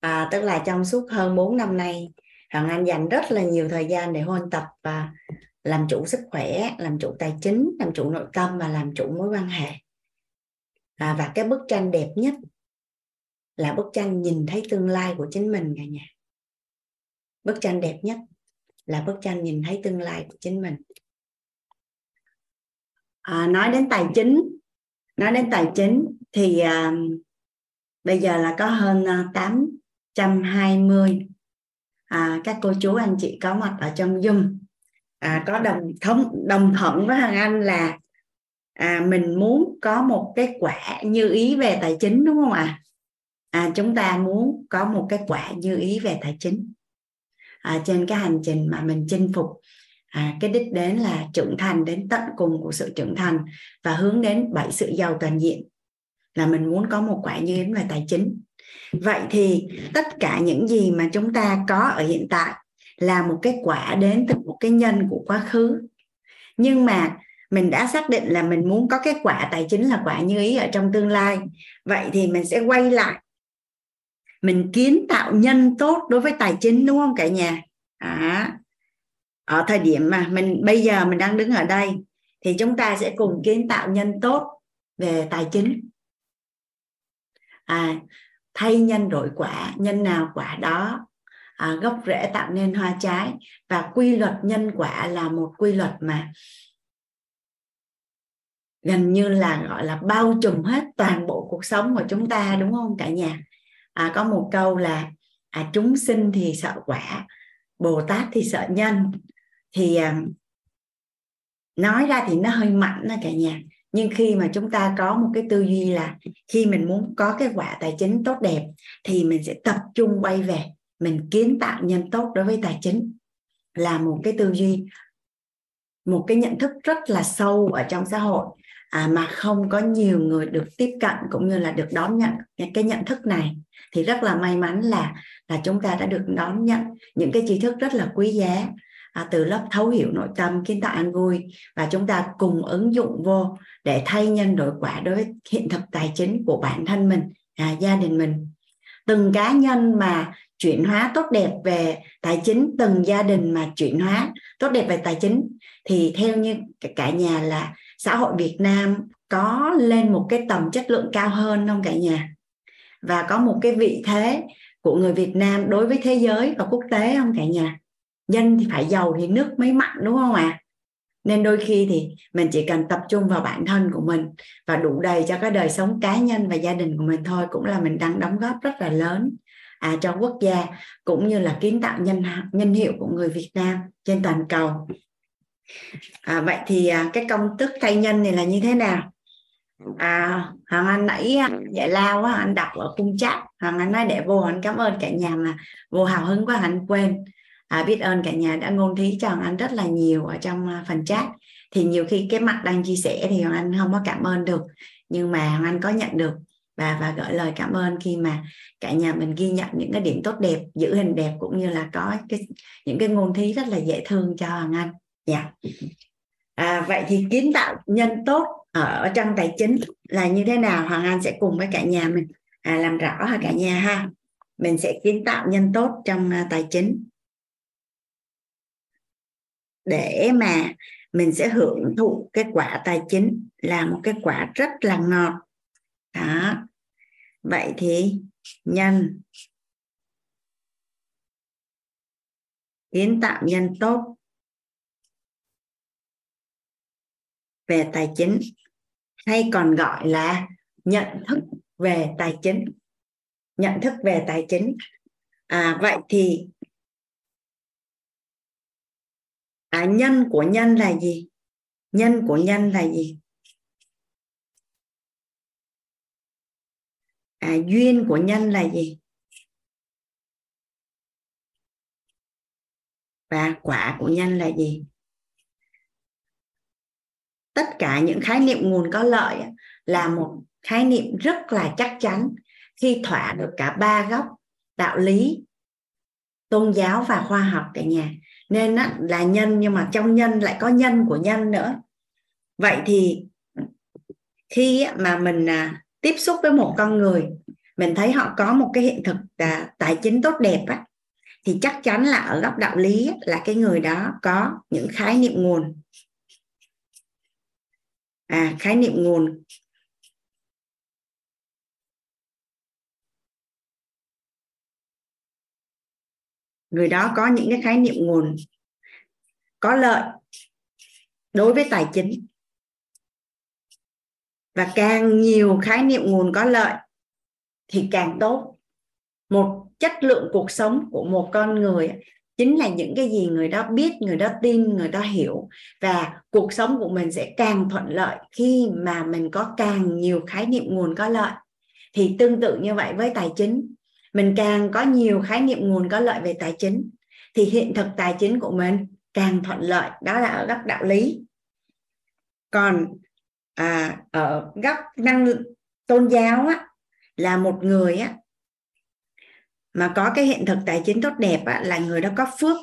À, tức là trong suốt hơn 4 năm nay Hoàng Anh dành rất là nhiều thời gian để huân tập và làm chủ sức khỏe làm chủ tài chính làm chủ nội tâm và làm chủ mối quan hệ. À, và cái bức tranh đẹp nhất là bức tranh nhìn thấy tương lai của chính mình cả nhà. Bức tranh đẹp nhất là bức tranh nhìn thấy tương lai của chính mình. À, nói đến tài chính nói đến tài chính thì à, bây giờ là có hơn à, 820 à, các cô chú anh chị có mặt ở trong Zoom à, có đồng thống đồng thuận với Hoàng Anh là à, mình muốn có một cái quả như ý về tài chính đúng không ạ à? à, chúng ta muốn có một cái quả như ý về tài chính à, trên cái hành trình mà mình chinh phục à, cái đích đến là trưởng thành đến tận cùng của sự trưởng thành và hướng đến bảy sự giàu toàn diện là mình muốn có một quả như ý về tài chính vậy thì tất cả những gì mà chúng ta có ở hiện tại là một cái quả đến từ một cái nhân của quá khứ. Nhưng mà mình đã xác định là mình muốn có cái quả tài chính là quả như ý ở trong tương lai. Vậy thì mình sẽ quay lại. Mình kiến tạo nhân tốt đối với tài chính đúng không cả nhà? À, ở thời điểm mà mình bây giờ mình đang đứng ở đây thì chúng ta sẽ cùng kiến tạo nhân tốt về tài chính. À, thay nhân đổi quả nhân nào quả đó à, gốc rễ tạo nên hoa trái. Và quy luật nhân quả là một quy luật mà gần như là gọi là bao trùm hết toàn bộ cuộc sống của chúng ta đúng không cả nhà? À, có một câu là à, chúng sinh thì sợ quả bồ tát thì sợ nhân. Thì à, nói ra thì nó hơi mạnh đó cả nhà. Nhưng khi mà chúng ta có một cái tư duy là khi mình muốn có cái quả tài chính tốt đẹp thì mình sẽ tập trung quay về mình kiến tạo nhân tốt đối với tài chính là một cái tư duy một cái nhận thức rất là sâu ở trong xã hội à, mà không có nhiều người được tiếp cận cũng như là được đón nhận cái nhận thức này. Thì rất là may mắn là là chúng ta đã được đón nhận những cái tri thức rất là quý giá à, từ lớp thấu hiểu nội tâm kiến tạo an vui và chúng ta cùng ứng dụng vô để thay nhân đổi quả đối với hiện thực tài chính của bản thân mình à, gia đình mình từng cá nhân mà chuyển hóa tốt đẹp về tài chính, từng gia đình mà chuyển hóa tốt đẹp về tài chính. Thì theo như cả nhà là xã hội Việt Nam có lên một cái tầm chất lượng cao hơn không cả nhà? Và có một cái vị thế của người Việt Nam đối với thế giới và quốc tế không cả nhà? Dân thì phải giàu thì nước mới mạnh, đúng không ạ? à? Nên đôi khi thì mình chỉ cần tập trung vào bản thân của mình và đủ đầy cho cái đời sống cá nhân và gia đình của mình thôi cũng là mình đang đóng góp rất là lớn à, cho quốc gia cũng như là kiến tạo nhân nhân hiệu của người Việt Nam trên toàn cầu. À, vậy thì à, cái công thức thay nhân này là như thế nào? À hoàng anh nãy à, giải lao quá anh đọc ở khung chat. Hoàng anh nói để vô anh cảm ơn cả nhà mà vô hào hứng quá anh quên à, biết ơn cả nhà đã ngôn thí cho anh rất là nhiều ở trong à, phần chat. Thì nhiều khi cái mặt đang chia sẻ thì hoàng anh không có cảm ơn được nhưng mà hoàng anh có nhận được. Và và gửi lời cảm ơn khi mà cả nhà mình ghi nhận những cái điểm tốt đẹp giữ hình đẹp cũng như là có cái những cái ngôn thí rất là dễ thương cho hoàng anh. Dạ. À, vậy thì kiến tạo nhân tốt ở trong tài chính là như thế nào? Hoàng anh sẽ cùng với cả nhà mình à, làm rõ ha cả nhà ha. Mình sẽ kiến tạo nhân tốt trong à, tài chính để mà mình sẽ hưởng thụ cái quả tài chính là một cái quả rất là ngọt. Đó. Vậy thì nhân. Kiến tạo nhân tốt. Về tài chính. Hay còn gọi là nhận thức về tài chính. Nhận thức về tài chính. À, vậy thì à, nhân của nhân là gì? Nhân của nhân là gì? À, duyên của nhân là gì? Và quả của nhân là gì? Tất cả những khái niệm nguồn có lợi là một khái niệm rất là chắc chắn khi thỏa được cả ba góc đạo lý tôn giáo và khoa học cả nhà nên á, là nhân nhưng mà trong nhân lại có nhân của nhân nữa. Vậy thì khi mà mình à, tiếp xúc với một con người mình thấy họ có một cái hiện thực à, tài chính tốt đẹp á thì chắc chắn là ở góc đạo lý là cái người đó có những khái niệm nguồn. À khái niệm nguồn người đó có những cái khái niệm nguồn có lợi đối với tài chính. Và càng nhiều khái niệm nguồn có lợi thì càng tốt. Một chất lượng cuộc sống của một con người chính là những cái gì người đó biết, người đó tin, người đó hiểu. Và cuộc sống của mình sẽ càng thuận lợi khi mà mình có càng nhiều khái niệm nguồn có lợi. Thì tương tự như vậy với tài chính mình càng có nhiều khái niệm nguồn có lợi về tài chính thì hiện thực tài chính của mình càng thuận lợi đó là ở góc đạo lý. Còn à, ở góc năng tôn giáo á, là một người á, mà có cái hiện thực tài chính tốt đẹp á, là người đó có phước.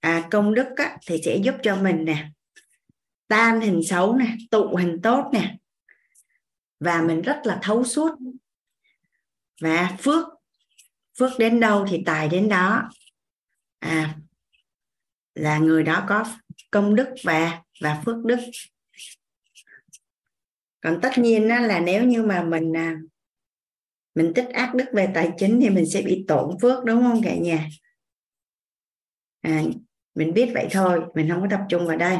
À, công đức á, thì sẽ giúp cho mình nè tan hình xấu nè tụ hình tốt nè và mình rất là thấu suốt và phước phước đến đâu thì tài đến đó. À là người đó có công đức và và phước đức. Còn tất nhiên đó là nếu như mà mình à, mình tích ác đức về tài chính thì mình sẽ bị tổn phước đúng không cả nhà? À, mình biết vậy thôi mình không có tập trung vào đây.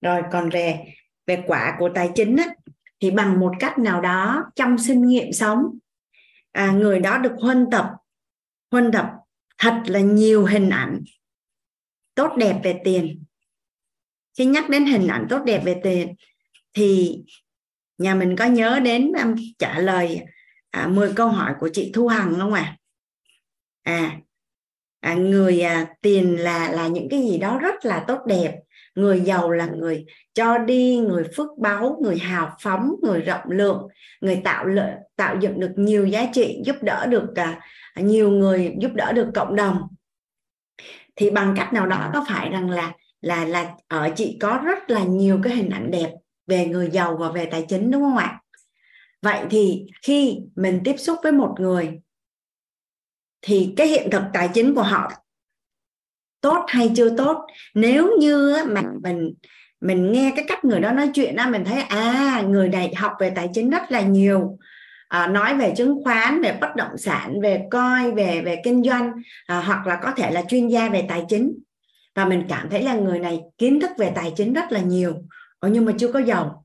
Rồi còn về về quả của tài chính á, thì bằng một cách nào đó trong sinh nghiệm sống à, người đó được huân tập. Huân tập thật là nhiều hình ảnh tốt đẹp về tiền. Khi nhắc đến hình ảnh tốt đẹp về tiền thì nhà mình có nhớ đến um, trả lời à, 10 câu hỏi của chị Thu Hằng không ạ? À? à, à người à, tiền là là những cái gì đó rất là tốt đẹp người giàu là người cho đi người phước báu người hào phóng người rộng lượng. Người tạo lợi tạo dựng được nhiều giá trị giúp đỡ được à, nhiều người giúp đỡ được cộng đồng. Thì bằng cách nào đó có phải rằng là là là ở chị có rất là nhiều cái hình ảnh đẹp về người giàu và về tài chính đúng không ạ? Vậy thì khi mình tiếp xúc với một người thì cái hiện thực tài chính của họ tốt hay chưa tốt. Nếu như mà mình mình nghe cái cách người đó nói chuyện á mình thấy à người này học về tài chính rất là nhiều à, nói về chứng khoán về bất động sản về coi về về kinh doanh à, hoặc là có thể là chuyên gia về tài chính. Và mình cảm thấy là người này kiến thức về tài chính rất là nhiều. Ồ, nhưng mà chưa có giàu.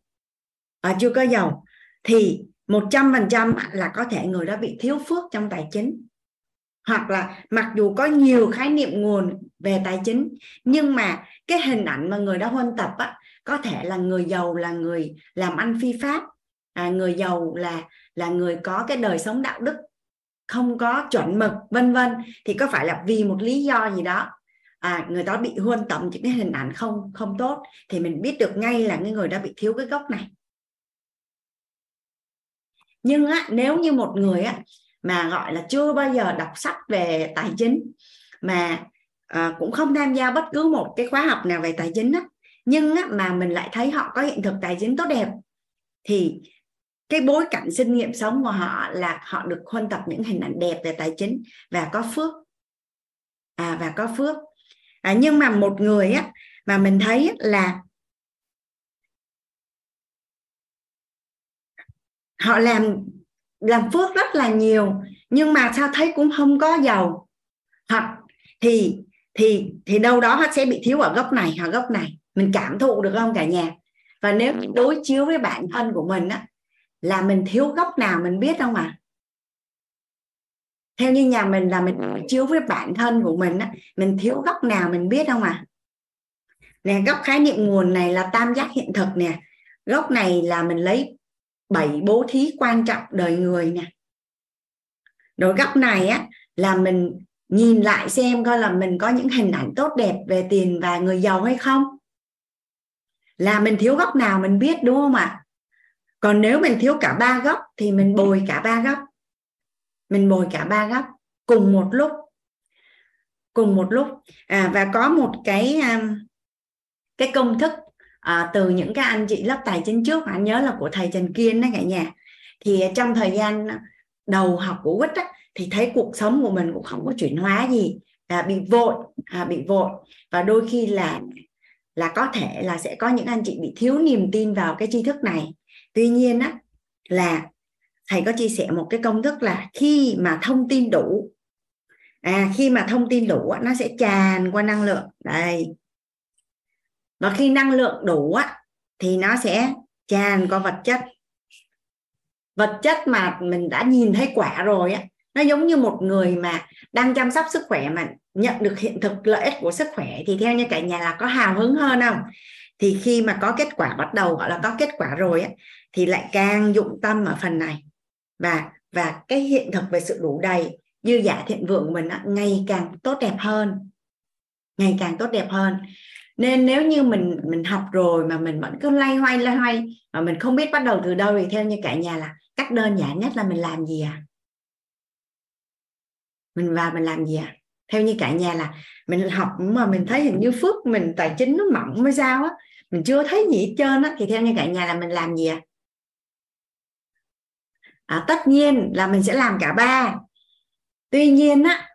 À, chưa có giàu. Thì một trăm phần trăm là có thể người đó bị thiếu phước trong tài chính hoặc là mặc dù có nhiều khái niệm nguồn về tài chính nhưng mà cái hình ảnh mà người đó huân tập á, có thể là người giàu là người làm ăn phi pháp à, người giàu là là người có cái đời sống đạo đức không có chuẩn mực vân vân thì có phải là vì một lý do gì đó à, người đó bị huân tập những cái hình ảnh không không tốt thì mình biết được ngay là cái người đó bị thiếu cái gốc này. Nhưng á, nếu như một người á, mà gọi là chưa bao giờ đọc sách về tài chính mà à, cũng không tham gia bất cứ một cái khóa học nào về tài chính á, nhưng á, mà mình lại thấy họ có hiện thực tài chính tốt đẹp thì cái bối cảnh sinh nghiệm sống của họ là họ được huân tập những hình ảnh đẹp về tài chính và có phước. À, và có phước. À, nhưng mà một người á mà mình thấy là họ làm làm phước rất là nhiều nhưng mà sao thấy cũng không có giàu? Hoặc thì thì thì đâu đó họ sẽ bị thiếu ở góc này hoặc góc này. Mình cảm thụ được không cả nhà? Và nếu đối chiếu với bản thân của mình á là mình thiếu góc nào mình biết không ạ? À? theo như nhà mình là mình đối chiếu với bản thân của mình á mình thiếu góc nào mình biết không ạ? À? nè góc khái niệm nguồn này là tam giác hiện thực nè. Góc này là mình lấy bảy bố thí quan trọng đời người nè. Đối góc này á là mình nhìn lại xem coi là mình có những hình ảnh tốt đẹp về tiền và người giàu hay không. Là mình thiếu góc nào mình biết đúng không ạ? Còn nếu mình thiếu cả ba góc thì mình bồi cả ba góc. Mình bồi cả ba góc cùng một lúc. Cùng một lúc. À, và có một cái um, cái công thức à, từ những cái anh chị lớp tài chính trước anh nhớ là của thầy Trần Kiên đấy cả nhà. Thì trong thời gian đầu học của quýt á, thì thấy cuộc sống của mình cũng không có chuyển hóa gì à, bị vội à, bị vội. Và đôi khi là là có thể là sẽ có những anh chị bị thiếu niềm tin vào cái tri thức này. Tuy nhiên á là thầy có chia sẻ một cái công thức là khi mà thông tin đủ à khi mà thông tin đủ nó sẽ tràn qua năng lượng. Đây và khi năng lượng đủ á thì nó sẽ tràn qua vật chất. Vật chất mà mình đã nhìn thấy quả rồi á nó giống như một người mà đang chăm sóc sức khỏe mà nhận được hiện thực lợi ích của sức khỏe thì theo như cả nhà là có hào hứng hơn không? Thì khi mà có kết quả bắt đầu gọi là có kết quả rồi á thì lại càng dụng tâm ở phần này. Và và cái hiện thực về sự đủ đầy dư giả thiện vượng của mình á, ngày càng tốt đẹp hơn. Ngày càng tốt đẹp hơn nên nếu như mình mình học rồi mà mình vẫn cứ lay hoay lay hoay mà mình không biết bắt đầu từ đâu thì theo như cả nhà là cách đơn giản nhất là mình làm gì à mình vào mình làm gì à theo như cả nhà là mình học mà mình thấy hình như phước mình tài chính nó mỏng mới sao á mình chưa thấy gì hết trơn á thì theo như cả nhà là mình làm gì à à, tất nhiên là mình sẽ làm cả ba. Tuy nhiên á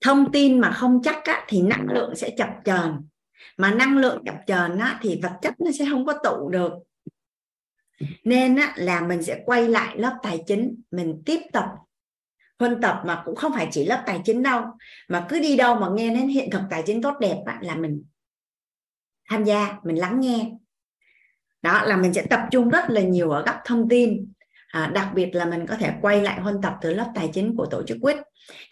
thông tin mà không chắc á, thì năng lượng sẽ chập chờn mà năng lượng chập chờn á, thì vật chất nó sẽ không có tụ được. Nên á, là mình sẽ quay lại lớp tài chính mình tiếp tục huân tập mà cũng không phải chỉ lớp tài chính đâu mà cứ đi đâu mà nghe đến hiện thực tài chính tốt đẹp á, là mình tham gia mình lắng nghe. Đó là mình sẽ tập trung rất là nhiều ở góc thông tin à, đặc biệt là mình có thể quay lại huân tập từ lớp tài chính của tổ chức quýt.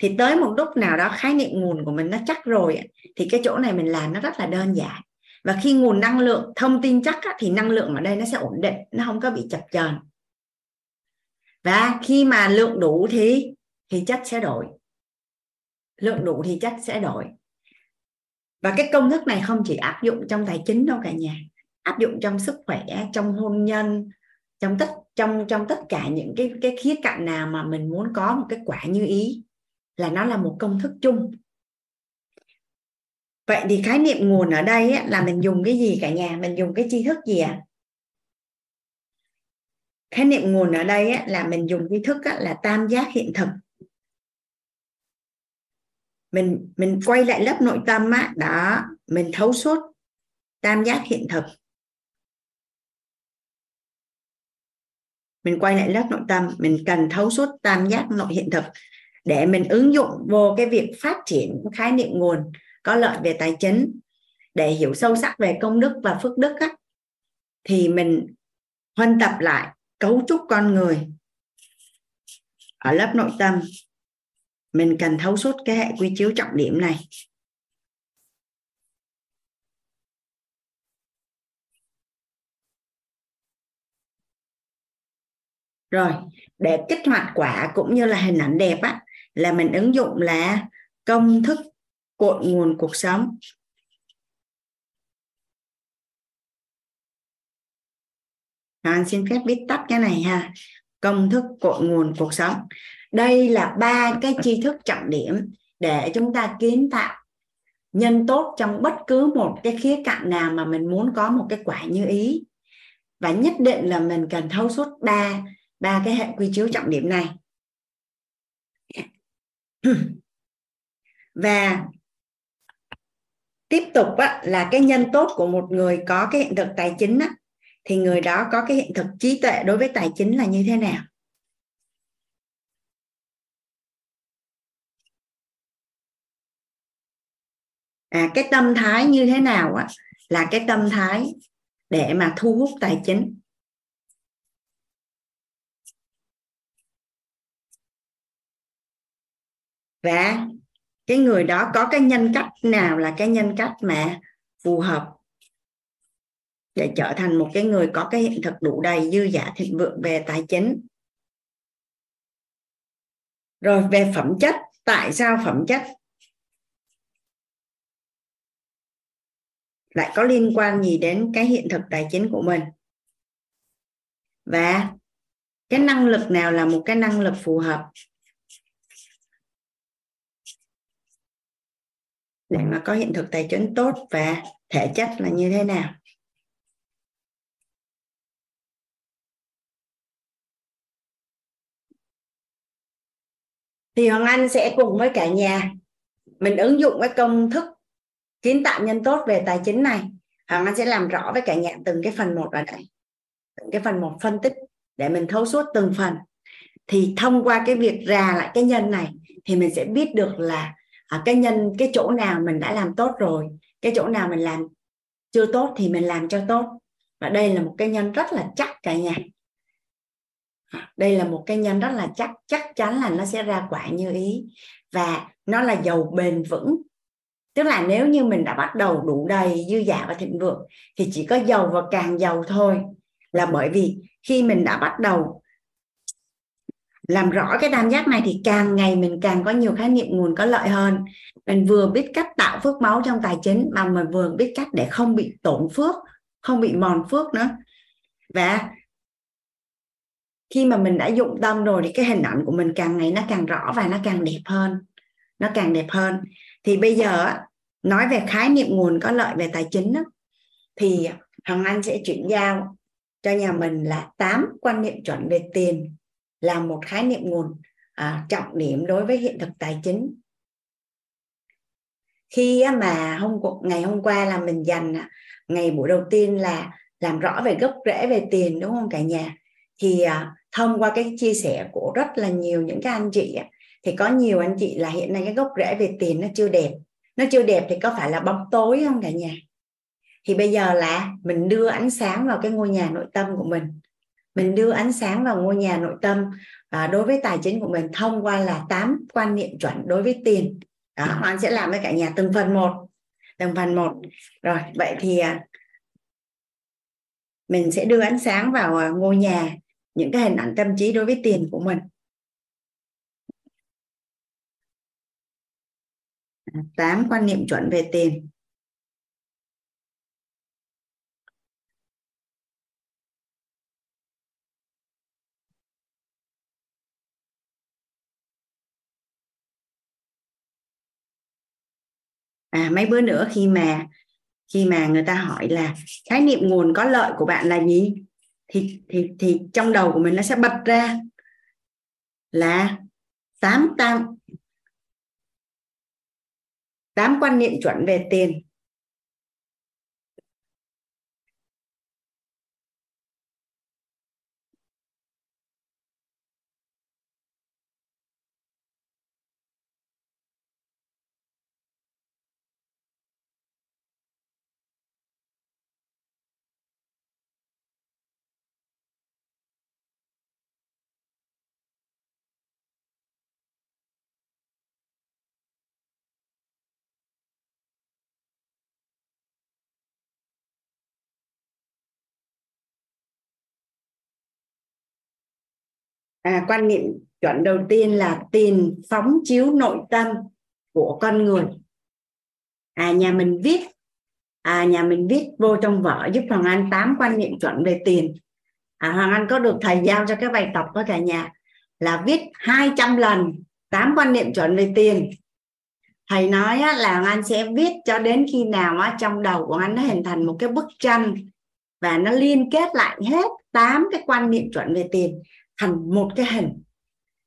Thì tới một lúc nào đó khái niệm nguồn của mình nó chắc rồi thì cái chỗ này mình làm nó rất là đơn giản. Và khi nguồn năng lượng thông tin chắc thì năng lượng ở đây nó sẽ ổn định nó không có bị chập chờn. Và khi mà lượng đủ thì thì chất sẽ đổi. Lượng đủ thì chất sẽ đổi. Và cái công thức này không chỉ áp dụng trong tài chính đâu cả nhà. Áp dụng trong sức khỏe trong hôn nhân trong tất trong trong tất cả những cái cái khía cạnh nào mà mình muốn có một cái quả như ý là nó là một công thức chung. Vậy thì khái niệm nguồn ở đây á, là mình dùng cái gì cả nhà? Mình dùng cái tri thức gì à khái niệm nguồn ở đây á, là mình dùng tri thức á, là tam giác hiện thực. Mình mình quay lại lớp nội tâm á đó mình thấu suốt tam giác hiện thực. Mình quay lại lớp nội tâm mình cần thấu suốt tam giác nội hiện thực để mình ứng dụng vô cái việc phát triển khái niệm nguồn có lợi về tài chính để hiểu sâu sắc về công đức và phước đức á, thì mình huân tập lại cấu trúc con người ở lớp nội tâm. Mình cần thấu suốt cái hệ quy chiếu trọng điểm này. Rồi, để kích hoạt quả cũng như là hình ảnh đẹp á, là mình ứng dụng là công thức cội nguồn cuộc sống. Hoàng xin phép viết tắt cái này ha. Công thức cội nguồn cuộc sống. Đây là ba cái tri thức trọng điểm để chúng ta kiến tạo nhân tốt trong bất cứ một cái khía cạnh nào mà mình muốn có một cái quả như ý. Và nhất định là mình cần thấu suốt ba ba cái hệ quy chiếu trọng điểm này. Và tiếp tục á, là cái nhân tốt của một người có cái hiện thực tài chính á, thì người đó có cái hiện thực trí tuệ đối với tài chính là như thế nào? À, cái tâm thái như thế nào á, là cái tâm thái để mà thu hút tài chính. Và cái người đó có cái nhân cách nào là cái nhân cách mà phù hợp để trở thành một cái người có cái hiện thực đủ đầy, dư giả, thịnh vượng về tài chính? Rồi về phẩm chất, tại sao phẩm chất lại có liên quan gì đến cái hiện thực tài chính của mình? Và cái năng lực nào là một cái năng lực phù hợp để mà có hiện thực tài chính tốt và thể chất là như thế nào? Thì Hoàng Anh sẽ cùng với cả nhà mình ứng dụng cái công thức kiến tạo nhân tốt về tài chính này. Hoàng Anh sẽ làm rõ với cả nhà từng cái phần một ở đây, từng cái phần một phân tích để mình thấu suốt từng phần. Thì thông qua cái việc ra lại cái nhân này thì mình sẽ biết được là à, cái nhân cái chỗ nào mình đã làm tốt rồi cái chỗ nào mình làm chưa tốt thì mình làm cho tốt. Và đây là một cái nhân rất là chắc cả nhà. Ờ, đây là một cái nhân rất là chắc chắc chắn là nó sẽ ra quả như ý. Và nó là giàu bền vững. Tức là nếu như mình đã bắt đầu đủ đầy dư giả và thịnh vượng thì chỉ có giàu và càng giàu thôi. Là bởi vì khi mình đã bắt đầu làm rõ cái tam giác này thì càng ngày mình càng có nhiều khái niệm nguồn có lợi hơn. Mình vừa biết cách tạo phước máu trong tài chính mà mình vừa biết cách để không bị tổn phước không bị mòn phước nữa. Và khi mà mình đã dụng tâm rồi thì cái hình ảnh của mình càng ngày nó càng rõ và nó càng đẹp hơn nó càng đẹp hơn. Thì bây giờ nói về khái niệm nguồn có lợi về tài chính đó, thì Hằng Anh sẽ chuyển giao cho nhà mình là 8 quan niệm chuẩn về tiền là một khái niệm nguồn à, trọng điểm đối với hiện thực tài chính. Khi mà hôm ngày hôm qua là mình dành à, ngày buổi đầu tiên là làm rõ về gốc rễ về tiền đúng không cả nhà? Thì à, thông qua cái chia sẻ của rất là nhiều những cái anh chị thì có nhiều anh chị là hiện nay cái gốc rễ về tiền nó chưa đẹp. Nó chưa đẹp thì có phải là bóng tối không cả nhà? Thì bây giờ là mình đưa ánh sáng vào cái ngôi nhà nội tâm của mình mình đưa ánh sáng vào ngôi nhà nội tâm à, đối với tài chính của mình thông qua là 8 quan niệm chuẩn đối với tiền. Đó anh sẽ làm với cả nhà từng phần một từng phần một. Rồi vậy thì à, mình sẽ đưa ánh sáng vào à, ngôi nhà những cái hình ảnh tâm trí đối với tiền của mình. Tám quan niệm chuẩn về tiền à mấy bữa nữa khi mà khi mà người ta hỏi là khái niệm nguồn có lợi của bạn là gì? Thì thì thì trong đầu của mình nó sẽ bật ra là tám tam, tám quan niệm chuẩn về tiền. À, quan niệm chuẩn đầu tiên là tiền phóng chiếu nội tâm của con người. À nhà mình viết à nhà mình viết vô trong vở giúp hoàng anh tám quan niệm chuẩn về tiền. À, hoàng anh có được thầy giao cho cái bài tập của cả nhà? Là viết 200 lần tám quan niệm chuẩn về tiền. Thầy nói là hoàng anh sẽ viết cho đến khi nào á, trong đầu của anh nó hình thành một cái bức tranh và nó liên kết lại hết tám cái quan niệm chuẩn về tiền thành một cái hình.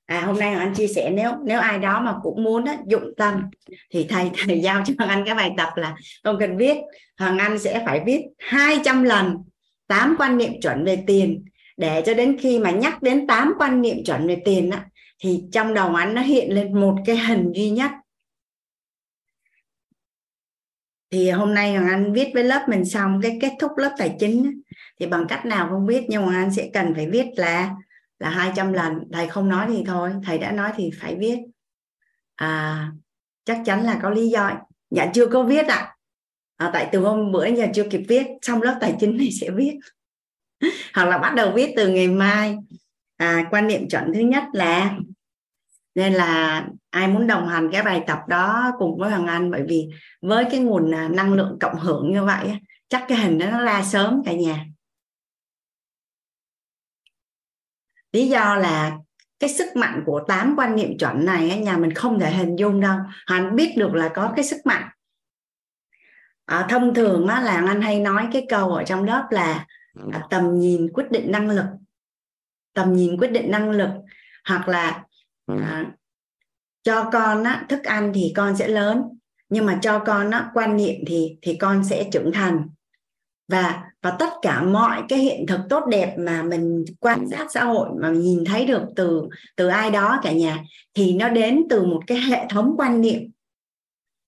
À hôm nay anh chia sẻ nếu nếu ai đó mà cũng muốn á, dụng tâm thì thầy thầy giao cho anh cái bài tập là không cần viết. Hoàng anh sẽ phải viết 200 lần tám quan niệm chuẩn về tiền. Để cho đến khi mà nhắc đến tám quan niệm chuẩn về tiền á, thì trong đầu anh nó hiện lên một cái hình duy nhất. Thì hôm nay Hoàng Anh viết với lớp mình xong cái kết thúc lớp tài chính thì bằng cách nào không biết nhưng Hoàng Anh sẽ cần phải viết là là 200 lần. Thầy không nói thì thôi thầy đã nói thì phải viết. À, chắc chắn là có lý do. Dạ chưa có viết ạ. À. à, tại từ hôm bữa giờ chưa kịp viết xong lớp tài chính này sẽ viết. [LAUGHS] Hoặc là bắt đầu viết từ ngày mai. À, quan niệm chuẩn thứ nhất là nên là ai muốn đồng hành cái bài tập đó cùng với Hoàng Anh bởi vì với cái nguồn à, năng lượng cộng hưởng như vậy chắc cái hình đó nó ra sớm cả nhà. Lý do là cái sức mạnh của tám quan niệm chuẩn này nhà mình không thể hình dung đâu. Hắn biết được là có cái sức mạnh. À, thông thường á, là anh hay nói cái câu ở trong lớp là à, tầm nhìn quyết định năng lực. Tầm nhìn quyết định năng lực. Hoặc là à, cho con á, thức ăn thì con sẽ lớn. Nhưng mà cho con á, quan niệm thì thì con sẽ trưởng thành và và tất cả mọi cái hiện thực tốt đẹp mà mình quan sát xã hội mà mình nhìn thấy được từ từ ai đó cả nhà thì nó đến từ một cái hệ thống quan niệm.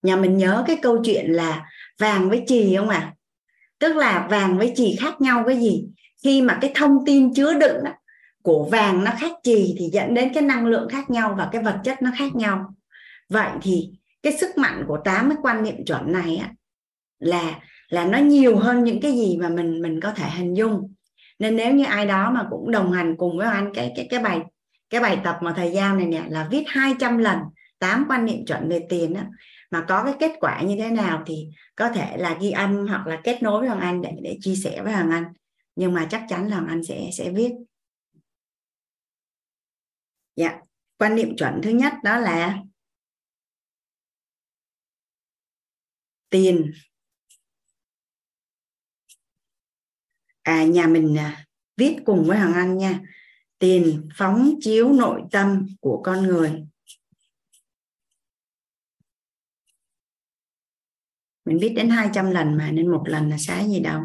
Nhà mình nhớ cái câu chuyện là vàng với chì không ạ? À? tức là vàng với chì khác nhau cái gì? Khi mà cái thông tin chứa đựng của vàng nó khác chì thì dẫn đến cái năng lượng khác nhau và cái vật chất nó khác nhau. Vậy thì cái sức mạnh của tám cái quan niệm chuẩn này á, là là nó nhiều hơn những cái gì mà mình mình có thể hình dung. Nên nếu như ai đó mà cũng đồng hành cùng với anh, cái cái cái bài cái bài tập mà thời gian này nè, là viết 200 lần tám quan niệm chuẩn về tiền đó mà có cái kết quả như thế nào thì có thể là ghi âm hoặc là kết nối với Hoàng Anh để để chia sẻ với Hoàng Anh. Nhưng mà chắc chắn là Hoàng Anh sẽ sẽ viết. Dạ. Quan niệm chuẩn thứ nhất đó là tiền. À nhà mình à, viết cùng với Hoàng Anh nha. Tiền phóng chiếu nội tâm của con người. Mình viết đến 200 lần mà nên một lần là xá gì đâu.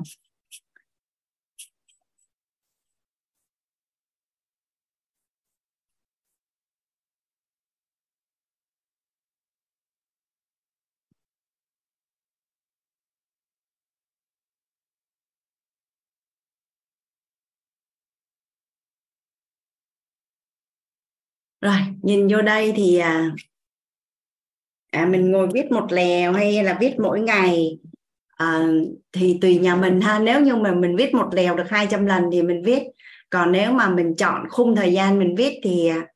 Rồi nhìn vô đây thì à, à, mình ngồi viết một lèo hay là viết mỗi ngày? À, thì tùy nhà mình ha. Nếu như mà mình viết một lèo được 200 lần thì mình viết. Còn nếu mà mình chọn khung thời gian mình viết thì à,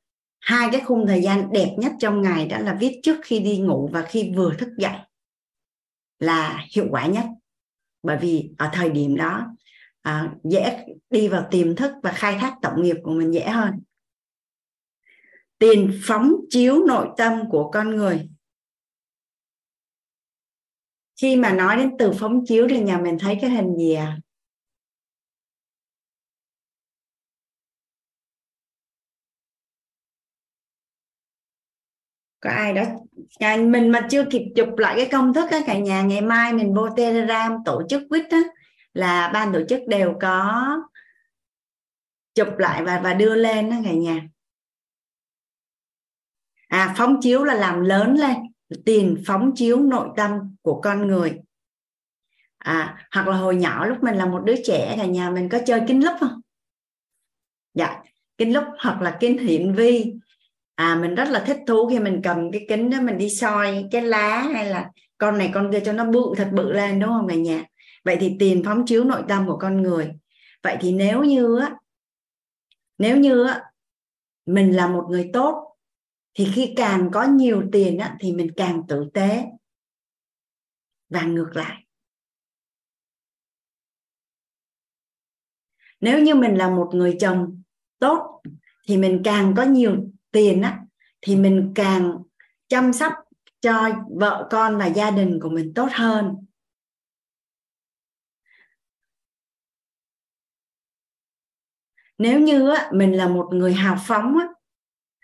hai cái khung thời gian đẹp nhất trong ngày đó là viết trước khi đi ngủ và khi vừa thức dậy là hiệu quả nhất. Bởi vì ở thời điểm đó à, dễ đi vào tiềm thức và khai thác tổng nghiệp của mình dễ hơn tiền phóng chiếu nội tâm của con người. Khi mà nói đến từ phóng chiếu thì nhà mình thấy cái hình gì à? Có ai đó? Nhà mình mà chưa kịp chụp lại cái công thức á, cả nhà, ngày mai mình vô telegram tổ chức quýt á, là ban tổ chức đều có chụp lại và và đưa lên đó cả nhà à phóng chiếu là làm lớn lên, tiền phóng chiếu nội tâm của con người. À hoặc là hồi nhỏ lúc mình là một đứa trẻ, cả nhà mình có chơi kính lúp không? Dạ kính lúp hoặc là kính hiển vi. À mình rất là thích thú khi mình cầm cái kính đó, mình đi soi cái lá hay là con này con kia cho nó bự, thật bự lên, đúng không cả nhà? Vậy thì tiền phóng chiếu nội tâm của con người. Vậy thì nếu như á, nếu như á, mình là một người tốt thì khi càng có nhiều tiền á, thì mình càng tử tế và ngược lại. Nếu như mình là một người chồng tốt thì mình càng có nhiều tiền á thì mình càng chăm sóc cho vợ con và gia đình của mình tốt hơn. Nếu như á, mình là một người hào phóng á,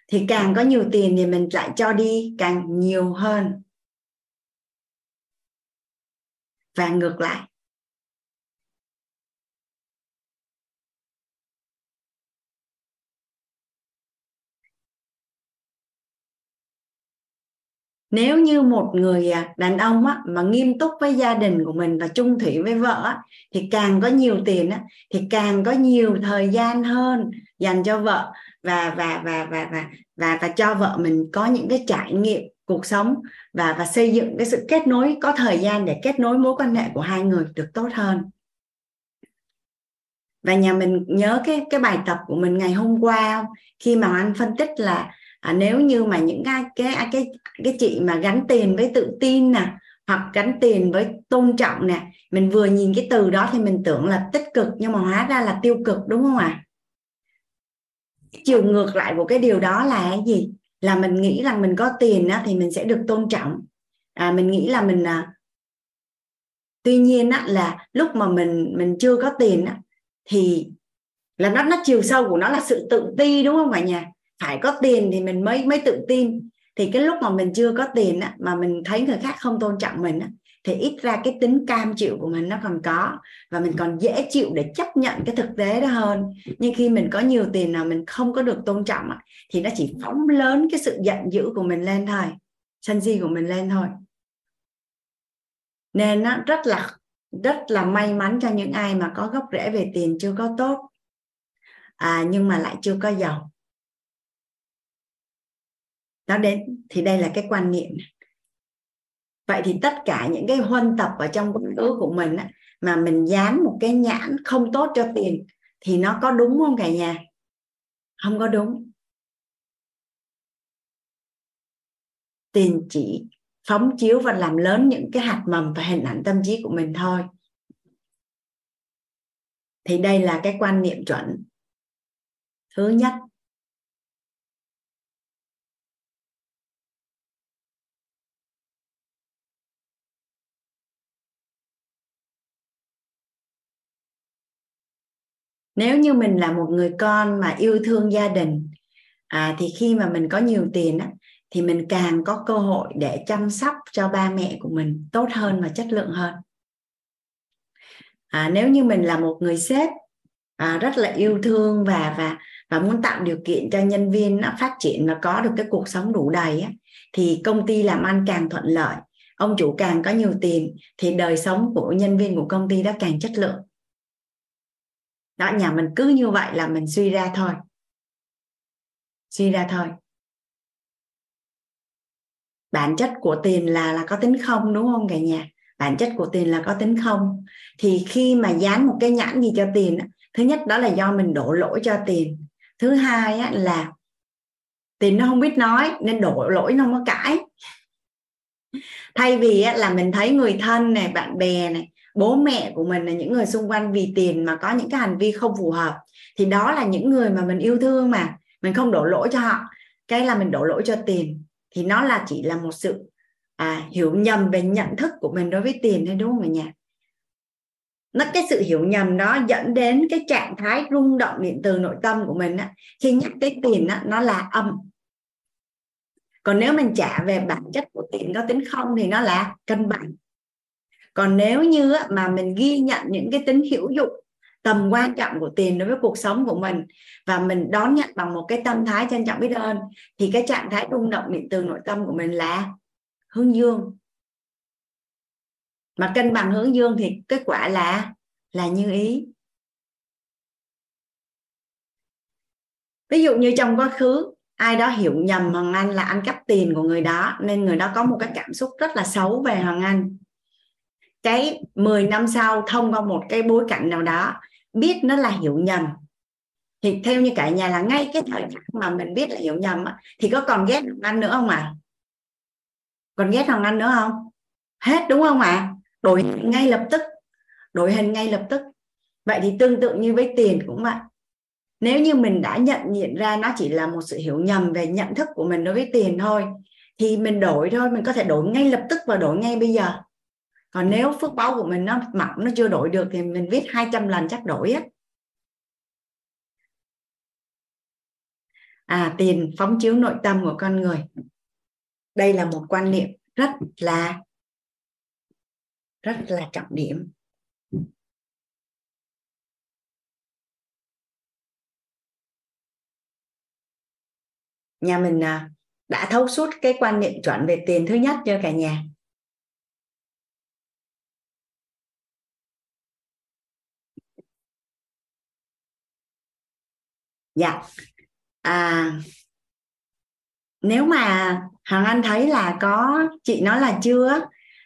thì càng có nhiều tiền thì mình lại cho đi càng nhiều hơn. Và ngược lại. Nếu như một người à, đàn ông á, mà nghiêm túc với gia đình của mình và chung thủy với vợ á, thì càng có nhiều tiền á, thì càng có nhiều thời gian hơn dành cho vợ và và và và và và và cho vợ mình có những cái trải nghiệm cuộc sống và và xây dựng cái sự kết nối có thời gian để kết nối mối quan hệ của hai người được tốt hơn và nhà mình nhớ cái cái bài tập của mình ngày hôm qua không? khi mà anh phân tích là à, nếu như mà những cái cái cái cái chị mà gắn tiền với tự tin nè hoặc gắn tiền với tôn trọng nè mình vừa nhìn cái từ đó thì mình tưởng là tích cực nhưng mà hóa ra là tiêu cực đúng không ạ à? Chiều ngược lại của cái điều đó là cái gì? Là mình nghĩ rằng mình có tiền á, thì mình sẽ được tôn trọng. À, mình nghĩ là mình à, tuy nhiên á, là lúc mà mình mình chưa có tiền á, thì là nó nó chiều sâu của nó là sự tự ti đúng không cả nhà? Phải có tiền thì mình mới mới tự tin. Thì cái lúc mà mình chưa có tiền á, mà mình thấy người khác không tôn trọng mình á, thì ít ra cái tính cam chịu của mình nó còn có. Và mình còn dễ chịu để chấp nhận cái thực tế đó hơn. Nhưng khi mình có nhiều tiền nào mình không có được tôn trọng thì nó chỉ phóng lớn cái sự giận dữ của mình lên thôi. Sân si của mình lên thôi. Nên nó rất là rất là may mắn cho những ai mà có gốc rễ về tiền chưa có tốt. À, nhưng mà lại chưa có giàu. Đó đến thì đây là cái quan niệm vậy thì tất cả những cái huân tập ở trong quá khứ của mình á, mà mình dán một cái nhãn không tốt cho tiền thì nó có đúng không cả nhà? Không có đúng. Tiền chỉ phóng chiếu và làm lớn những cái hạt mầm và hình ảnh tâm trí của mình thôi. Thì đây là cái quan niệm chuẩn. Thứ nhất nếu như mình là một người con mà yêu thương gia đình à, thì khi mà mình có nhiều tiền á, thì mình càng có cơ hội để chăm sóc cho ba mẹ của mình tốt hơn và chất lượng hơn. À, nếu như mình là một người sếp à, rất là yêu thương và và và muốn tạo điều kiện cho nhân viên nó phát triển và có được cái cuộc sống đủ đầy á, thì công ty làm ăn càng thuận lợi ông chủ càng có nhiều tiền thì đời sống của nhân viên của công ty đó càng chất lượng đó nhà mình cứ như vậy là mình suy ra thôi. Suy ra thôi. Bản chất của tiền là là có tính không đúng không cả nhà? Bản chất của tiền là có tính không. Thì khi mà dán một cái nhãn gì cho tiền thứ nhất đó là do mình đổ lỗi cho tiền. Thứ hai là tiền nó không biết nói nên đổ lỗi nó không có cãi. Thay vì á, là mình thấy người thân này bạn bè này bố mẹ của mình là những người xung quanh vì tiền mà có những cái hành vi không phù hợp. Thì đó là những người mà mình yêu thương mà. Mình không đổ lỗi cho họ. Cái là mình đổ lỗi cho tiền. Thì nó là chỉ là một sự à, hiểu nhầm về nhận thức của mình đối với tiền thôi đúng không cả nhà nó cái sự hiểu nhầm đó dẫn đến cái trạng thái rung động điện từ nội tâm của mình á, khi nhắc tới tiền á, nó là âm. Còn nếu mình trả về bản chất của tiền có tính không thì nó là cân bằng còn nếu như mà mình ghi nhận những cái tính hữu dụng tầm quan trọng của tiền đối với cuộc sống của mình và mình đón nhận bằng một cái tâm thái trân trọng biết ơn, thì cái trạng thái rung động điện từ nội tâm của mình là hướng dương. Mà cân bằng hướng dương thì kết quả là là như ý. Ví dụ như trong quá khứ, ai đó hiểu nhầm hoàng anh là ăn cắp tiền của người đó, nên người đó có một cái cảm xúc rất là xấu về hoàng anh cái 10 năm sau thông qua một cái bối cảnh nào đó, biết nó là hiểu nhầm. Thì theo như cả nhà là ngay cái thời khắc mà mình biết là hiểu nhầm thì có còn ghét hoàng anh nữa không ạ? À? còn ghét hoàng anh nữa không? Hết, đúng không ạ? À? đổi ngay lập tức. Đổi hình ngay lập tức. Vậy thì tương tự như với tiền cũng vậy. Nếu như mình đã nhận diện ra nó chỉ là một sự hiểu nhầm về nhận thức của mình đối với tiền thôi, thì mình đổi thôi, mình có thể đổi ngay lập tức và đổi ngay bây giờ còn nếu phước báo của mình nó mỏng nó chưa đổi được thì mình viết 200 lần chắc đổi á. À tiền phóng chiếu nội tâm của con người. Đây là một quan niệm rất là rất là trọng điểm. Nhà mình à, đã thấu suốt cái quan niệm chuẩn về tiền thứ nhất cho cả nhà? Dạ. À, nếu mà hằng anh thấy là có chị nói là chưa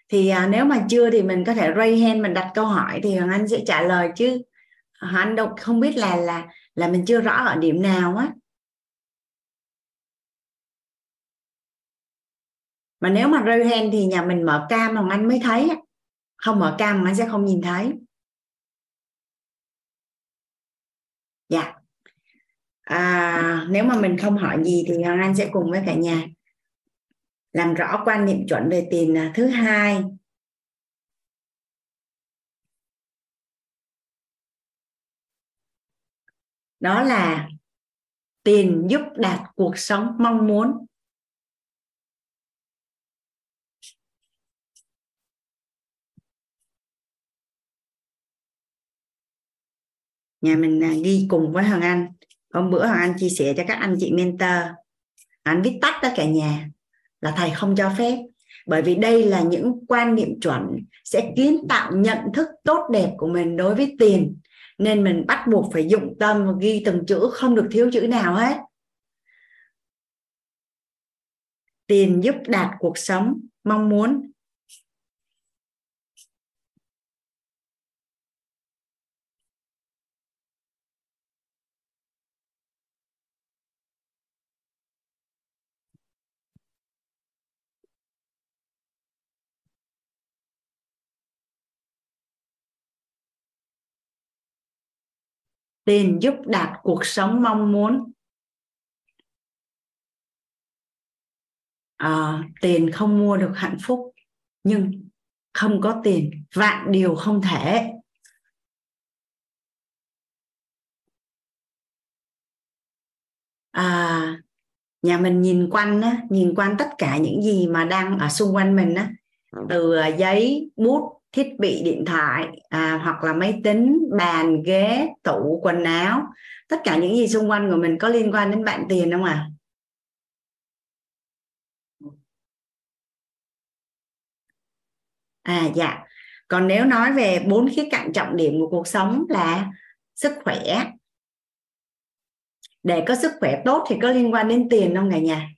thì à, nếu mà chưa thì mình có thể ray hand mình đặt câu hỏi thì hằng anh sẽ trả lời chứ. Hằng anh đâu không biết là là là mình chưa rõ ở điểm nào á. Mà nếu mà ray hand thì nhà mình mở cam Hoàng Anh mới thấy không mở cam hằng Anh sẽ không nhìn thấy. Dạ à, nếu mà mình không hỏi gì thì Hoàng Anh sẽ cùng với cả nhà làm rõ quan niệm chuẩn về tiền à, thứ hai. Đó là tiền giúp đạt cuộc sống mong muốn. Nhà mình à, ghi cùng với Hoàng Anh hôm bữa Hoàng Anh chia sẻ cho các anh chị mentor, anh viết tắt đó cả nhà, là thầy không cho phép. Bởi vì đây là những quan niệm chuẩn sẽ kiến tạo nhận thức tốt đẹp của mình đối với tiền. Nên mình bắt buộc phải dụng tâm và ghi từng chữ, không được thiếu chữ nào hết. Tiền giúp đạt cuộc sống, mong muốn. Tiền giúp đạt cuộc sống mong muốn. À, tiền không mua được hạnh phúc nhưng không có tiền vạn điều không thể. À, nhà mình nhìn quanh á, nhìn quanh tất cả những gì mà đang ở xung quanh mình á, từ à, giấy bút thiết bị điện thoại à, hoặc là máy tính bàn ghế tủ quần áo. Tất cả những gì xung quanh của mình có liên quan đến bạn tiền không ạ? À? à dạ. Còn nếu nói về bốn khía cạnh trọng điểm của cuộc sống là sức khỏe. Để có sức khỏe tốt thì có liên quan đến tiền không cả nhà?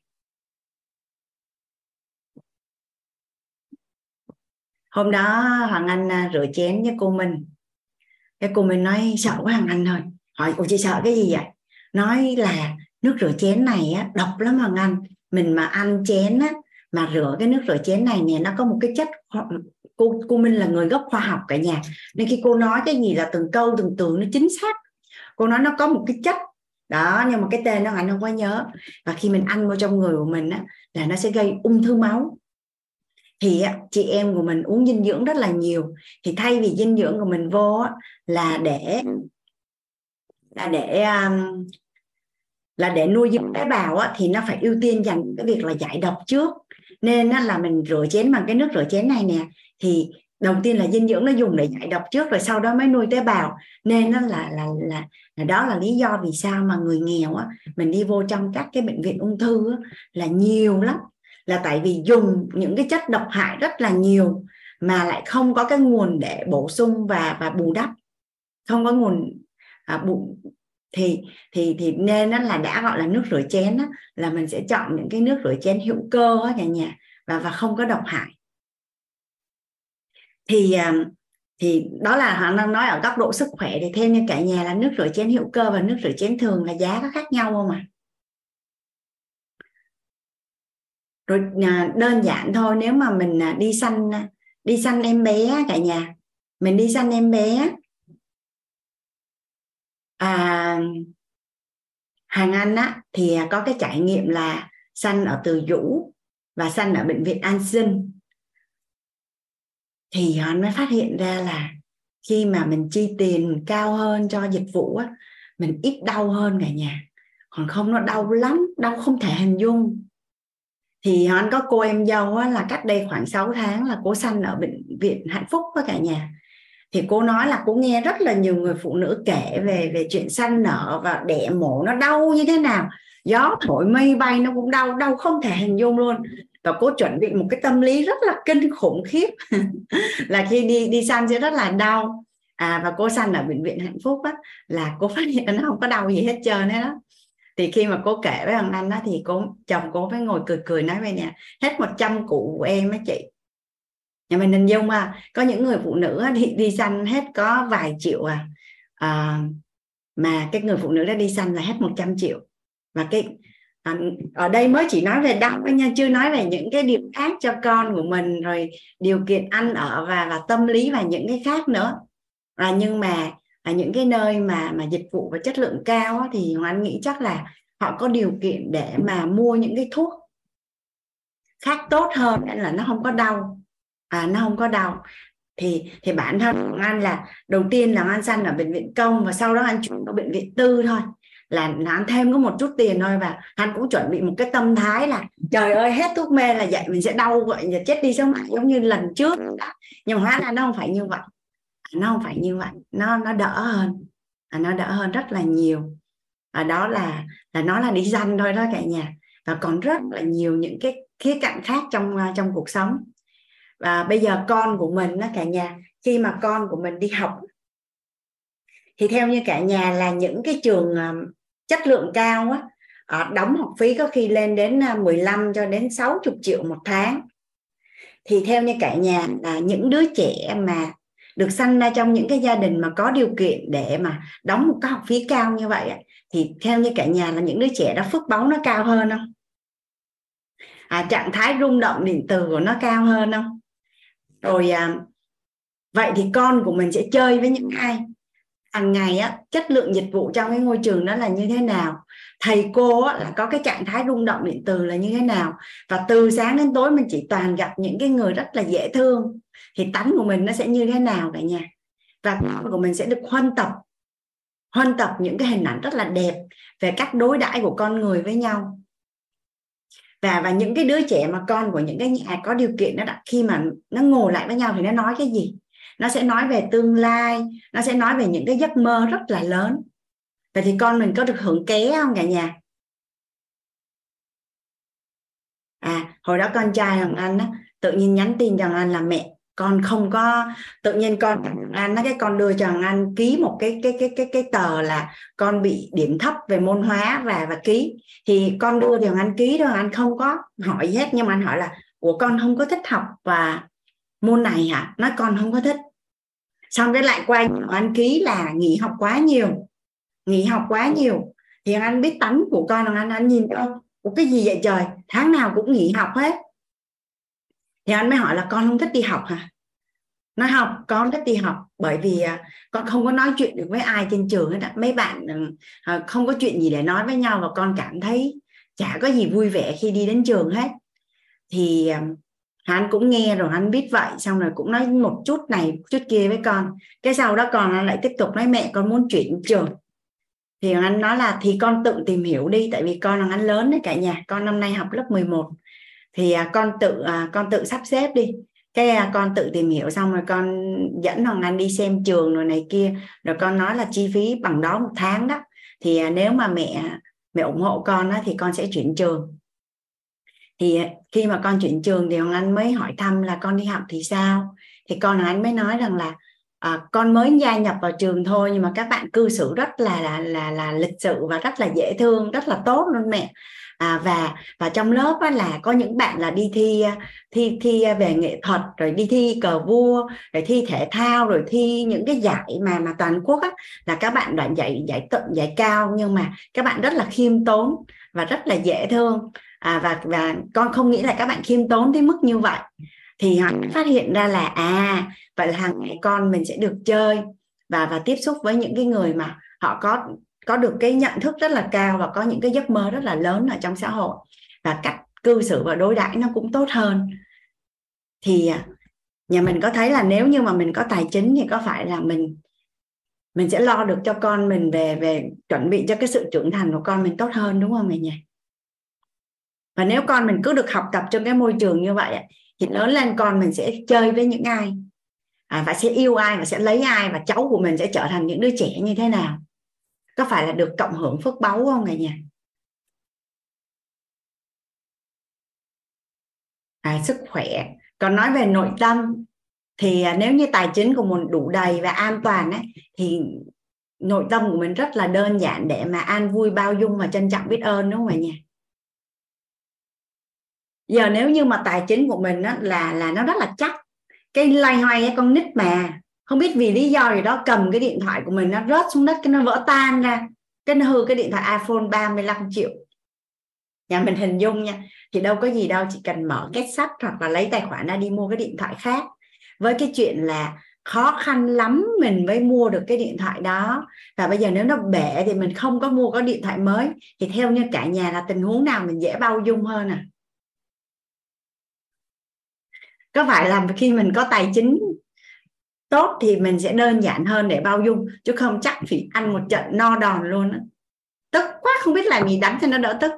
Hôm đó hoàng anh à, rửa chén với cô mình cái cô mình nói sợ quá hoàng anh thôi hỏi cô chị sợ cái gì vậy? Nói là nước rửa chén này á, độc lắm hoàng anh. Mình mà ăn chén á, mà rửa cái nước rửa chén này nè nó có một cái chất cô cô Minh là người gốc khoa học cả nhà. Nên khi cô nói cái gì là từng câu từng từ nó chính xác. Cô nói nó có một cái chất đó nhưng mà cái tên nó anh không có nhớ. Và khi mình ăn vào trong người của mình á, là nó sẽ gây ung thư máu thì chị em của mình uống dinh dưỡng rất là nhiều. Thì thay vì dinh dưỡng của mình vô là để là để um, là để nuôi dưỡng tế bào thì nó phải ưu tiên dành cái việc là giải độc trước. Nên là mình rửa chén bằng cái nước rửa chén này nè. Thì đầu tiên là dinh dưỡng nó dùng để giải độc trước rồi sau đó mới nuôi tế bào. Nên nó là là là, là đó là lý do vì sao mà người nghèo á mình đi vô trong các cái bệnh viện ung thư á, là nhiều lắm là tại vì dùng những cái chất độc hại rất là nhiều mà lại không có cái nguồn để bổ sung và và bù đắp không có nguồn à, bù thì thì thì nên nó là đã gọi là nước rửa chén đó, là mình sẽ chọn những cái nước rửa chén hữu cơ đó cả nhà và và không có độc hại thì à, thì đó là họ đang nói ở góc độ sức khỏe thì theo như cả nhà là nước rửa chén hữu cơ và nước rửa chén thường là giá có khác nhau không ạ à? Rồi à, đơn giản thôi nếu mà mình à, đi sanh à, đi sanh em bé cả nhà. Mình đi sanh em bé à, hàng anh á thì có cái trải nghiệm là sanh ở từ dũ và sanh ở bệnh viện an sinh. Thì họ mới phát hiện ra là khi mà mình chi tiền cao hơn cho dịch vụ á mình ít đau hơn cả nhà. Còn không nó đau lắm đau không thể hình dung thì anh có cô em dâu á, là cách đây khoảng 6 tháng là cô sanh ở bệnh viện hạnh phúc với cả nhà. Thì cô nói là cô nghe rất là nhiều người phụ nữ kể về về chuyện sanh nở và đẻ mổ nó đau như thế nào. Gió thổi mây bay nó cũng đau đau không thể hình dung luôn. Và cô chuẩn bị một cái tâm lý rất là kinh khủng khiếp. [LAUGHS] Là khi đi đi sanh sẽ rất là đau. À và cô sanh ở bệnh viện hạnh phúc á là cô phát hiện nó không có đau gì hết trơn hết đó thì khi mà cô kể với thằng anh đó thì cô chồng cô mới ngồi cười cười nói với nè hết 100 cụ của em á chị. Nhà mình hình dung à có những người phụ nữ đi đi săn hết có vài triệu à, à mà cái người phụ nữ đó đi săn là hết 100 triệu. Và cái à, ở đây mới chỉ nói về đau nha chưa nói về những cái điều khác cho con của mình rồi điều kiện ăn ở và và tâm lý và những cái khác nữa. À, nhưng mà ở những cái nơi mà mà dịch vụ và chất lượng cao á, thì anh nghĩ chắc là họ có điều kiện để mà mua những cái thuốc khác tốt hơn nên là nó không có đau. À, nó không có đau. Thì thì bản thân của anh là đầu tiên là anh sanh ở bệnh viện công và sau đó anh chuyển vào bệnh viện tư thôi. Là, là anh thêm có một chút tiền thôi và anh cũng chuẩn bị một cái tâm thái là trời ơi hết thuốc mê là vậy mình sẽ đau vậy và chết đi sống lại giống như lần trước nhưng hóa ra nó không phải như vậy nó không phải như vậy. Nó nó đỡ hơn. À, nó đỡ hơn rất là nhiều. Và đó là là nó là đi danh thôi đó cả nhà. Và còn rất là nhiều những cái khía cạnh khác trong à, trong cuộc sống. Và bây giờ con của mình đó cả nhà khi mà con của mình đi học thì theo như cả nhà là những cái trường à, chất lượng cao á à, đóng học phí có khi lên đến à, 15 cho đến 60 triệu một tháng. Thì theo như cả nhà là những đứa trẻ mà được sanh ra trong những cái gia đình mà có điều kiện để mà đóng một cái học phí cao như vậy thì theo như cả nhà là những đứa trẻ đó phước báu nó cao hơn không? À, trạng thái rung động điện từ của nó cao hơn không? Rồi à, vậy thì con của mình sẽ chơi với những ai? Hàng ngày á chất lượng dịch vụ trong cái ngôi trường đó là như thế nào? Thầy cô á, là có cái trạng thái rung động điện từ là như thế nào? Và từ sáng đến tối mình chỉ toàn gặp những cái người rất là dễ thương thì tánh của mình nó sẽ như thế nào cả nhà? Và con của mình sẽ được huân tập huân tập những cái hình ảnh rất là đẹp về cách đối đãi của con người với nhau. Và và những cái đứa trẻ mà con của những cái nhà có điều kiện nó đã khi mà nó ngồi lại với nhau thì nó nói cái gì? Nó sẽ nói về tương lai nó sẽ nói về những cái giấc mơ rất là lớn. Vậy thì con mình có được hưởng ké không cả nhà? À hồi đó con trai thằng anh á tự nhiên nhắn tin cho anh là mẹ con không có tự nhiên con anh nói cái con đưa cho anh ký một cái cái cái cái cái tờ là con bị điểm thấp về môn hóa và và ký. Thì con đưa thì anh ký thôi anh không có hỏi gì hết nhưng mà anh hỏi là của con không có thích học và môn này hả? Nói con không có thích. Xong cái lại quay anh ký là nghỉ học quá nhiều nghỉ học quá nhiều. Thì anh biết tánh của con anh anh nhìn con của cái gì vậy trời? Tháng nào cũng nghỉ học hết thì anh mới hỏi là con không thích đi học hả? Nói học con thích đi học, bởi vì à, con không có nói chuyện được với ai trên trường hết mấy bạn ừ, à, không có chuyện gì để nói với nhau và con cảm thấy chả có gì vui vẻ khi đi đến trường hết. Thì à, hắn anh cũng nghe rồi anh biết vậy, xong rồi cũng nói một chút này một chút kia với con. Cái sau đó con anh lại tiếp tục nói, mẹ, con muốn chuyển trường. Thì anh nói là, thì con tự tìm hiểu đi, tại vì con là anh lớn đấy cả nhà. Con năm nay học lớp 11 thì à, con tự à, con tự sắp xếp đi. Cái à, con tự tìm hiểu xong rồi con dẫn hoàng anh đi xem trường rồi này kia. Rồi con nói là chi phí bằng đó một tháng đó. Thì nếu mà mẹ mẹ ủng hộ con đó, thì con sẽ chuyển trường. Thì khi mà con chuyển trường thì hoàng anh mới hỏi thăm là con đi học thì sao? Thì con hoàng anh mới nói rằng là à, con mới gia nhập vào trường thôi nhưng mà các bạn cư xử rất là là là, là lịch sự và rất là dễ thương rất là tốt luôn mẹ à, và và trong lớp á, là có những bạn là đi thi à, thi thi à, về nghệ thuật rồi đi thi cờ vua rồi thi thể thao rồi thi những cái giải mà mà toàn quốc á, là các bạn đoạn giải giải tận giải cao. Nhưng mà các bạn rất là khiêm tốn và rất là dễ thương. À, và và con không nghĩ là các bạn khiêm tốn tới mức như vậy. Thì họ phát hiện ra là à vậy là hàng ngày con mình sẽ được chơi và và tiếp xúc với những cái người mà họ có có được cái nhận thức rất là cao và có những cái giấc mơ rất là lớn ở trong xã hội và cách cư xử và đối đãi nó cũng tốt hơn. Thì à, nhà mình có thấy là nếu như mà mình có tài chính thì có phải là mình mình sẽ lo được cho con mình về về chuẩn bị cho cái sự trưởng thành của con mình tốt hơn đúng không mẹ nhỉ? Và nếu con mình cứ được học tập trong cái môi trường như vậy thì lớn lên con mình sẽ chơi với những ai? À, và sẽ yêu ai và sẽ lấy ai và cháu của mình sẽ trở thành những đứa trẻ như thế nào? Có phải là được cộng hưởng phước báu không cả nhà? À, sức khỏe. Còn nói về nội tâm thì à, nếu như tài chính của mình đủ đầy và an toàn ấy, thì nội tâm của mình rất là đơn giản để mà an vui bao dung và trân trọng biết ơn đúng không ạ nhà? Giờ nếu như mà tài chính của mình á, là là nó rất là chắc cái loay hoay con nít mà không biết vì lý do gì đó cầm cái điện thoại của mình nó rớt xuống đất, cái nó vỡ tan ra. Cái nó hư cái điện thoại iPhone 35 triệu. Nhà mình hình dung nha, thì đâu có gì đâu, chỉ cần mở kết sắt hoặc là lấy tài khoản ra đi mua cái điện thoại khác. Với cái chuyện là khó khăn lắm mình mới mua được cái điện thoại đó. Và bây giờ nếu nó bể thì mình không có mua có điện thoại mới. Thì theo như cả nhà là tình huống nào mình dễ bao dung hơn à? Có phải là khi mình có tài chính tốt thì mình sẽ đơn giản hơn để bao dung chứ không chắc phải ăn một trận no đòn luôn á. Tức quá không biết làm gì đánh cho nó đỡ tức.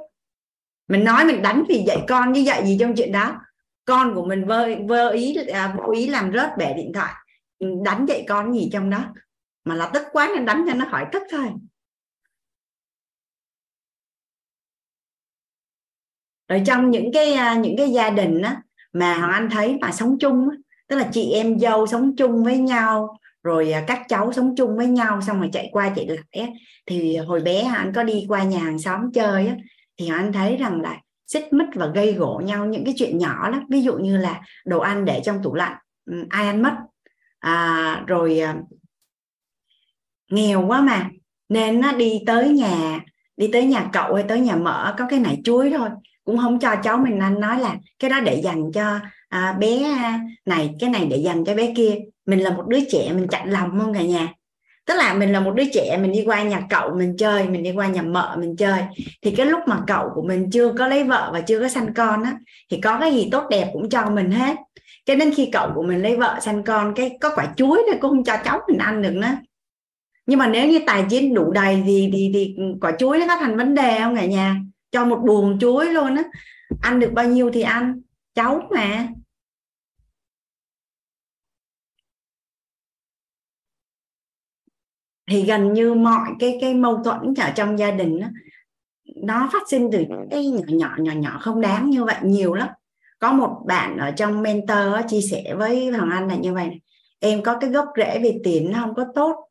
Mình nói mình đánh vì dạy con như dạy gì trong chuyện đó. Con của mình vơ vơ ý à, vô ý làm rớt bẻ điện thoại. Đánh dạy con gì trong đó? Mà là tức quá nên đánh cho nó khỏi tức thôi. Rồi trong những cái à, những cái gia đình á, mà hoàng anh thấy mà sống chung á, tức là chị em dâu sống chung với nhau rồi à, các cháu sống chung với nhau xong rồi chạy qua chạy lại á, thì hồi bé anh có đi qua nhà hàng xóm chơi á, thì anh thấy rằng là xích mích và gây gỗ nhau những cái chuyện nhỏ lắm. Ví dụ như là đồ ăn để trong tủ lạnh ừ, ai ăn mất. À, rồi à, nghèo quá mà. Nên nó đi tới nhà đi tới nhà cậu hay tới nhà mợ có cái nải chuối thôi. Cũng không cho cháu mình ăn nói là cái đó để dành cho à, bé à, này cái này để dành cho bé kia. Mình là một đứa trẻ mình chạy lòng không cả nhà? Tức là mình là một đứa trẻ mình đi qua nhà cậu mình chơi mình đi qua nhà mợ mình chơi. Thì cái lúc mà cậu của mình chưa có lấy vợ và chưa có sanh con á thì có cái gì tốt đẹp cũng cho mình hết. Cho nên khi cậu của mình lấy vợ sanh con cái có quả chuối thì cũng không cho cháu mình ăn được nữa. Nhưng mà nếu như tài chính đủ đầy thì thì thì quả chuối nó có thành vấn đề không cả nhà? Cho một buồng chuối luôn á. Ăn được bao nhiêu thì ăn cháu mà. Thì gần như mọi cái cái mâu thuẫn ở trong gia đình đó, nó phát sinh từ cái nhỏ nhỏ nhỏ nhỏ không đáng như vậy nhiều lắm. Có một bạn ở trong mentor đó, chia sẻ với hoàng anh là như vậy này. em có cái gốc rễ về tiền nó không có tốt.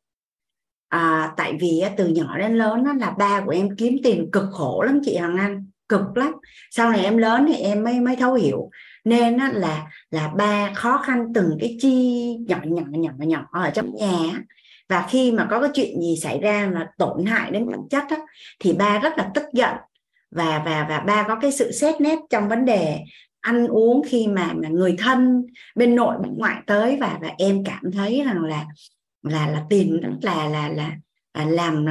À, tại vì từ nhỏ đến lớn nó là ba của em kiếm tiền cực khổ lắm chị hoàng anh cực lắm. Sau này em lớn thì em mới mới thấu hiểu. Nên á, là là ba khó khăn từng cái chi nhỏ nhỏ nhỏ nhỏ ở trong nhà và khi mà có cái chuyện gì xảy ra mà tổn hại đến vật chất á, thì ba rất là tức giận. Và và và ba có cái sự xét nét trong vấn đề ăn uống khi mà, mà người thân bên nội bên ngoại tới. Và và em cảm thấy rằng là là là tiền rất là là, là à, làm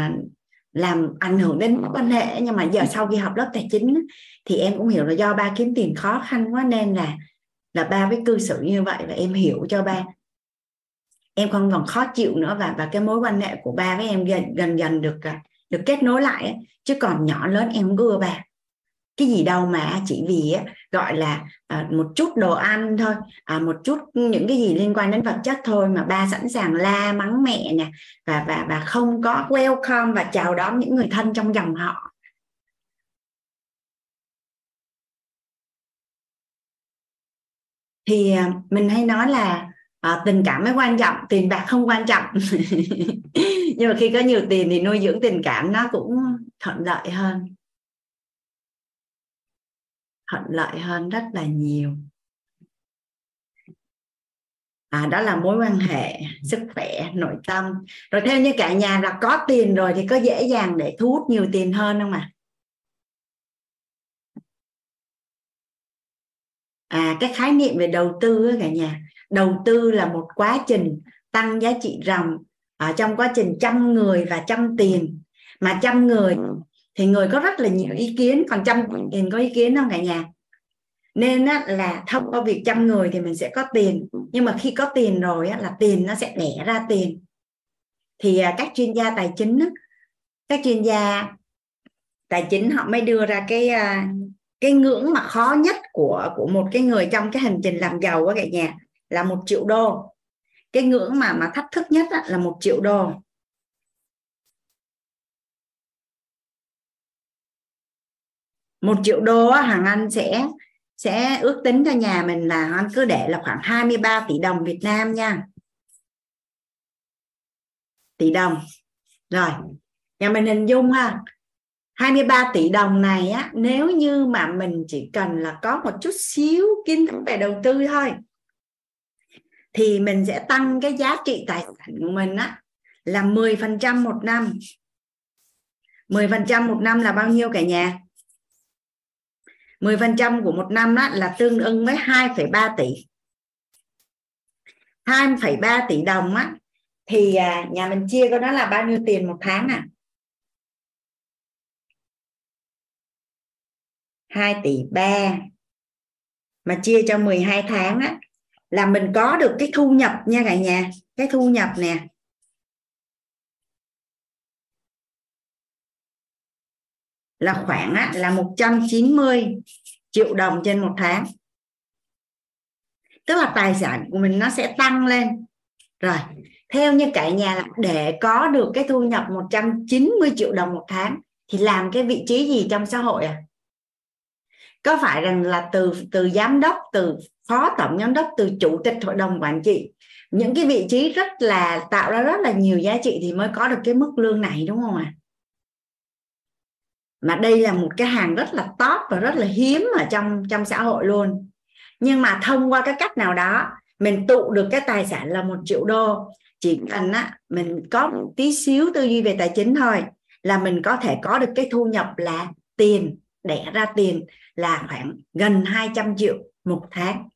làm ảnh hưởng đến mối quan hệ. Nhưng mà giờ sau khi học lớp tài chính thì em cũng hiểu là do ba kiếm tiền khó khăn quá nên là là ba với cư xử như vậy và em hiểu cho ba. Em không còn khó chịu nữa và và cái mối quan hệ của ba với em dần dần dần được à, được kết nối lại chứ còn nhỏ lớn em không ưa ba cái gì đâu mà chỉ vì á, gọi là à, một chút đồ ăn thôi à, một chút những cái gì liên quan đến vật chất thôi mà ba sẵn sàng la mắng mẹ nè và và và không có welcome và chào đón những người thân trong dòng họ. Thì à, mình hay nói là à, tình cảm mới quan trọng tiền bạc không quan trọng. [LAUGHS] Nhưng mà khi có nhiều tiền thì nuôi dưỡng tình cảm nó cũng thuận lợi hơn thuận lợi hơn rất là nhiều. À, đó là mối quan hệ sức khỏe nội tâm. Rồi theo như cả nhà là có tiền rồi thì có dễ dàng để thu hút nhiều tiền hơn không ạ? À? à cái khái niệm về đầu tư á cả nhà. Đầu tư là một quá trình tăng giá trị ròng ở trong quá trình trăm người và trăm tiền. Mà trăm người ừ thì người có rất là nhiều ý kiến còn trăm tiền có ý kiến không cả nhà. Nên á, là thông qua việc chăm người thì mình sẽ có tiền. Nhưng mà khi có tiền rồi á, là tiền nó sẽ đẻ ra tiền. Thì à, các chuyên gia tài chính á, các chuyên gia tài chính họ mới đưa ra cái à, cái ngưỡng mà khó nhất của của một cái người trong cái hành trình làm giàu á cả nhà là một triệu đô. Cái ngưỡng mà mà thách thức nhất á, là một triệu đô. Một triệu đô á, hàng anh sẽ sẽ ước tính cho nhà mình là anh cứ để là khoảng 23 tỷ đồng Việt Nam nha. Tỷ đồng. Rồi nhà mình hình dung ha. 23 tỷ đồng này á nếu như mà mình chỉ cần là có một chút xíu kiến thức về đầu tư thôi thì mình sẽ tăng cái giá trị tài sản của mình á là 10% một năm. 10% một năm là bao nhiêu cả nhà? 10% của một năm đó là tương ứng với 2,3 tỷ. 2,3 tỷ đồng á thì à, nhà mình chia có đó là bao nhiêu tiền một tháng à? 2 tỷ 3 mà chia cho 12 tháng á là mình có được cái thu nhập nha cả nhà cái thu nhập nè. Là khoảng á, là 190 triệu đồng trên một tháng. Tức là tài sản của mình nó sẽ tăng lên. Rồi theo như cả nhà là để có được cái thu nhập 190 triệu đồng một tháng thì làm cái vị trí gì trong xã hội à? Có phải rằng là từ từ giám đốc từ phó tổng giám đốc từ chủ tịch hội đồng quản trị những cái vị trí rất là tạo ra rất là nhiều giá trị thì mới có được cái mức lương này đúng không ạ? à? Mà đây là một cái hàng rất là top và rất là hiếm ở trong trong xã hội luôn. Nhưng mà thông qua cái cách nào đó, mình tụ được cái tài sản là một triệu đô. Chỉ cần á, mình có một tí xíu tư duy về tài chính thôi là mình có thể có được cái thu nhập là tiền, đẻ ra tiền là khoảng gần 200 triệu một tháng.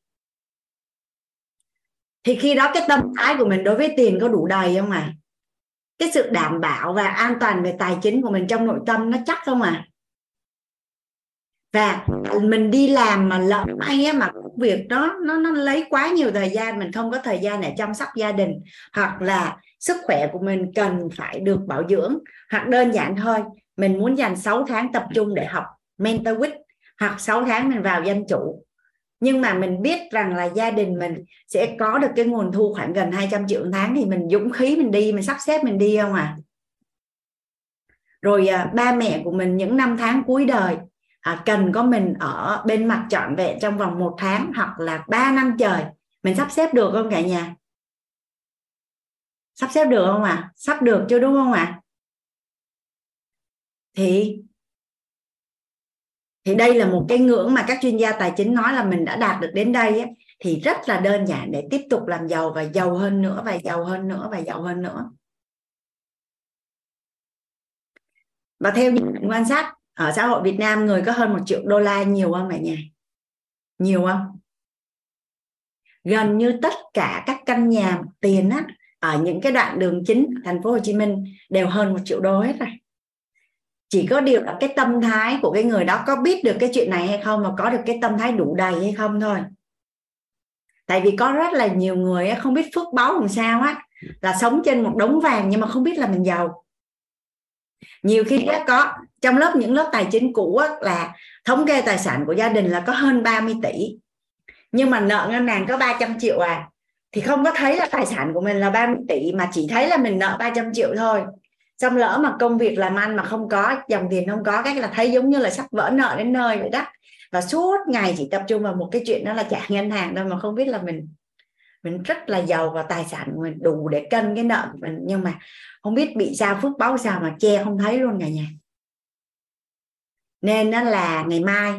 Thì khi đó cái tâm thái của mình đối với tiền có đủ đầy không à cái sự đảm bảo và an toàn về tài chính của mình trong nội tâm nó chắc không à và mình đi làm mà lỡ may á, mà việc đó nó nó lấy quá nhiều thời gian mình không có thời gian để chăm sóc gia đình hoặc là sức khỏe của mình cần phải được bảo dưỡng hoặc đơn giản thôi mình muốn dành 6 tháng tập trung để học mentor week hoặc 6 tháng mình vào danh chủ nhưng mà mình biết rằng là gia đình mình sẽ có được cái nguồn thu khoảng gần 200 triệu một tháng thì mình dũng khí mình đi mình sắp xếp mình đi không à rồi à, ba mẹ của mình những năm tháng cuối đời à, cần có mình ở bên mặt trọn vẹn trong vòng một tháng hoặc là ba năm trời mình sắp xếp được không cả nhà sắp xếp được không ạ à? sắp được chứ đúng không ạ à? thì thì đây là một cái ngưỡng mà các chuyên gia tài chính nói là mình đã đạt được đến đây ấy, thì rất là đơn giản để tiếp tục làm giàu và giàu hơn nữa và giàu hơn nữa và giàu hơn nữa. Và theo những quan sát ở xã hội Việt Nam người có hơn một triệu đô la nhiều không cả nhà nhiều không? Gần như tất cả các căn nhà tiền á ở những cái đoạn đường chính thành phố Hồ Chí Minh đều hơn một triệu đô hết rồi chỉ có điều là cái tâm thái của cái người đó có biết được cái chuyện này hay không và có được cái tâm thái đủ đầy hay không thôi. Tại vì có rất là nhiều người không biết phước báo làm sao á là sống trên một đống vàng nhưng mà không biết là mình giàu. Nhiều khi có trong lớp những lớp tài chính cũ á, là thống kê tài sản của gia đình là có hơn 30 tỷ. Nhưng mà nợ ngân hàng có 300 triệu à thì không có thấy là tài sản của mình là 30 tỷ mà chỉ thấy là mình nợ 300 triệu thôi xong lỡ mà công việc làm ăn mà không có, dòng tiền không có, cái là thấy giống như là sắp vỡ nợ đến nơi vậy đó. Và suốt ngày chỉ tập trung vào một cái chuyện đó là trả ngân hàng thôi mà không biết là mình mình rất là giàu và tài sản của mình, đủ để cân cái nợ của mình. Nhưng mà không biết bị sao, phước báo sao mà che không thấy luôn cả nhà. Nên đó là ngày mai,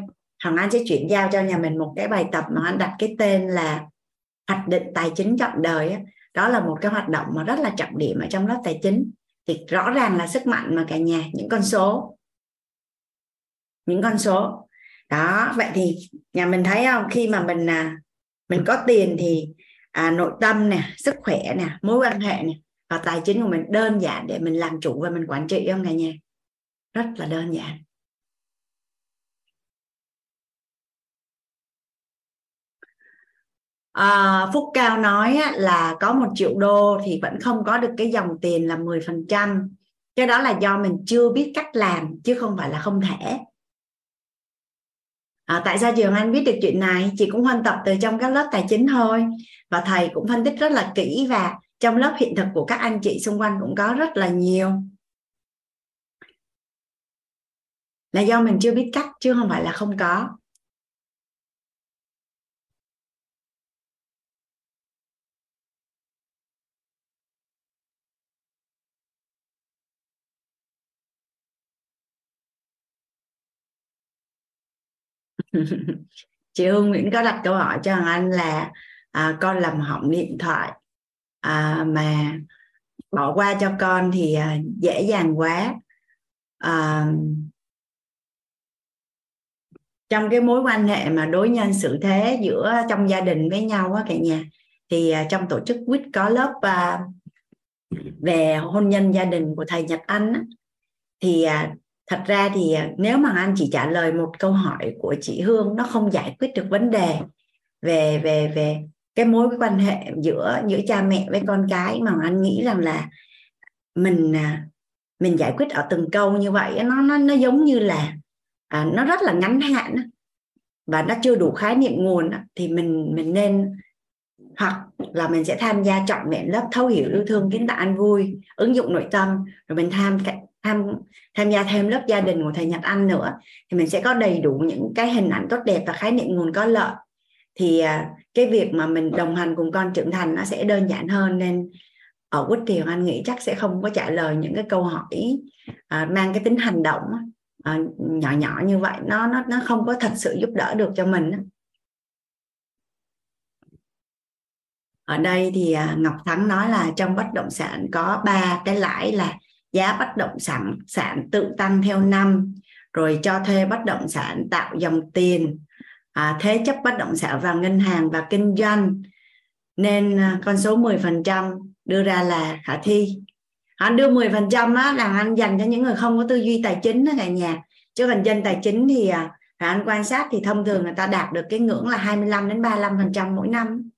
Hoàng Anh sẽ chuyển giao cho nhà mình một cái bài tập mà anh đặt cái tên là hoạch định tài chính trọn đời đó là một cái hoạt động mà rất là trọng điểm ở trong lớp tài chính thì rõ ràng là sức mạnh mà cả nhà những con số. Những con số. Đó vậy thì nhà mình thấy không? Khi mà mình à, mình có tiền thì à, nội tâm nè sức khỏe nè mối quan hệ nè và tài chính của mình đơn giản để mình làm chủ và mình quản trị không cả nhà? Rất là đơn giản. À, Phúc Cao nói á, là có một triệu đô thì vẫn không có được cái dòng tiền là 10% cái đó là do mình chưa biết cách làm chứ không phải là không thể. À, tại sao trường anh biết được chuyện này? Chị cũng huân tập từ trong các lớp tài chính thôi. Và thầy cũng phân tích rất là kỹ và trong lớp hiện thực của các anh chị xung quanh cũng có rất là nhiều. Là do mình chưa biết cách chứ không phải là không có. Chị Hương Nguyễn có đặt câu hỏi cho anh là à, con làm hỏng điện thoại à, mà bỏ qua cho con thì à, dễ dàng quá. À, trong cái mối quan hệ mà đối nhân xử thế giữa trong gia đình với nhau á cả nhà thì à, trong tổ chức quýt có lớp à, về hôn nhân gia đình của thầy Nhật Anh á, thì à, thật ra thì à, nếu mà anh chỉ trả lời một câu hỏi của chị Hương nó không giải quyết được vấn đề về về về cái mối quan hệ giữa giữa cha mẹ với con cái mà anh nghĩ rằng là mình à, mình giải quyết ở từng câu như vậy nó nó nó giống như là à, nó rất là ngắn hạn và nó chưa đủ khái niệm nguồn thì mình mình nên hoặc là mình sẽ tham gia trọn vẹn lớp thấu hiểu yêu thương kiến tạo an vui ứng dụng nội tâm rồi mình tham tham tham gia thêm lớp gia đình của thầy Nhật Anh nữa thì mình sẽ có đầy đủ những cái hình ảnh tốt đẹp và khái niệm nguồn có lợi. Thì à, cái việc mà mình đồng hành cùng con trưởng thành nó sẽ đơn giản hơn nên ở quýt tiền anh nghĩ chắc sẽ không có trả lời những cái câu hỏi à, mang cái tính hành động à, nhỏ nhỏ như vậy. Nó nó nó không có thật sự giúp đỡ được cho mình ở đây thì à, Ngọc Thắng nói là trong bất động sản có ba cái lãi là giá bất động sản sản tự tăng theo năm rồi cho thuê bất động sản tạo dòng tiền. À, thế chấp bất động sản vào ngân hàng và kinh doanh. Nên à, con số 10% đưa ra là khả thi. Anh đưa 10 phần trăm á là anh dành cho những người không có tư duy tài chính đó cả nhà. Chứ còn dân tài chính thì à, anh quan sát thì thông thường người ta đạt được cái ngưỡng là 25 đến 35 phần trăm mỗi năm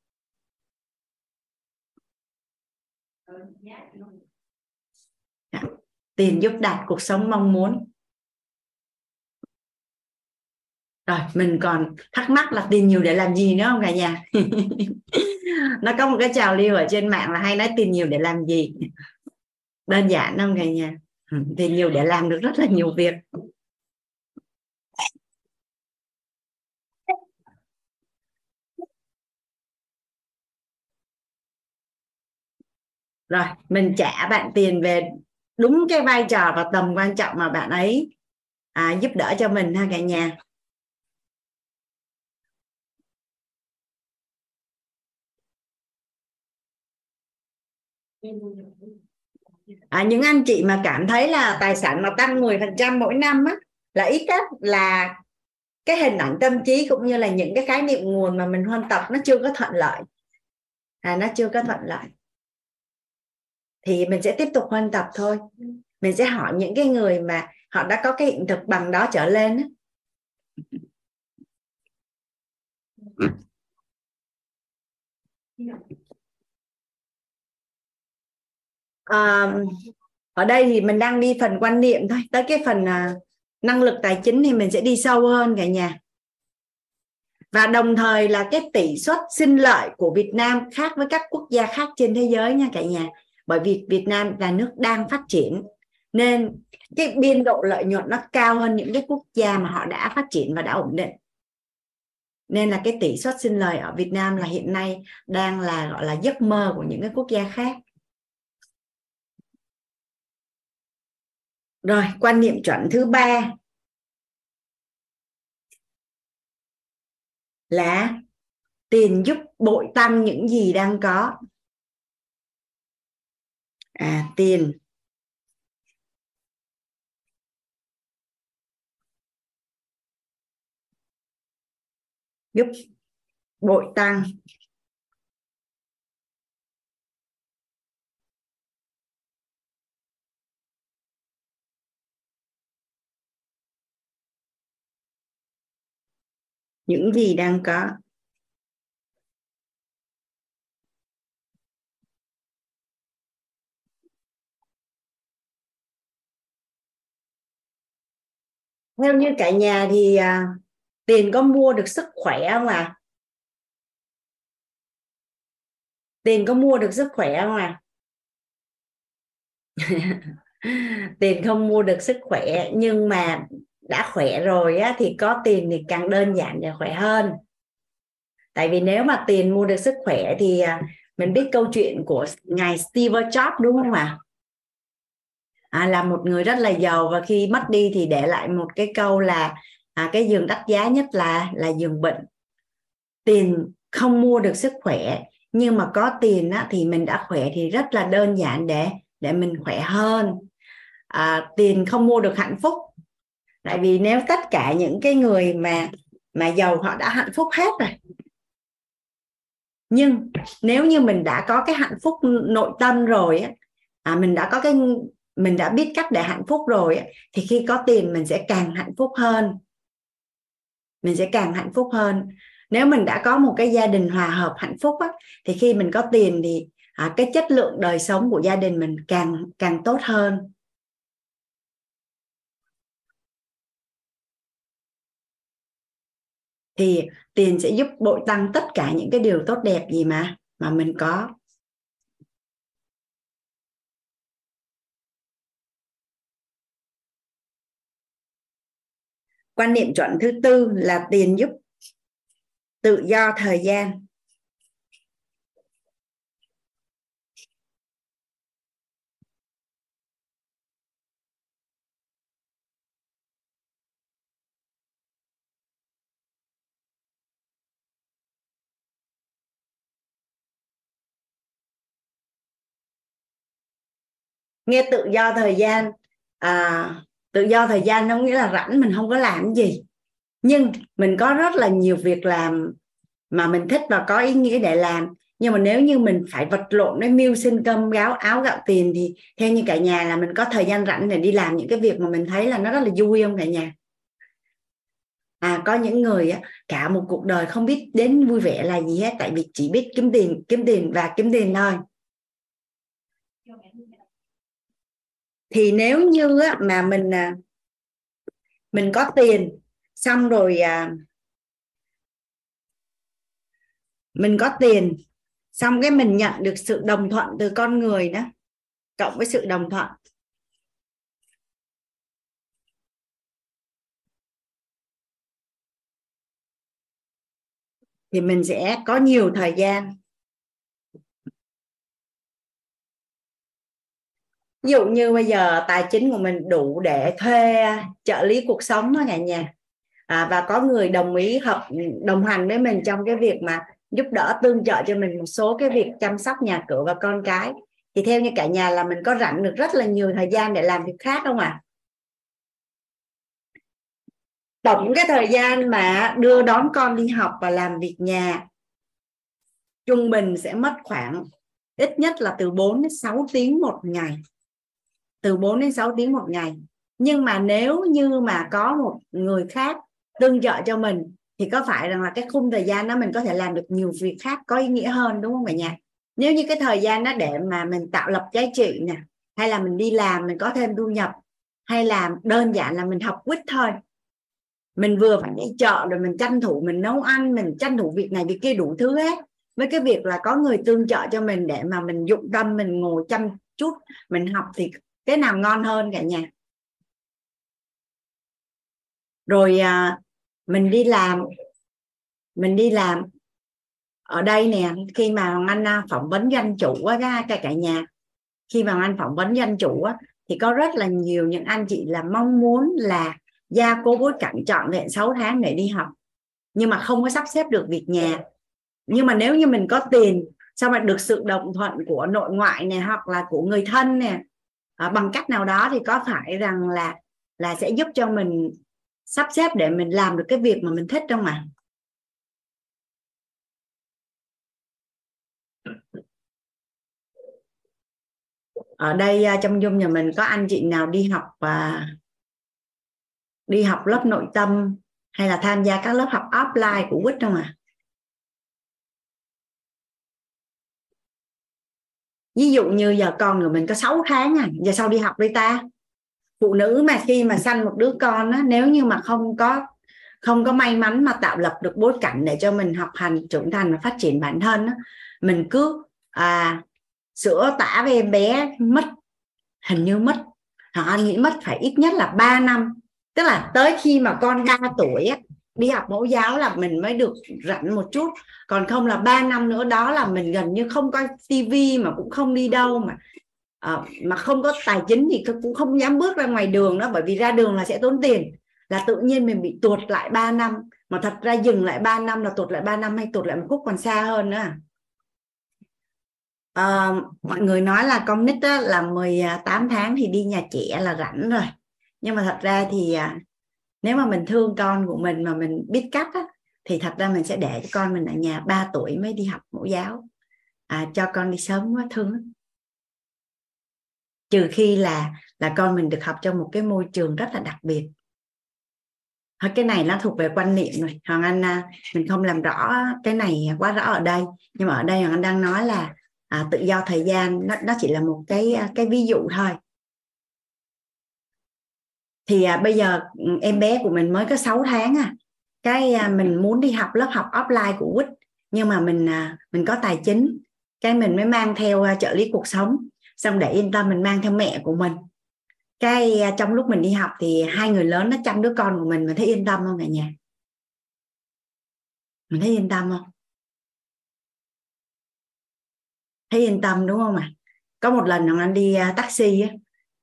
dạ tiền giúp đạt cuộc sống mong muốn. Rồi, mình còn thắc mắc là tiền nhiều để làm gì nữa không cả nhà? [LAUGHS] Nó có một cái trào lưu ở trên mạng là hay nói tiền nhiều để làm gì. Đơn giản không cả nhà? Ừ, tiền nhiều để làm được rất là nhiều việc. Rồi, mình trả bạn tiền về đúng cái vai trò và tầm quan trọng mà bạn ấy à, giúp đỡ cho mình ha cả nhà. À, những anh chị mà cảm thấy là tài sản mà tăng 10% mỗi năm á là ít nhất là cái hình ảnh tâm trí cũng như là những cái khái niệm nguồn mà mình huân tập nó chưa có thuận lợi. À nó chưa có thuận lợi thì mình sẽ tiếp tục huân tập thôi. Mình sẽ hỏi những cái người mà họ đã có cái hiện thực bằng đó trở lên á. à, ở đây thì mình đang đi phần quan niệm thôi. Tới cái phần à, năng lực tài chính thì mình sẽ đi sâu hơn cả nhà. Và đồng thời là cái tỷ suất sinh lợi của Việt Nam khác với các quốc gia khác trên thế giới nha cả nhà bởi vì Việt Nam là nước đang phát triển, nên cái biên độ lợi nhuận nó cao hơn những cái quốc gia mà họ đã phát triển và đã ổn định. Nên là cái tỷ suất sinh lời ở Việt Nam là hiện nay đang là, gọi là, giấc mơ của những cái quốc gia khác. Rồi, quan niệm chuẩn thứ ba là tiền giúp bội tăng những gì đang có à tiền. Giúp bội tăng. Những gì đang có. Theo như cả nhà thì à, tiền có mua được sức khỏe không à tiền có mua được sức khỏe không à tiền [LAUGHS] không mua được sức khỏe nhưng mà đã khỏe rồi á, thì có tiền thì càng đơn giản và khỏe hơn. Tại vì nếu mà tiền mua được sức khỏe thì à, mình biết câu chuyện của ngài Steve Jobs đúng không ạ? à? À, là một người rất là giàu và khi mất đi thì để lại một cái câu là à, cái giường đắt giá nhất là là giường bệnh. Tiền không mua được sức khỏe nhưng mà có tiền á, thì mình đã khỏe thì rất là đơn giản để để mình khỏe hơn. À, tiền không mua được hạnh phúc. Tại vì nếu tất cả những cái người mà mà giàu họ đã hạnh phúc hết rồi. Nhưng nếu như mình đã có cái hạnh phúc nội tâm rồi á à, mình đã có cái mình đã biết cách để hạnh phúc rồi thì khi có tiền mình sẽ càng hạnh phúc hơn. Mình sẽ càng hạnh phúc hơn. Nếu mình đã có một cái gia đình hòa hợp hạnh phúc á, thì khi mình có tiền thì à, cái chất lượng đời sống của gia đình mình càng càng tốt hơn. Thì tiền sẽ giúp bội tăng tất cả những cái điều tốt đẹp gì mà mà mình có. Quan niệm chuẩn thứ tư là tiền giúp tự do thời gian. Nghe tự do thời gian à, tự do thời gian nó nghĩa là rảnh, mình không có làm gì. Nhưng mình có rất là nhiều việc làm mà mình thích và có ý nghĩa để làm. Nhưng mà nếu như mình phải vật lộn với mưu sinh, cơm gáo, áo gạo tiền thì theo như cả nhà là mình có thời gian rảnh để đi làm những cái việc mà mình thấy là nó rất là vui không cả nhà? À có những người á, cả một cuộc đời không biết đến vui vẻ là gì hết. Tại vì chỉ biết kiếm tiền kiếm tiền và kiếm tiền thôi. Thì nếu như á, mà mình à, mình có tiền xong rồi à, mình có tiền xong cái mình nhận được sự đồng thuận từ con người đó cộng với sự đồng thuận. Thì mình sẽ có nhiều thời gian. Ví dụ như bây giờ tài chính của mình đủ để thuê trợ lý cuộc sống đó cả nhà. À, và có người đồng ý hợp đồng hành với mình trong cái việc mà giúp đỡ tương trợ cho mình một số cái việc chăm sóc nhà cửa và con cái. Thì theo như cả nhà là mình có rảnh được rất là nhiều thời gian để làm việc khác không ạ? À? tổng cái thời gian mà đưa đón con đi học và làm việc nhà trung bình sẽ mất khoảng ít nhất là từ 4 đến 6 tiếng một ngày từ 4 đến 6 tiếng một ngày. Nhưng mà nếu như mà có một người khác tương trợ cho mình, thì có phải rằng là cái khung thời gian đó mình có thể làm được nhiều việc khác có ý nghĩa hơn, đúng không cả nhà? Nếu như cái thời gian đó để mà mình tạo lập giá trị nè, hay là mình đi làm, mình có thêm thu nhập, hay là đơn giản là mình học quýt thôi. Mình vừa phải đi chợ rồi mình tranh thủ mình nấu ăn, mình tranh thủ việc này việc kia đủ thứ hết. Với cái việc là có người tương trợ cho mình để mà mình dụng tâm, mình ngồi chăm chút, mình học thì cái nào ngon hơn cả nhà. Rồi à, mình đi làm. Mình đi làm. Ở đây nè khi mà anh à, phỏng vấn doanh chủ á ra cả cả nhà. Khi mà anh phỏng vấn doanh chủ á thì có rất là nhiều những anh chị là mong muốn là gia cố bối cảnh chọn vẹn 6 tháng để đi học. Nhưng mà không có sắp xếp được việc nhà. Nhưng mà nếu như mình có tiền sao mà được sự đồng thuận của nội ngoại này hoặc là của người thân nè à, bằng cách nào đó thì có phải rằng là là sẽ giúp cho mình sắp xếp để mình làm được cái việc mà mình thích không ạ ở đây ờ, trong dung nhà mình có anh chị nào đi học và đi học lớp nội tâm hay là tham gia các lớp học offline của quýt không ạ à? Ví dụ như giờ con của mình có 6 tháng à giờ sau đi học đi ta? Phụ nữ mà khi mà sanh một đứa con á, nếu như mà không có không có may mắn mà tạo lập được bối cảnh để cho mình học hành trưởng thành và phát triển bản thân á, mình cứ à, sữa tả với em bé mất hình như mất họ anh nghĩ mất phải ít nhất là 3 năm. Tức là tới khi mà con 3 tuổi á, đi học mẫu giáo là mình mới được rảnh một chút. Còn không là 3 năm nữa đó là mình gần như không coi tivi mà cũng không đi đâu mà à, mà không có tài chính thì cũng không dám bước ra ngoài đường đó bởi vì ra đường là sẽ tốn tiền. Là tự nhiên mình bị tuột lại 3 năm mà thật ra dừng lại 3 năm là tuột lại 3 năm hay tuột lại một khúc còn xa hơn nữa. À, mọi người nói là con nít đó là 18 tháng thì đi nhà trẻ là rảnh rồi. Nhưng mà thật ra thì à, nếu mà mình thương con của mình mà mình biết cách á, thì thật ra mình sẽ để cho con mình ở nhà 3 tuổi mới đi học mẫu giáo. À, cho con đi sớm quá thương lắm. Trừ khi là là con mình được học trong một cái môi trường rất là đặc biệt. Cái này nó thuộc về quan niệm rồi. Hoàng anh à, mình không làm rõ cái này quá rõ ở đây. Nhưng mà ở đây hoàng anh đang nói là à, tự do thời gian nó, nó chỉ là một cái à, cái ví dụ thôi thì à, bây giờ ừ, em bé của mình mới có 6 tháng à. Cái à, mình muốn đi học lớp học offline của quýt nhưng mà mình à, mình có tài chính. Cái mình mới mang theo à, trợ lý cuộc sống. Xong để yên tâm mình mang theo mẹ của mình. Cái à, trong lúc mình đi học thì hai người lớn nó chăm đứa con của mình. Mình thấy yên tâm không cả nhà? Mình thấy yên tâm không? Thấy yên tâm đúng không ạ? À? có một lần anh đi à, taxi á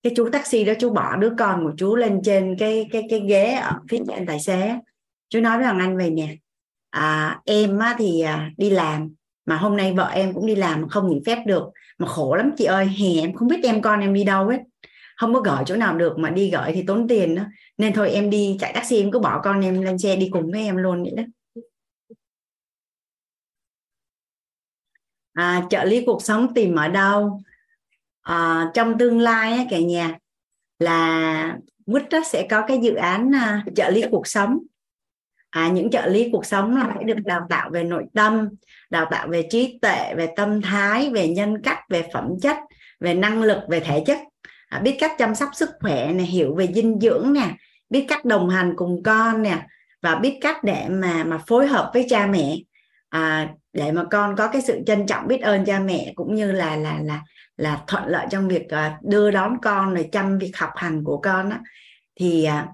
cái chú taxi đó chú bỏ đứa con của chú lên trên cái cái cái ghế ở phía trên tài xế. Chú nói với thằng anh về nè à, em á, thì à, đi làm mà hôm nay vợ em cũng đi làm mà không nghỉ phép được. Mà khổ lắm chị ơi hè em không biết em con em đi đâu hết. Không có gửi chỗ nào được mà đi gửi thì tốn tiền đó nên thôi em đi chạy taxi em cứ bỏ con em lên xe đi cùng với em luôn vậy đó. À, trợ lý cuộc sống tìm ở đâu? À, trong tương lai á, cả nhà là quýt sẽ có cái dự án à, trợ lý cuộc sống. À, những trợ lý cuộc sống là phải được đào tạo về nội tâm đào tạo về trí tuệ về tâm thái về nhân cách về phẩm chất về năng lực về thể chất. À, biết cách chăm sóc sức khỏe này hiểu về dinh dưỡng nè biết cách đồng hành cùng con nè và biết cách để mà mà phối hợp với cha mẹ. À, để mà con có cái sự trân trọng biết ơn cha mẹ cũng như là là là là thuận lợi trong việc à, đưa đón con rồi chăm việc học hành của con á. Thì à,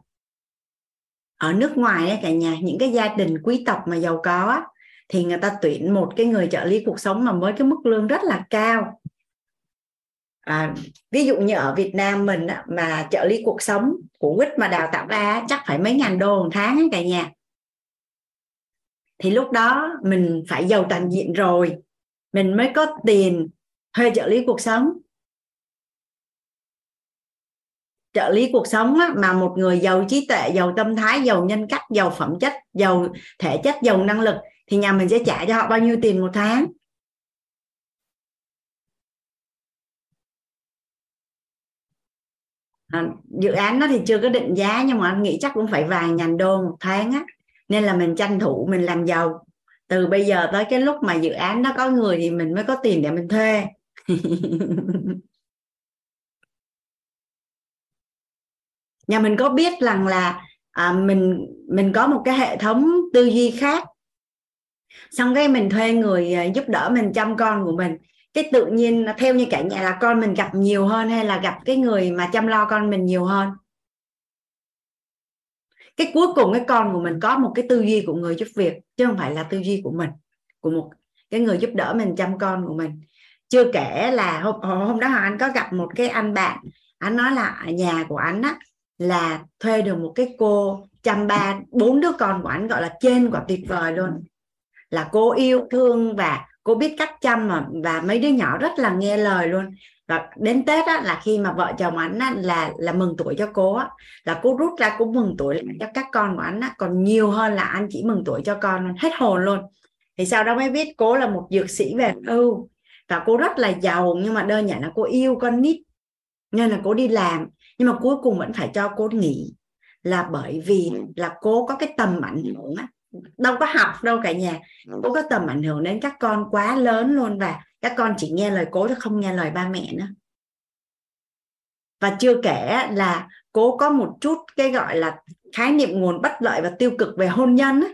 ở nước ngoài á cả nhà những cái gia đình quý tộc mà giàu có á, thì người ta tuyển một cái người trợ lý cuộc sống mà với cái mức lương rất là cao. À, ví dụ như ở Việt Nam mình á, mà trợ lý cuộc sống của quýt mà đào tạo ra chắc phải mấy ngàn đô một tháng ấy cả nhà. Thì lúc đó mình phải giàu toàn diện rồi mình mới có tiền thuê trợ lý cuộc sống? Trợ lý cuộc sống á, mà một người giàu trí tuệ giàu tâm thái giàu nhân cách giàu phẩm chất giàu thể chất giàu năng lực thì nhà mình sẽ trả cho họ bao nhiêu tiền một tháng? À, dự án nó thì chưa có định giá nhưng mà anh nghĩ chắc cũng phải vài ngàn đô một tháng á. Nên là mình tranh thủ mình làm giàu. Từ bây giờ tới cái lúc mà dự án nó có người thì mình mới có tiền để mình thuê nhà mình có biết rằng là à, mình mình có một cái hệ thống tư duy khác. Xong cái mình thuê người à, giúp đỡ mình chăm con của mình. Cái tự nhiên theo như cả nhà là con mình gặp nhiều hơn hay là gặp cái người mà chăm lo con mình nhiều hơn? Cái cuối cùng cái con của mình có một cái tư duy của người giúp việc chứ không phải là tư duy của mình của một cái người giúp đỡ mình chăm con của mình chưa kể là hôm hôm đó anh có gặp một cái anh bạn anh nói là ở nhà của anh á là thuê được một cái cô chăm ba bốn đứa con của anh gọi là trên quả tuyệt vời luôn. Là cô yêu thương và cô biết cách chăm mà và mấy đứa nhỏ rất là nghe lời luôn. Và đến tết á, là khi mà vợ chồng anh á, là là mừng tuổi cho cô á, là cô rút ra cô mừng tuổi cho các con của anh á, còn nhiều hơn là anh chỉ mừng tuổi cho con hết hồn luôn. Thì sau đó mới biết cô là một dược sĩ về hưu và cô rất là giàu, nhưng mà đơn giản là cô yêu con nít, nên là cô đi làm. Nhưng mà cuối cùng vẫn phải cho cô nghỉ, là bởi vì là cô có cái tầm ảnh hưởng á. Đâu có học đâu cả nhà. Cô có tầm ảnh hưởng đến các con quá lớn luôn và các con chỉ nghe lời cố chứ không nghe lời ba mẹ nữa. Và chưa kể là cô có một chút cái gọi là khái niệm nguồn bất lợi và tiêu cực về hôn nhân á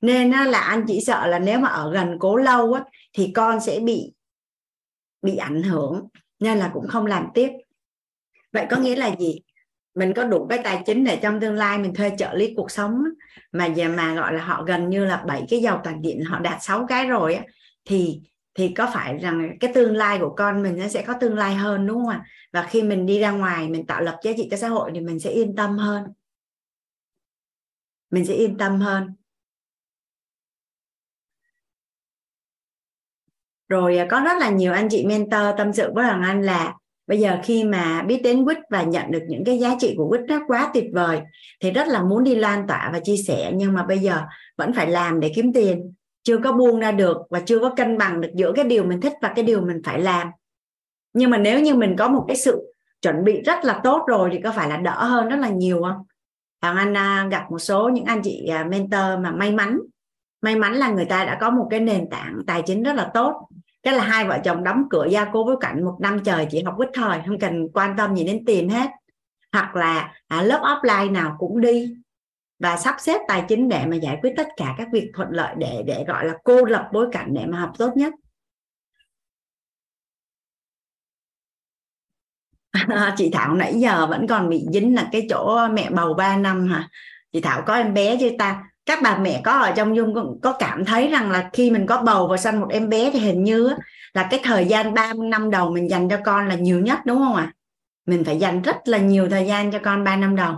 nên là anh chỉ sợ là nếu mà ở gần cố lâu á, thì con sẽ bị bị ảnh hưởng nên là cũng không làm tiếp. Vậy có nghĩa là gì? Mình có đủ cái tài chính để trong tương lai mình thuê trợ lý cuộc sống mà giờ mà gọi là họ gần như là bảy cái giàu toàn diện họ đạt 6 cái rồi á thì thì có phải rằng cái tương lai của con mình nó sẽ có tương lai hơn đúng không ạ? Và khi mình đi ra ngoài mình tạo lập giá trị cho xã hội thì mình sẽ yên tâm hơn. Mình sẽ yên tâm hơn. Rồi à, có rất là nhiều anh chị mentor tâm sự với hoàng anh là bây giờ khi mà biết đến quýt và nhận được những cái giá trị của quýt nó quá tuyệt vời thì rất là muốn đi lan tỏa và chia sẻ. Nhưng mà bây giờ vẫn phải làm để kiếm tiền. Chưa có buông ra được và chưa có cân bằng được giữa cái điều mình thích và cái điều mình phải làm. Nhưng mà nếu như mình có một cái sự chuẩn bị rất là tốt rồi thì có phải là đỡ hơn rất là nhiều không? Hoàng Anh à, gặp một số những anh chị à, mentor mà may mắn may mắn là người ta đã có một cái nền tảng tài chính rất là tốt. Cái là hai vợ chồng đóng cửa gia cố với cảnh một năm trời chỉ học quýt thời không cần quan tâm gì đến tiền hết. Hoặc là à, lớp offline nào cũng đi và sắp xếp tài chính để mà giải quyết tất cả các việc thuận lợi để để gọi là cô lập bối cảnh để mà học tốt nhất. [LAUGHS] Chị Thảo nãy giờ vẫn còn bị dính là cái chỗ mẹ bầu 3 năm hả? Chị Thảo có em bé chưa ta? Các bà mẹ có ở trong dung có cảm thấy rằng là khi mình có bầu và sinh một em bé thì hình như là cái thời gian 30 năm đầu mình dành cho con là nhiều nhất đúng không ạ? À? Mình phải dành rất là nhiều thời gian cho con 3 năm đầu.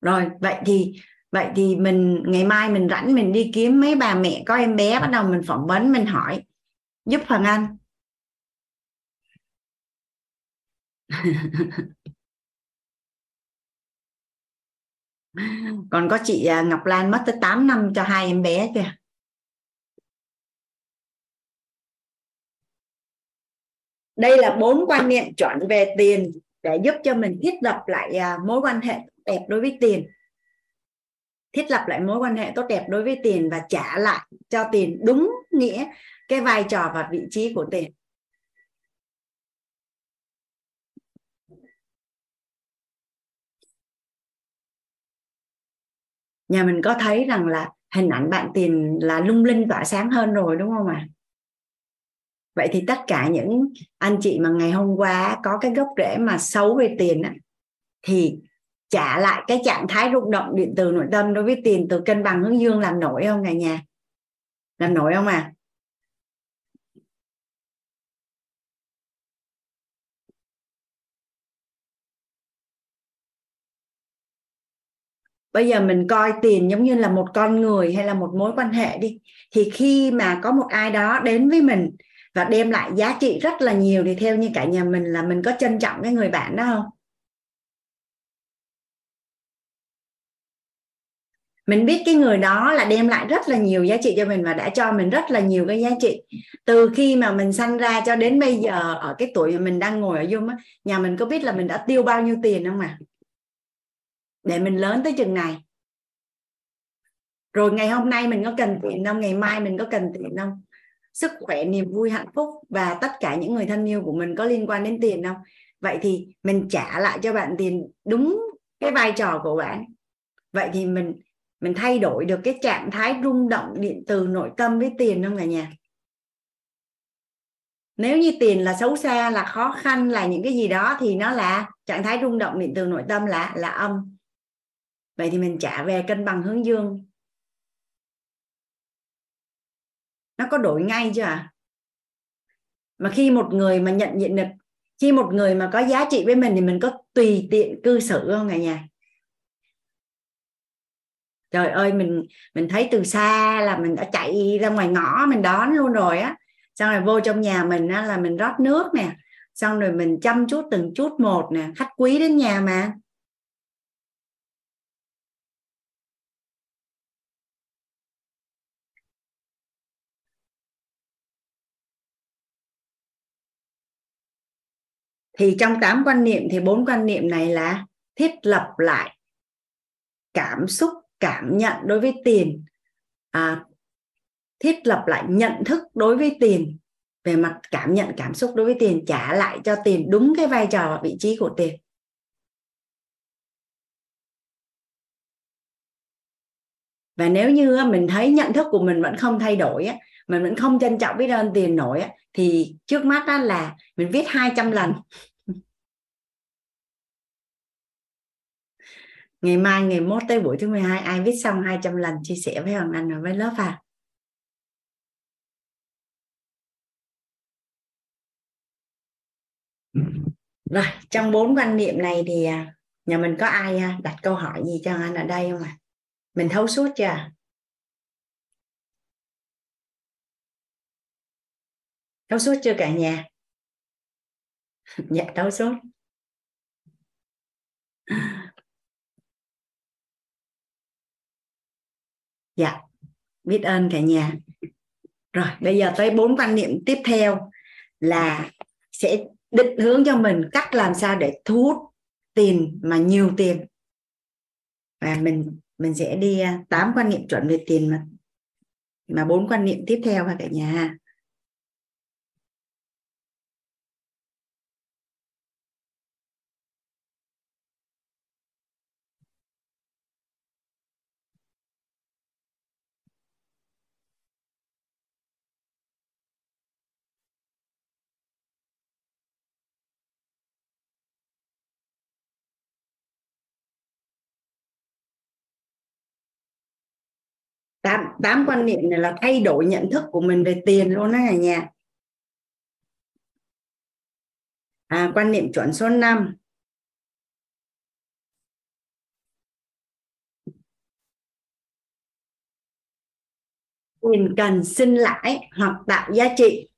Rồi, vậy thì vậy thì mình ngày mai mình rảnh mình đi kiếm mấy bà mẹ có em bé bắt đầu mình phỏng vấn mình hỏi giúp Hoàng Anh. [LAUGHS] còn có chị à, Ngọc Lan mất tới 8 năm cho hai em bé kìa. Đây là bốn quan niệm chuẩn về tiền để giúp cho mình thiết lập lại à, mối quan hệ đẹp đối với tiền. Thiết lập lại mối quan hệ tốt đẹp đối với tiền và trả lại cho tiền đúng nghĩa cái vai trò và vị trí của tiền. Nhà mình có thấy rằng là hình ảnh bạn tiền là lung linh tỏa sáng hơn rồi đúng không ạ à? vậy thì tất cả những anh chị mà ngày hôm qua có cái gốc rễ mà xấu về tiền á, thì trả lại cái trạng thái rung động điện từ nội tâm đối với tiền từ cân bằng hướng dương làm nổi không cả nhà làm nổi không à bây giờ mình coi tiền giống như là một con người hay là một mối quan hệ đi. Thì khi mà có một ai đó đến với mình và đem lại giá trị rất là nhiều thì theo như cả nhà mình là mình có trân trọng cái người bạn đó không? Mình biết cái người đó là đem lại rất là nhiều giá trị cho mình và đã cho mình rất là nhiều cái giá trị. Từ khi mà mình sanh ra cho đến bây giờ, ở cái tuổi mà mình đang ngồi ở dung á, nhà mình có biết là mình đã tiêu bao nhiêu tiền không à để mình lớn tới chừng này. Rồi ngày hôm nay mình có cần tiền không? Ngày mai mình có cần tiền không? Sức khỏe, niềm vui, hạnh phúc và tất cả những người thân yêu của mình có liên quan đến tiền không? Vậy thì mình trả lại cho bạn tiền đúng cái vai trò của bạn. Vậy thì mình mình thay đổi được cái trạng thái rung động điện từ nội tâm với tiền không cả nhà? Nếu như tiền là xấu xa, là khó khăn, là những cái gì đó thì nó là trạng thái rung động điện từ nội tâm là là âm vậy thì mình trả về cân bằng hướng dương. Nó có đổi ngay chưa à mà khi một người mà nhận diện được khi một người mà có giá trị với mình thì mình có tùy tiện cư xử không cả nhà? Trời ơi mình mình thấy từ xa là mình đã chạy ra ngoài ngõ mình đón luôn rồi á. Xong rồi vô trong nhà mình á, là mình rót nước nè. Xong rồi mình chăm chút từng chút một nè khách quý đến nhà mà. Thì trong tám quan niệm thì bốn quan niệm này là thiết lập lại cảm xúc cảm nhận đối với tiền. À, thiết lập lại nhận thức đối với tiền về mặt cảm nhận cảm xúc đối với tiền trả lại cho tiền đúng cái vai trò và vị trí của tiền. Và nếu như mình thấy nhận thức của mình vẫn không thay đổi mình vẫn không trân trọng biết ơn tiền nổi thì trước mắt đó là mình viết 200 lần. [LAUGHS] Ngày mai, ngày mốt tới buổi thứ 12 ai viết xong 200 lần chia sẻ với Hoàng Anh và với lớp à? Rồi, trong bốn quan niệm này thì à, nhà mình có ai à, đặt câu hỏi gì cho anh ở đây không ạ? À? mình thấu suốt chưa thấu suốt chưa cả nhà? [LAUGHS] Dạ đau sốt [LAUGHS] dạ biết ơn cả nhà. Rồi, bây giờ tới bốn quan niệm tiếp theo là sẽ định hướng cho mình cách làm sao để thu hút tiền mà nhiều tiền. Và mình mình sẽ đi à, tám quan niệm chuẩn về tiền mà mà bốn quan niệm tiếp theo và cả nhà tám tám quan niệm này là thay đổi nhận thức của mình về tiền luôn đó cả nhà. À, quan niệm chuẩn số 5 tiền cần sinh lãi hoặc tạo giá trị.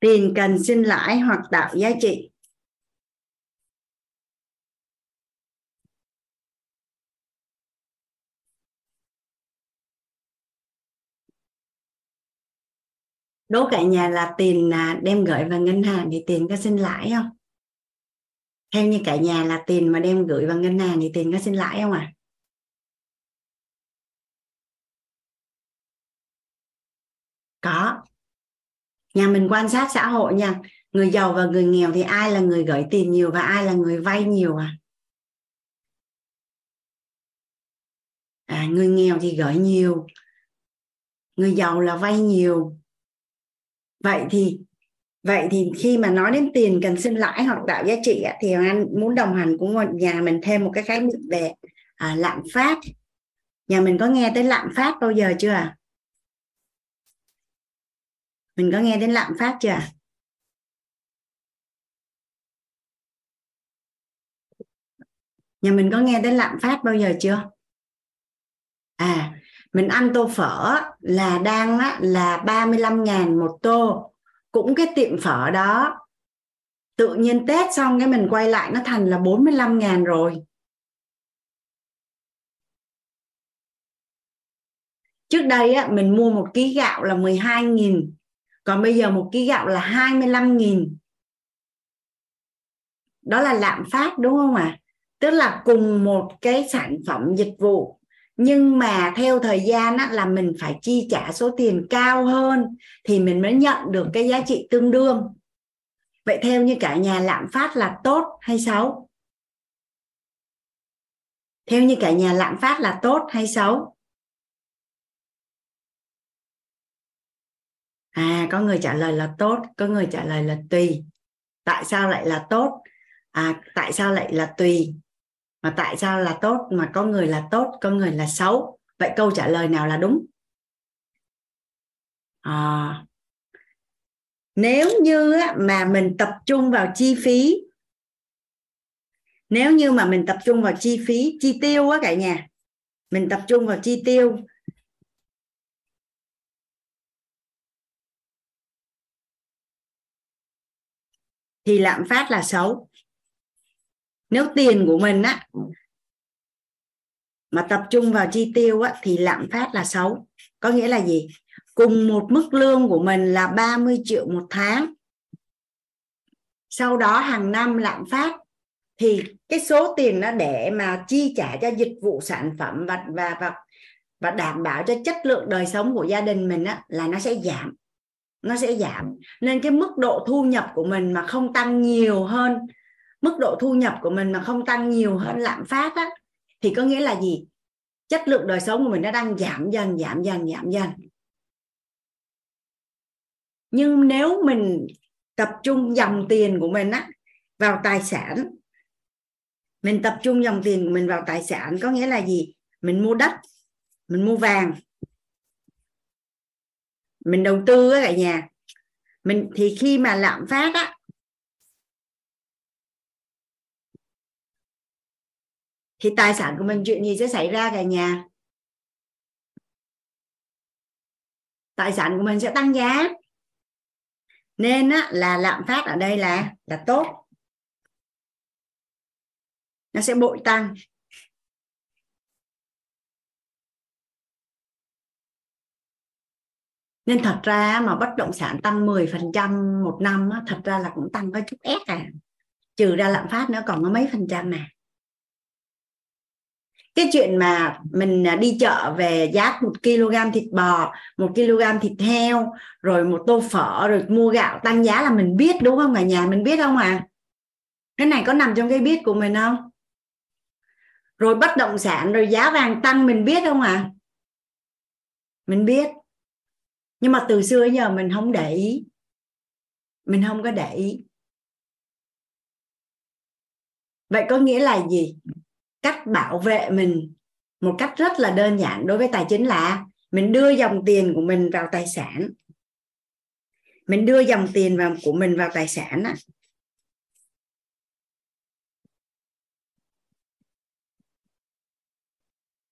Tiền cần sinh lãi hoặc tạo giá trị. Đố cả nhà là tiền à, đem gửi vào ngân hàng thì tiền có sinh lãi không? Theo như cả nhà là tiền mà đem gửi vào ngân hàng thì tiền có sinh lãi không à có nhà mình quan sát xã hội nha. Người giàu và người nghèo thì ai là người gửi tiền nhiều và ai là người vay nhiều à? À người nghèo thì gửi nhiều. Người giàu là vay nhiều. Vậy thì vậy thì khi mà nói đến tiền cần sinh lãi hoặc tạo giá trị thì anh muốn đồng hành cũng nhà mình thêm một cái khái niệm về à, lạm phát. Nhà mình có nghe tới lạm phát bao giờ chưa à mình có nghe đến lạm phát chưa nhà mình có nghe đến lạm phát bao giờ chưa? À mình ăn tô phở là đang á, là 35 ngàn một tô. Cũng cái tiệm phở đó tự nhiên Tết xong cái mình quay lại nó thành là 45 ngàn rồi. Trước đây á, mình mua một ký gạo là 12 nghìn còn bây giờ một ký gạo là 25 nghìn. Đó là lạm phát đúng không ạ? À? tức là cùng một cái sản phẩm dịch vụ. Nhưng mà theo thời gian á, là mình phải chi trả số tiền cao hơn thì mình mới nhận được cái giá trị tương đương. Vậy theo như cả nhà lạm phát là tốt hay xấu? Theo như cả nhà lạm phát là tốt hay xấu? À có người trả lời là tốt có người trả lời là tùy. Tại sao lại là tốt? À tại sao lại là tùy? Mà tại sao là tốt? Mà có người là tốt có người là xấu. Vậy câu trả lời nào là đúng? À, nếu như mà mình tập trung vào chi phí nếu như mà mình tập trung vào chi phí chi tiêu á cả nhà. Mình tập trung vào chi tiêu thì lạm phát là xấu. Nếu tiền của mình á mà tập trung vào chi tiêu á, thì lạm phát là xấu. Có nghĩa là gì? Cùng một mức lương của mình là 30 triệu một tháng. Sau đó hàng năm lạm phát thì cái số tiền nó để mà chi trả cho dịch vụ sản phẩm và và và và đảm bảo cho chất lượng đời sống của gia đình mình á, là nó sẽ giảm nó sẽ giảm. Nên cái mức độ thu nhập của mình mà không tăng nhiều hơn, mức độ thu nhập của mình mà không tăng nhiều hơn lạm phát á, thì có nghĩa là gì? Chất lượng đời sống của mình nó đang giảm dần giảm dần giảm dần. Nhưng nếu mình tập trung dòng tiền của mình á vào tài sản, mình tập trung dòng tiền của mình vào tài sản, có nghĩa là gì? Mình mua đất, mình mua vàng mình đầu tư á cả nhà. Mình thì khi mà lạm phát á thì tài sản của mình chuyện gì sẽ xảy ra cả nhà? Tài sản của mình sẽ tăng giá. Nên á, là lạm phát ở đây là là tốt. Nó sẽ bội tăng. Nên thật ra mà bất động sản tăng 10% một năm á, thật ra là cũng tăng có chút ép à. Trừ ra lạm phát nữa còn có mấy phần trăm mà. Cái chuyện mà mình à, đi chợ về giá một kg thịt bò một kg thịt heo rồi một tô phở rồi mua gạo tăng giá là mình biết đúng không? Cả nhà mình biết không à cái này có nằm trong cái biết của mình không? Rồi bất động sản rồi giá vàng tăng mình biết không à mình biết nhưng mà từ xưa giờ mình không để ý. Mình không có để ý. Vậy có nghĩa là gì? Cách bảo vệ mình một cách rất là đơn giản đối với tài chính là mình đưa dòng tiền của mình vào tài sản. Mình đưa dòng tiền vào, của mình vào tài sản á.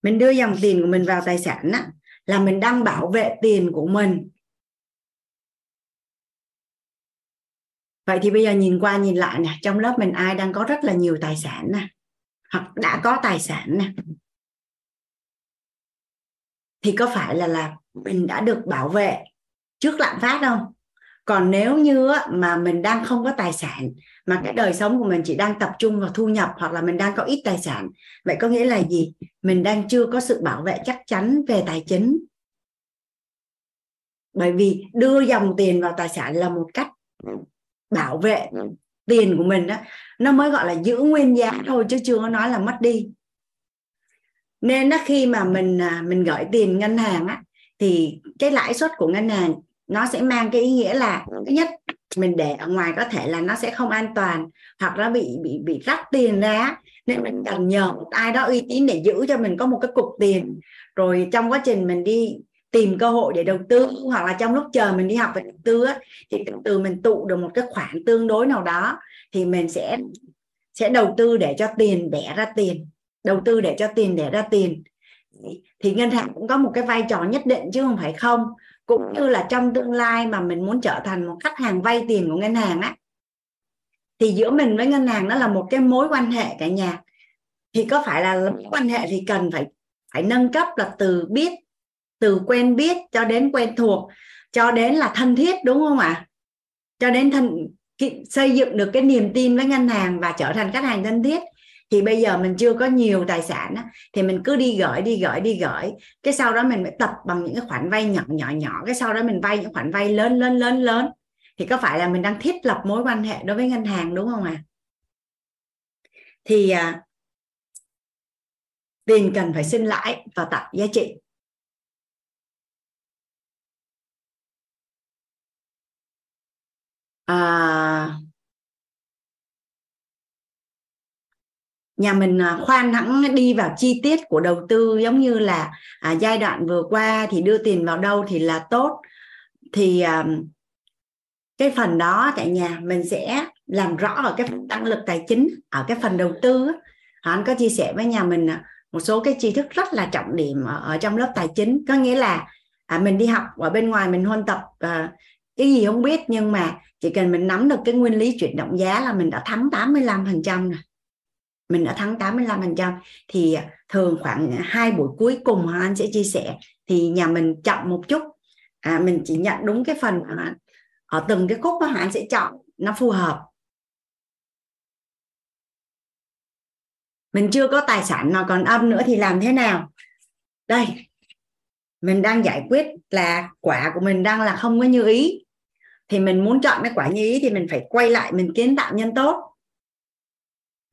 Mình đưa dòng tiền của mình vào tài sản á là mình đang bảo vệ tiền của mình. Vậy thì bây giờ nhìn qua nhìn lại nè, trong lớp mình ai đang có rất là nhiều tài sản nè, hoặc đã có tài sản nè, thì có phải là là mình đã được bảo vệ trước lạm phát không? Còn nếu như mà mình đang không có tài sản mà cái đời sống của mình chỉ đang tập trung vào thu nhập hoặc là mình đang có ít tài sản. Vậy có nghĩa là gì? Mình đang chưa có sự bảo vệ chắc chắn về tài chính. Bởi vì đưa dòng tiền vào tài sản là một cách bảo vệ tiền của mình đó nó mới gọi là giữ nguyên giá thôi chứ chưa có nói là mất đi. Nên đó khi mà mình à, mình gửi tiền ngân hàng á, thì cái lãi suất của ngân hàng nó sẽ mang cái ý nghĩa là, thứ nhất mình để ở ngoài có thể là nó sẽ không an toàn hoặc nó bị bị bị rắc tiền ra nên mình cần nhờ một ai đó uy tín để giữ cho mình có một cái cục tiền. Rồi trong quá trình mình đi tìm cơ hội để đầu tư hoặc là trong lúc chờ mình đi học về đầu tư á, thì từ từ mình tụ được một cái khoản tương đối nào đó thì mình sẽ sẽ đầu tư để cho tiền đẻ ra tiền đầu tư để cho tiền đẻ ra tiền. Thì ngân hàng cũng có một cái vai trò nhất định chứ không phải không cũng như là trong tương lai mà mình muốn trở thành một khách hàng vay tiền của ngân hàng á, thì giữa mình với ngân hàng nó là một cái mối quan hệ cả nhà. Thì có phải là mối quan hệ thì cần phải phải nâng cấp là từ biết, từ quen biết cho đến quen thuộc, cho đến là thân thiết, đúng không ạ? Cho đến thân xây dựng được cái niềm tin với ngân hàng và trở thành khách hàng thân thiết thì bây giờ mình chưa có nhiều tài sản á, thì mình cứ đi gửi đi gửi đi gửi. Cái sau đó mình mới tập bằng những cái khoản vay nhỏ nhỏ nhỏ. Cái sau đó mình vay những khoản vay lớn lớn lớn lớn. Thì có phải là mình đang thiết lập mối quan hệ đối với ngân hàng đúng không ạ? À? thì à, tiền cần phải sinh lãi và tạo giá trị. À, nhà mình à, khoan hẳn đi vào chi tiết của đầu tư giống như là à, giai đoạn vừa qua thì đưa tiền vào đâu thì là tốt. Thì à, cái phần đó tại nhà mình sẽ làm rõ ở cái năng tăng lực tài chính ở cái phần đầu tư anh có chia sẻ với nhà mình à, một số cái tri thức rất là trọng điểm ở, ở trong lớp tài chính. Có nghĩa là à, mình đi học ở bên ngoài mình huân tập à, cái gì không biết nhưng mà chỉ cần mình nắm được cái nguyên lý chuyển động giá là mình đã thắng 85% rồi mình đã thắng 85% thì à, thường khoảng hai buổi cuối cùng anh sẽ chia sẻ thì nhà mình chậm một chút. À, mình chỉ nhận đúng cái phần mà ở từng cái khúc đó anh sẽ chọn nó phù hợp. Mình chưa có tài sản nào còn âm nữa thì làm thế nào? Đây mình đang giải quyết là quả của mình đang là không có như ý. Thì mình muốn chọn cái quả như ý thì mình phải quay lại mình kiến tạo nhân tốt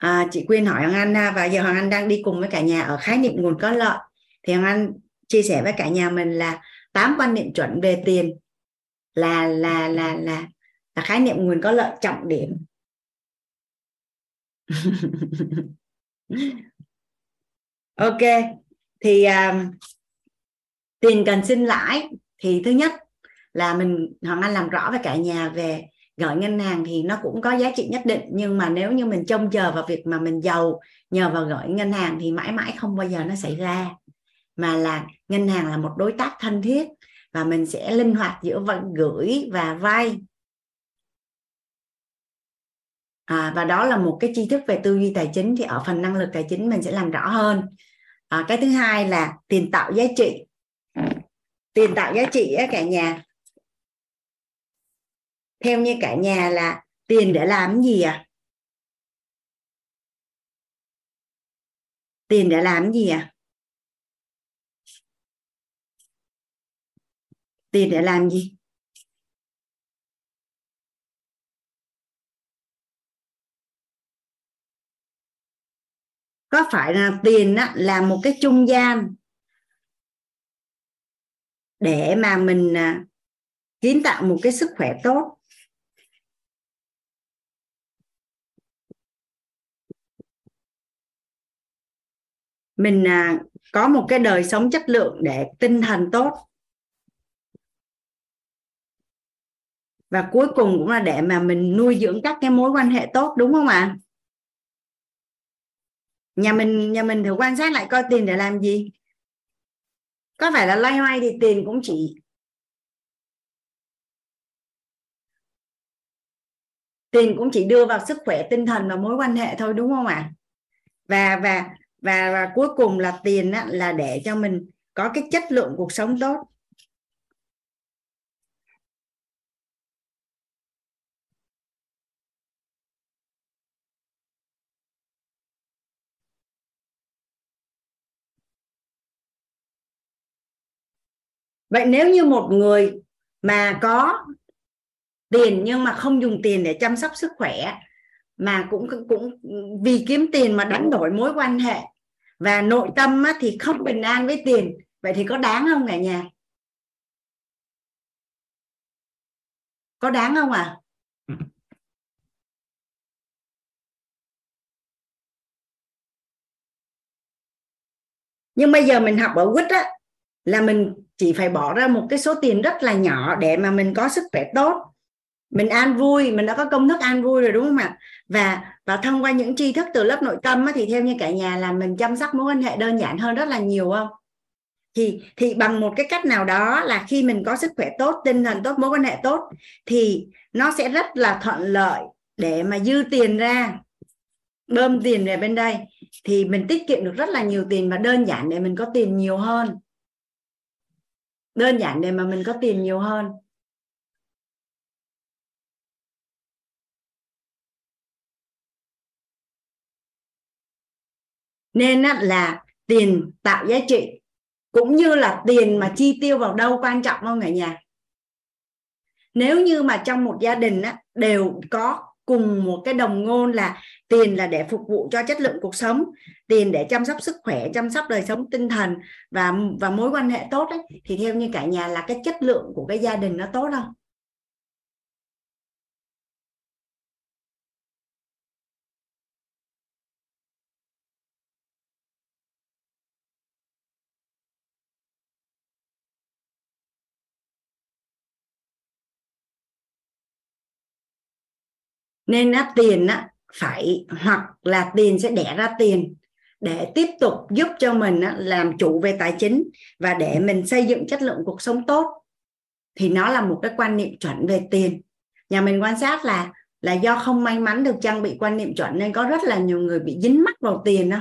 à, chị quyên hỏi hoàng anh và giờ hoàng anh đang đi cùng với cả nhà ở khái niệm nguồn có lợi. Thì hoàng anh chia sẻ với cả nhà mình là tám quan niệm chuẩn về tiền là là là là là khái niệm nguồn có lợi trọng điểm. [LAUGHS] Ok. Thì um, tiền cần sinh lãi thì thứ nhất là mình hoàng anh làm rõ với cả nhà về gửi ngân hàng thì nó cũng có giá trị nhất định nhưng mà nếu như mình trông chờ vào việc mà mình giàu nhờ vào gửi ngân hàng thì mãi mãi không bao giờ nó xảy ra. Mà là ngân hàng là một đối tác thân thiết và mình sẽ linh hoạt giữa vận gửi và vay. À, và đó là một cái tri thức về tư duy tài chính thì ở phần năng lực tài chính mình sẽ làm rõ hơn. À, cái thứ hai là tiền tạo giá trị. Tiền tạo giá trị á, cả nhà theo như cả nhà là tiền để làm gì à? Tiền để làm gì à? Tiền để làm gì? Có phải là tiền á, là một cái trung gian để mà mình à, kiến tạo một cái sức khỏe tốt? Mình à, có một cái đời sống chất lượng để tinh thần tốt. Và cuối cùng cũng là để mà mình nuôi dưỡng các cái mối quan hệ tốt đúng không ạ? Nhà mình nhà mình thử quan sát lại coi tiền để làm gì. Có phải là loay hoay thì tiền cũng chỉ. Tiền cũng chỉ đưa vào sức khỏe tinh thần và mối quan hệ thôi đúng không ạ? Và và và, và cuối cùng là tiền á, là để cho mình có cái chất lượng cuộc sống tốt. Vậy nếu như một người mà có tiền nhưng mà không dùng tiền để chăm sóc sức khỏe mà cũng cũng vì kiếm tiền mà đánh đổi mối quan hệ và nội tâm á, thì không bình an với tiền. Vậy thì có đáng không cả nhà? Có đáng không à nhưng bây giờ mình học ở quýt á là mình chỉ phải bỏ ra một cái số tiền rất là nhỏ để mà mình có sức khỏe tốt. Mình an vui mình đã có công thức an vui rồi đúng không ạ? Và và thông qua những tri thức từ lớp nội tâm thì theo như cả nhà là mình chăm sóc mối quan hệ đơn giản hơn rất là nhiều, không? Thì thì bằng một cái cách nào đó là khi mình có sức khỏe tốt, tinh thần tốt, mối quan hệ tốt, thì nó sẽ rất là thuận lợi để mà dư tiền ra, bơm tiền về bên đây. Thì mình tiết kiệm được rất là nhiều tiền và đơn giản để mình có tiền nhiều hơn. Đơn giản để mà mình có tiền nhiều hơn. Nên là tiền tạo giá trị cũng như là tiền mà chi tiêu vào đâu quan trọng không cả nhà? Nếu như mà trong một gia đình á, đều có cùng một cái đồng ngôn là tiền là để phục vụ cho chất lượng cuộc sống tiền để chăm sóc sức khỏe chăm sóc đời sống tinh thần và và mối quan hệ tốt ấy, thì theo như cả nhà là cái chất lượng của cái gia đình nó tốt không? Nên á, tiền á, phải hoặc là tiền sẽ đẻ ra tiền để tiếp tục giúp cho mình á, làm chủ về tài chính và để mình xây dựng chất lượng cuộc sống tốt. Thì nó là một cái quan niệm chuẩn về tiền. Nhà mình quan sát là là do không may mắn được trang bị quan niệm chuẩn nên có rất là nhiều người bị dính mắc vào tiền đó.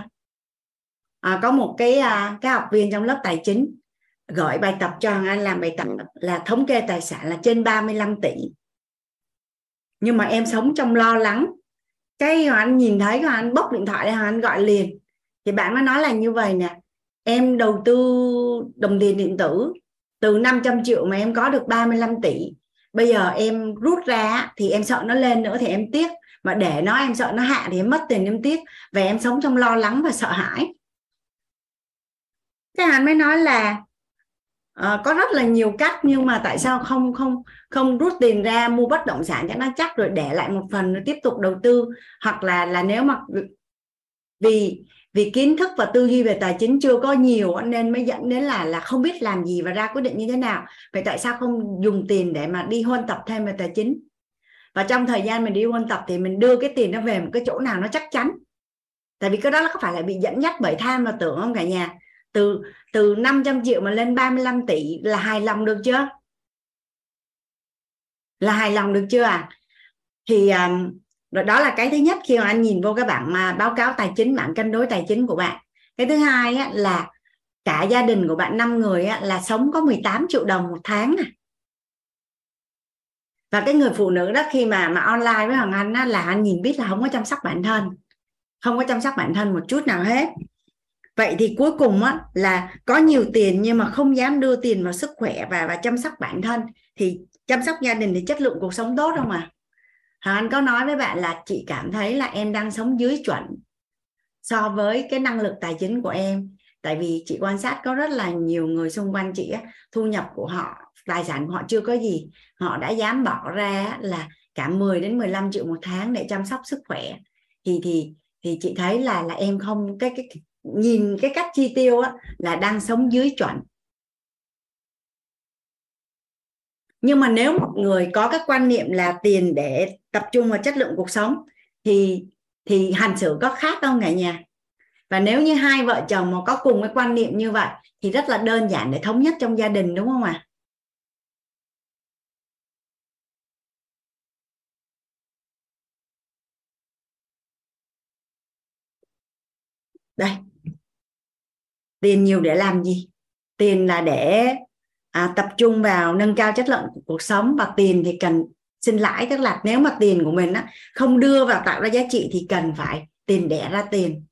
À, có một cái à, cái học viên trong lớp tài chính gửi bài tập cho anh làm bài tập là thống kê tài sản là trên 35 tỷ nhưng mà em sống trong lo lắng. Cái anh nhìn thấy anh bốc điện thoại anh gọi liền. Thì bạn mới nói là như vậy nè. Em đầu tư đồng tiền điện tử từ 500 triệu mà em có được 35 tỷ. Bây giờ em rút ra thì em sợ nó lên nữa thì em tiếc. Mà để nó em sợ nó hạ thì em mất tiền em tiếc. Và em sống trong lo lắng và sợ hãi. Cái anh mới nói là uh, có rất là nhiều cách nhưng mà tại sao không không không rút tiền ra mua bất động sản cho nó chắc rồi để lại một phần rồi tiếp tục đầu tư. Hoặc là là nếu mà vì vì kiến thức và tư duy về tài chính chưa có nhiều nên mới dẫn đến là là không biết làm gì và ra quyết định như thế nào. Vậy tại sao không dùng tiền để mà đi huân tập thêm về tài chính? Và trong thời gian mình đi huân tập thì mình đưa cái tiền nó về một cái chỗ nào nó chắc chắn. Tại vì cái đó nó có phải là bị dẫn dắt bởi tham và tưởng không cả nhà? Từ từ 500 triệu mà lên 35 tỷ là hài lòng được chưa? Là hài lòng được chưa à thì um, đó là cái thứ nhất khi mà anh nhìn vô cái bảng mà báo cáo tài chính bảng cân đối tài chính của bạn. Cái thứ hai á, là cả gia đình của bạn 5 người á, là sống có 18 triệu đồng một tháng à. và cái người phụ nữ đó khi mà mà online với hoàng anh á, là anh nhìn biết là không có chăm sóc bản thân. Không có chăm sóc bản thân một chút nào hết. Vậy thì cuối cùng á, là có nhiều tiền nhưng mà không dám đưa tiền vào sức khỏe và và chăm sóc bản thân thì chăm sóc gia đình thì chất lượng cuộc sống tốt không à Hà Anh có nói với bạn là chị cảm thấy là em đang sống dưới chuẩn so với cái năng lực tài chính của em. Tại vì chị quan sát có rất là nhiều người xung quanh chị á, thu nhập của họ tài sản của họ chưa có gì. Họ đã dám bỏ ra là cả 10 đến 15 triệu một tháng để chăm sóc sức khỏe. Thì thì thì chị thấy là là em không cái cái nhìn cái cách chi tiêu á, là đang sống dưới chuẩn. Nhưng mà nếu một người có cái quan niệm là tiền để tập trung vào chất lượng cuộc sống, thì thì hành xử có khác không cả nhà. Và nếu như hai vợ chồng mà có cùng cái quan niệm như vậy, thì rất là đơn giản để thống nhất trong gia đình, đúng không ạ? À? đây. Tiền nhiều để làm gì? Tiền là để à, tập trung vào nâng cao chất lượng của cuộc sống và tiền thì cần sinh lãi tức là nếu mà tiền của mình á, không đưa vào tạo ra giá trị thì cần phải tiền đẻ ra tiền.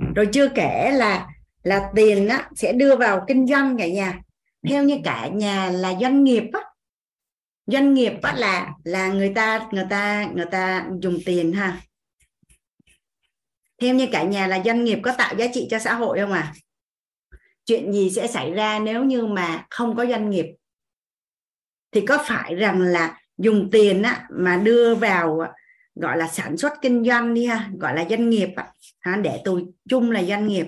Ừ. rồi chưa kể là là tiền á, sẽ đưa vào kinh doanh cả nhà. Theo như cả nhà là doanh nghiệp á, doanh nghiệp á, là là người ta người ta người ta dùng tiền ha. Theo như cả nhà là doanh nghiệp có tạo giá trị cho xã hội không à chuyện gì sẽ xảy ra nếu như mà không có doanh nghiệp? Thì có phải rằng là dùng tiền á, mà đưa vào gọi là sản xuất kinh doanh đi ha gọi là doanh nghiệp ha, để tôi chung là doanh nghiệp.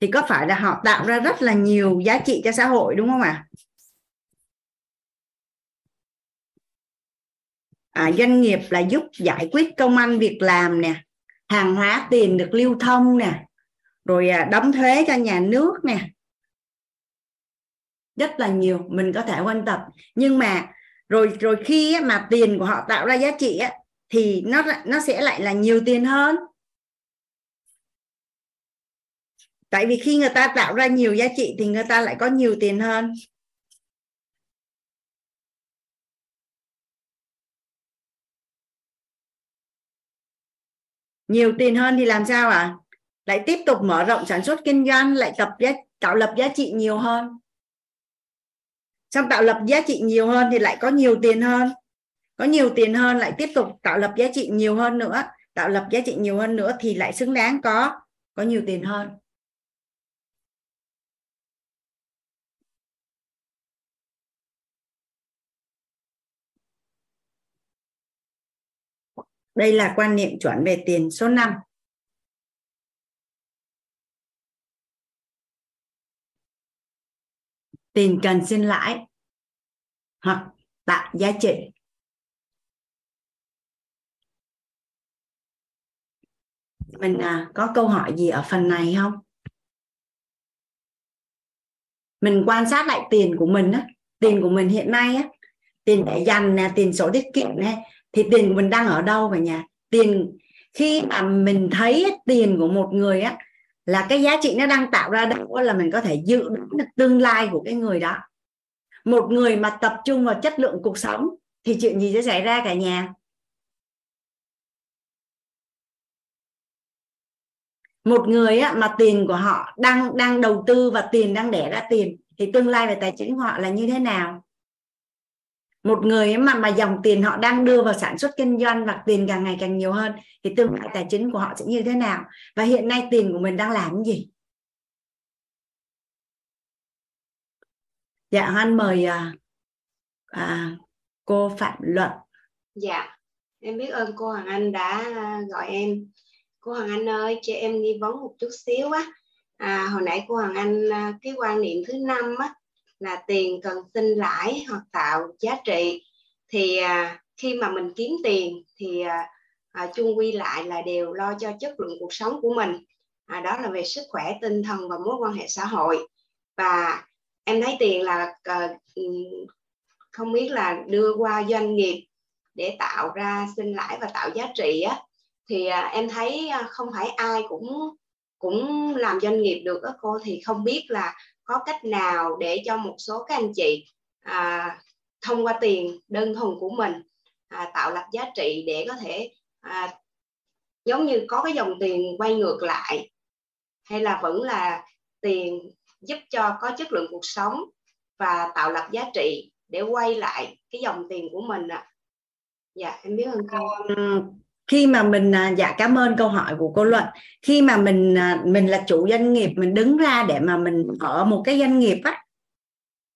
Thì có phải là họ tạo ra rất là nhiều giá trị cho xã hội đúng không ạ? à? À, doanh nghiệp là giúp giải quyết công ăn việc làm nè hàng hóa tiền được lưu thông nè rồi à, đóng thuế cho nhà nước nè. Rất là nhiều mình có thể quan tập nhưng mà rồi rồi khi mà tiền của họ tạo ra giá trị á, thì nó nó sẽ lại là nhiều tiền hơn. Tại vì khi người ta tạo ra nhiều giá trị thì người ta lại có nhiều tiền hơn. Nhiều tiền hơn thì làm sao ạ? À? lại tiếp tục mở rộng sản xuất kinh doanh lại tập giá, tạo lập giá trị nhiều hơn. Xong tạo lập giá trị nhiều hơn thì lại có nhiều tiền hơn. Có nhiều tiền hơn lại tiếp tục tạo lập giá trị nhiều hơn nữa. Tạo lập giá trị nhiều hơn nữa thì lại xứng đáng có có nhiều tiền hơn. Đây là quan niệm chuẩn về tiền số 5 tiền cần sinh lãi hoặc tạo giá trị. Mình à, có câu hỏi gì ở phần này không? Mình quan sát lại tiền của mình á. Tiền của mình hiện nay á tiền để dành nè tiền sổ tiết kiệm nè thì tiền của mình đang ở đâu cả nhà? Tiền khi mà mình thấy tiền của một người á là cái giá trị nó đang tạo ra đâu là mình có thể dự đoán được tương lai của cái người đó. Một người mà tập trung vào chất lượng cuộc sống thì chuyện gì sẽ xảy ra cả nhà? Một người á, mà tiền của họ đang đang đầu tư và tiền đang đẻ ra tiền thì tương lai về tài chính của họ là như thế nào? Một người mà mà dòng tiền họ đang đưa vào sản xuất kinh doanh và tiền càng ngày càng nhiều hơn thì tương lai tài chính của họ sẽ như thế nào? Và hiện nay tiền của mình đang làm gì? Dạ anh mời à, à, cô phạm luận. Dạ em biết ơn cô hoàng anh đã à, gọi em. Cô hoàng anh ơi cho em nghi vấn một chút xíu á. À, hồi nãy cô hoàng anh à, cái quan niệm thứ năm á là tiền cần sinh lãi hoặc tạo giá trị thì à, khi mà mình kiếm tiền thì à, à, chung quy lại là đều lo cho chất lượng cuộc sống của mình. À, đó là về sức khỏe tinh thần và mối quan hệ xã hội. Và em thấy tiền là ờ, không biết là đưa qua doanh nghiệp để tạo ra sinh lãi và tạo giá trị á thì à, em thấy à, không phải ai cũng cũng làm doanh nghiệp được á cô thì không biết là có cách nào để cho một số các anh chị à, thông qua tiền đơn thuần của mình à, tạo lập giá trị để có thể à, giống như có cái dòng tiền quay ngược lại hay là vẫn là tiền giúp cho có chất lượng cuộc sống và tạo lập giá trị để quay lại cái dòng tiền của mình ạ à. dạ em biết ơn cô khi mà mình à, dạ cảm ơn câu hỏi của cô luận khi mà mình à, mình là chủ doanh nghiệp mình đứng ra để mà mình ở một cái doanh nghiệp á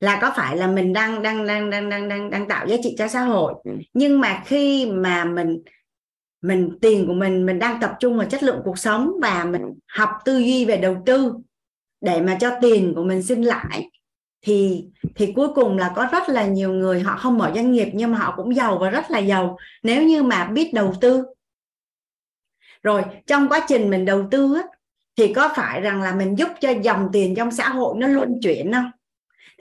là có phải là mình đang đang đang đang đang đang đang tạo giá trị cho xã hội. Nhưng mà khi mà mình mình tiền của mình mình đang tập trung vào chất lượng cuộc sống và mình học tư duy về đầu tư để mà cho tiền của mình sinh lại thì thì cuối cùng là có rất là nhiều người họ không mở doanh nghiệp nhưng mà họ cũng giàu và rất là giàu. Nếu như mà biết đầu tư rồi trong quá trình mình đầu tư á, thì có phải rằng là mình giúp cho dòng tiền trong xã hội nó luân chuyển không?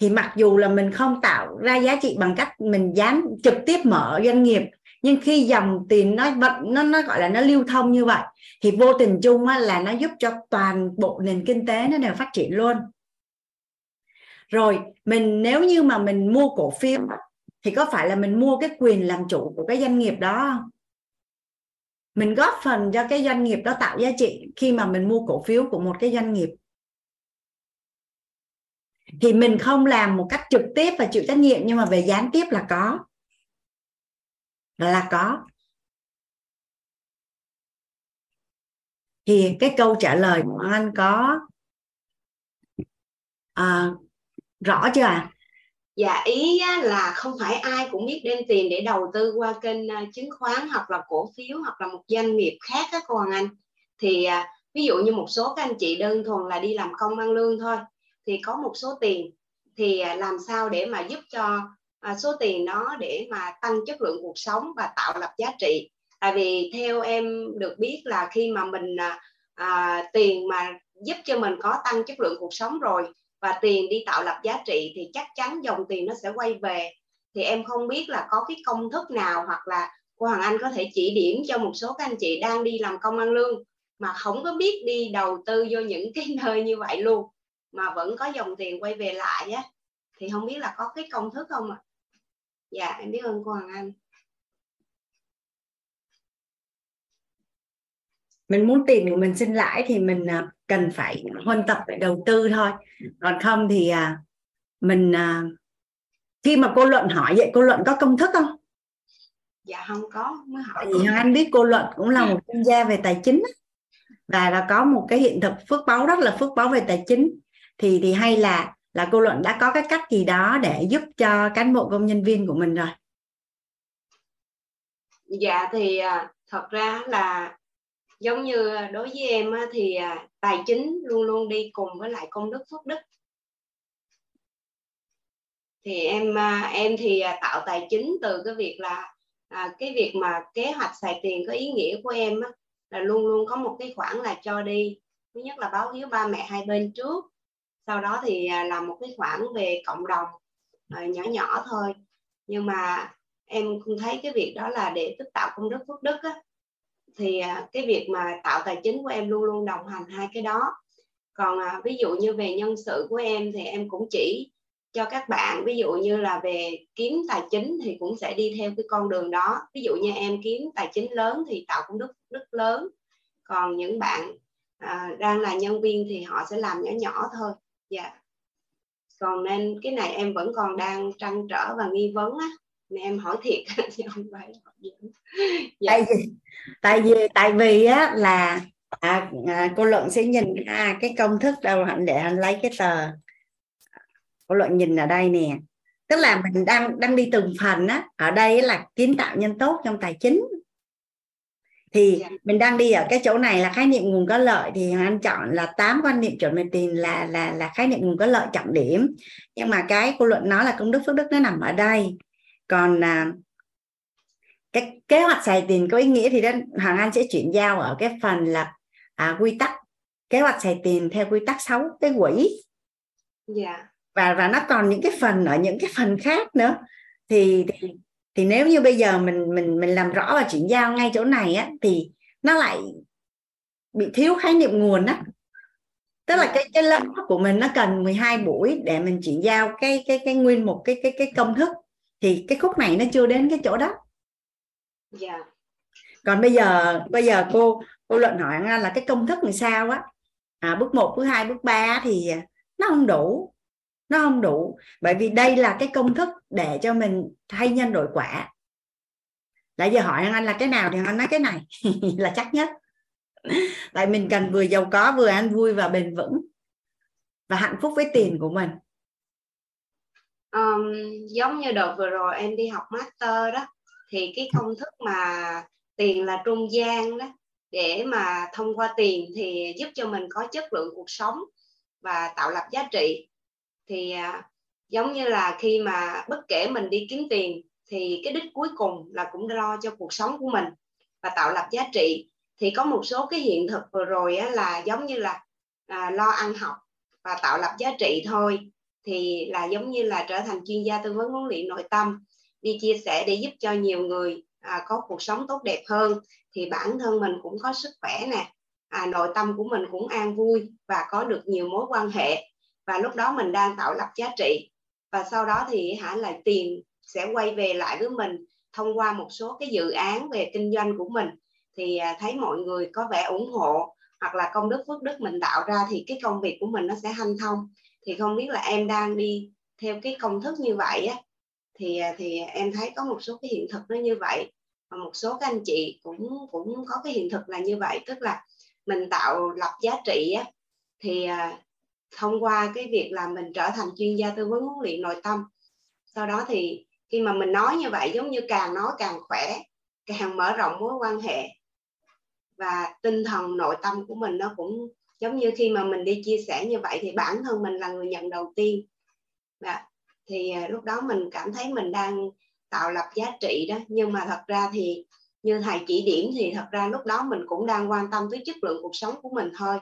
Thì mặc dù là mình không tạo ra giá trị bằng cách mình dán trực tiếp mở doanh nghiệp nhưng khi dòng tiền nó vận nó nó gọi là nó lưu thông như vậy thì vô tình chung á, là nó giúp cho toàn bộ nền kinh tế nó đều phát triển luôn. Rồi mình nếu như mà mình mua cổ phiếu thì có phải là mình mua cái quyền làm chủ của cái doanh nghiệp đó không? Mình góp phần cho cái doanh nghiệp đó tạo giá trị khi mà mình mua cổ phiếu của một cái doanh nghiệp. Thì mình không làm một cách trực tiếp và chịu trách nhiệm nhưng mà về gián tiếp là có. Là có. Thì cái câu trả lời của anh có à, rõ chưa ạ? à? Dạ ý là không phải ai cũng biết đem tiền để đầu tư qua kênh à, chứng khoán hoặc là cổ phiếu hoặc là một doanh nghiệp khác các cô Hoàng Anh. Thì à, ví dụ như một số các anh chị đơn thuần là đi làm công ăn lương thôi thì có một số tiền thì à, làm sao để mà giúp cho số tiền đó để mà tăng chất lượng cuộc sống và tạo lập giá trị. Tại vì theo em được biết là khi mà mình à, tiền mà giúp cho mình có tăng chất lượng cuộc sống rồi và tiền đi tạo lập giá trị thì chắc chắn dòng tiền nó sẽ quay về. Thì em không biết là có cái công thức nào hoặc là cô Hoàng Anh có thể chỉ điểm cho một số các anh chị đang đi làm công ăn lương mà không có biết đi đầu tư vô những cái [LAUGHS] nơi như vậy luôn, mà vẫn có dòng tiền quay về lại á. Thì không biết là có cái công thức không ạ? À? dạ em biết ơn cô Hoàng Anh. Mình muốn tiền của mình sinh lãi thì mình à, cần phải huân tập để đầu tư thôi. Còn không thì à, mình à, khi mà cô luận hỏi vậy cô luận có công thức không? Dạ không có mới hỏi vì anh biết cô luận cũng là một chuyên gia về tài chính và là có một cái hiện thực phước báo rất là phước báo về tài chính. Thì thì hay là là cô luận đã có cái cách gì đó để giúp cho cán bộ công nhân viên của mình rồi? Dạ thì thật ra là giống như à, đối với em thì à, tài chính luôn luôn đi cùng với lại công đức phước đức. Thì em à, em thì tạo tài chính từ cái việc là cái việc mà kế hoạch xài tiền có ý nghĩa của em là luôn luôn có một cái khoản là cho đi. Thứ nhất là báo hiếu ba mẹ hai bên trước sau đó thì làm một cái khoản về cộng đồng nhỏ nhỏ thôi. Nhưng mà em cũng thấy cái việc đó là để tích tạo công đức phước đức á, thì à, cái việc mà tạo tài chính của em luôn luôn đồng hành hai cái đó. Còn à, ví dụ như về nhân sự của em thì em cũng chỉ cho các bạn ví dụ như là về kiếm tài chính thì cũng sẽ đi theo cái con đường đó. Ví dụ như em kiếm tài chính lớn thì tạo công đức đức lớn. Còn những bạn à, đang là nhân viên thì họ sẽ làm nhỏ nhỏ thôi. Dạ. Yeah. còn nên cái này em vẫn còn đang trăn trở và nghi vấn á. Nên em hỏi thiệt [LAUGHS] chứ không phải dạ. tại vì tại vì tại vì á là à, à, cô luận sẽ nhìn à, cái công thức đâu hạnh để hạnh lấy cái tờ. Cô luận nhìn ở đây nè. Tức là mình đang đang đi từng phần á. Ở đây là kiến tạo nhân tốt trong tài chính. Thì. Dạ. mình đang đi ở cái chỗ này là khái niệm nguồn có lợi thì anh chọn là tám quan niệm chuẩn về tiền là là là khái niệm nguồn có lợi trọng điểm. Nhưng mà cái cô luận nói là công đức phước đức nó nằm ở đây. Còn à, cái kế hoạch xài tiền có ý nghĩa thì đó hoàng anh sẽ chuyển giao ở cái phần là à, quy tắc kế hoạch xài tiền theo quy tắc 6 cái quỹ yeah. Dạ. và và nó còn những cái phần ở những cái phần khác nữa thì, thì thì nếu như bây giờ mình mình mình làm rõ và chuyển giao ngay chỗ này á thì nó lại bị thiếu khái niệm nguồn á tức là cái cái lớp của mình nó cần 12 buổi để mình chuyển giao cái cái cái nguyên một cái cái cái công thức thì cái khúc này nó chưa đến cái chỗ đó. Dạ. còn bây giờ bây giờ cô cô luận hỏi là cái công thức làm sao á? À, bước 1, bước 2, bước 3 thì nó không đủ nó không đủ. Bởi vì đây là cái công thức để cho mình thay nhân đổi quả. Lại giờ hỏi anh là cái nào thì anh nói cái này [LAUGHS] là chắc nhất. Tại mình cần vừa giàu có vừa ăn vui và bền vững và hạnh phúc với tiền của mình. Um, giống như đợt vừa rồi em đi học master đó thì cái công thức mà tiền là trung gian đó để mà thông qua tiền thì giúp cho mình có chất lượng cuộc sống và tạo lập giá trị. Thì à, giống như là khi mà bất kể mình đi kiếm tiền thì cái đích cuối cùng là cũng lo cho cuộc sống của mình và tạo lập giá trị. Thì có một số cái hiện thực vừa rồi á, là giống như là à, lo ăn học và tạo lập giá trị thôi. Thì là giống như là trở thành chuyên gia tư vấn huấn luyện nội tâm đi chia sẻ để giúp cho nhiều người à, có cuộc sống tốt đẹp hơn. Thì bản thân mình cũng có sức khỏe nè à, nội tâm của mình cũng an vui và có được nhiều mối quan hệ. Và lúc đó mình đang tạo lập giá trị. Và sau đó thì hả là tiền sẽ quay về lại với mình thông qua một số cái dự án về kinh doanh của mình. Thì à, thấy mọi người có vẻ ủng hộ hoặc là công đức phước đức mình tạo ra thì cái công việc của mình nó sẽ hanh thông. Thì không biết là em đang đi theo cái công thức như vậy á thì à, thì em thấy có một số cái hiện thực nó như vậy. Và một số các anh chị cũng cũng có cái hiện thực là như vậy. Tức là mình tạo lập giá trị á, thì à, thông qua cái việc là mình trở thành chuyên gia tư vấn huấn luyện nội tâm. Sau đó thì khi mà mình nói như vậy, giống như càng nói càng khỏe, càng mở rộng mối quan hệ. Và tinh thần nội tâm của mình nó cũng giống như khi mà mình đi chia sẻ như vậy thì bản thân mình là người nhận đầu tiên. Và thì à, lúc đó mình cảm thấy mình đang tạo lập giá trị đó. Nhưng mà thật ra thì như thầy chỉ điểm thì thật ra lúc đó mình cũng đang quan tâm tới chất lượng cuộc sống của mình thôi.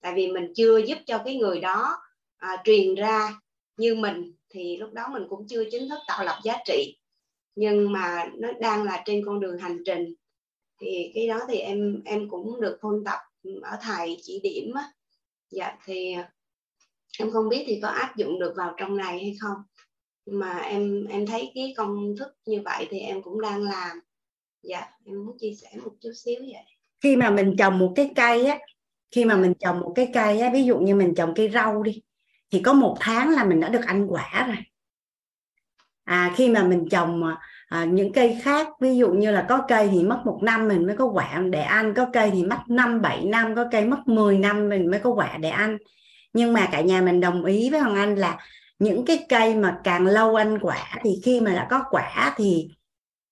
Tại vì mình chưa giúp cho cái người đó à, truyền ra như mình thì lúc đó mình cũng chưa chính thức tạo lập giá trị. Nhưng mà nó đang là trên con đường hành trình. Thì cái đó thì em em cũng được phân tập ở thầy chỉ điểm á. Dạ thì à, em không biết thì có áp dụng được vào trong này hay không? Mà em em thấy cái công thức như vậy thì em cũng đang làm. Dạ em muốn chia sẻ một chút xíu vậy. Khi mà mình trồng một cái cây á khi mà mình trồng một cái cây á, ví dụ như mình trồng cây rau đi thì có một tháng là mình đã được ăn quả rồi. À khi mà mình trồng à, những cây khác ví dụ như là có cây thì mất một năm mình mới có quả để ăn có cây thì mất năm bảy năm có cây mất 10 năm mình mới có quả để ăn. Nhưng mà cả nhà mình đồng ý với hoàng anh là những cái cây mà càng lâu ăn quả thì khi mà đã có quả thì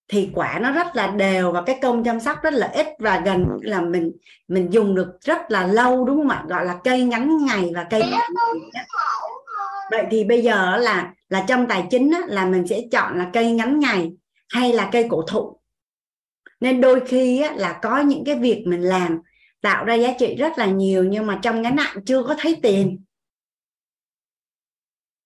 thì quả nó rất là đều và cái công chăm sóc rất là ít và gần là mình mình dùng được rất là lâu đúng không ạ? Gọi là cây ngắn ngày và cây vậy thì bây giờ là là trong tài chính á, là mình sẽ chọn là cây ngắn ngày hay là cây cổ thụ. Nên đôi khi á, là có những cái việc mình làm tạo ra giá trị rất là nhiều nhưng mà trong ngắn hạn chưa có thấy tiền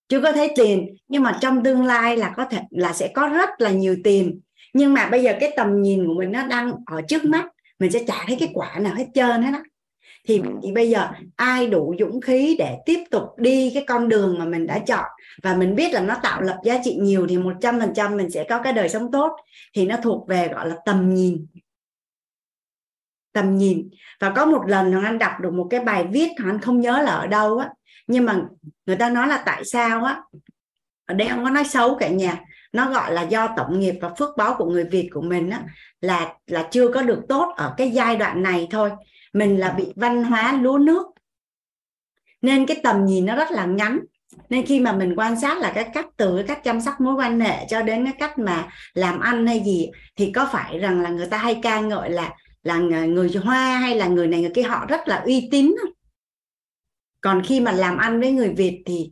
chưa có thấy tiền nhưng mà trong tương lai là có thể là sẽ có rất là nhiều tiền. Nhưng mà bây giờ cái tầm nhìn của mình nó đang ở trước mắt mình sẽ trả thấy cái quả nào hết trơn hết á. Thì, thì bây giờ ai đủ dũng khí để tiếp tục đi cái con đường mà mình đã chọn? Và mình biết là nó tạo lập giá trị nhiều thì một trăm phần trăm mình sẽ có cái đời sống tốt. Thì nó thuộc về gọi là tầm nhìn. Tầm nhìn. Và có một lần hoàng anh đọc được một cái bài viết hoàng anh không nhớ là ở đâu á nhưng mà người ta nói là tại sao á? Ở đây không có nói xấu cả nhà. Nó gọi là do tổng nghiệp và phước báo của người Việt của mình á, là là chưa có được tốt ở cái giai đoạn này thôi. Mình là bị văn hóa lúa nước. Nên cái tầm nhìn nó rất là ngắn. Nên khi mà mình quan sát là cái cách từ cái cách chăm sóc mối quan hệ cho đến cái cách mà làm ăn hay gì thì có phải rằng là người ta hay ca ngợi là là người hoa hay là người này người kia họ rất là uy tín còn khi mà làm ăn với người Việt thì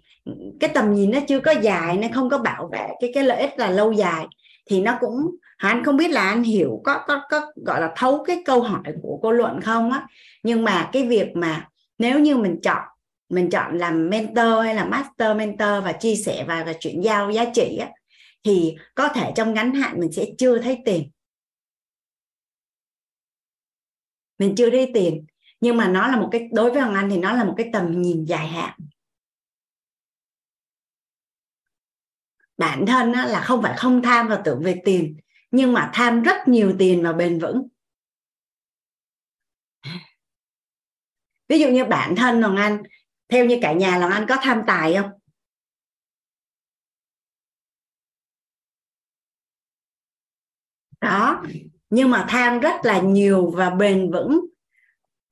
cái tầm nhìn nó chưa có dài nên không có bảo vệ cái cái lợi ích là lâu dài. Thì nó cũng anh không biết là anh hiểu có có có gọi là thấu cái câu hỏi của cô luận không á. Nhưng mà cái việc mà nếu như mình chọn mình chọn làm mentor hay là master mentor và chia sẻ và và chuyển giao giá trị á, thì có thể trong ngắn hạn mình sẽ chưa thấy tiền. Mình chưa thấy tiền nhưng mà nó là một cái đối với hoàng anh thì nó là một cái tầm nhìn dài hạn. Bản thân á, là không phải không tham và tưởng về tiền nhưng mà tham rất nhiều tiền và bền vững. Ví dụ như bản thân hoàng anh theo như cả nhà hoàng anh có tham tài không? Đó nhưng mà tham rất là nhiều và bền vững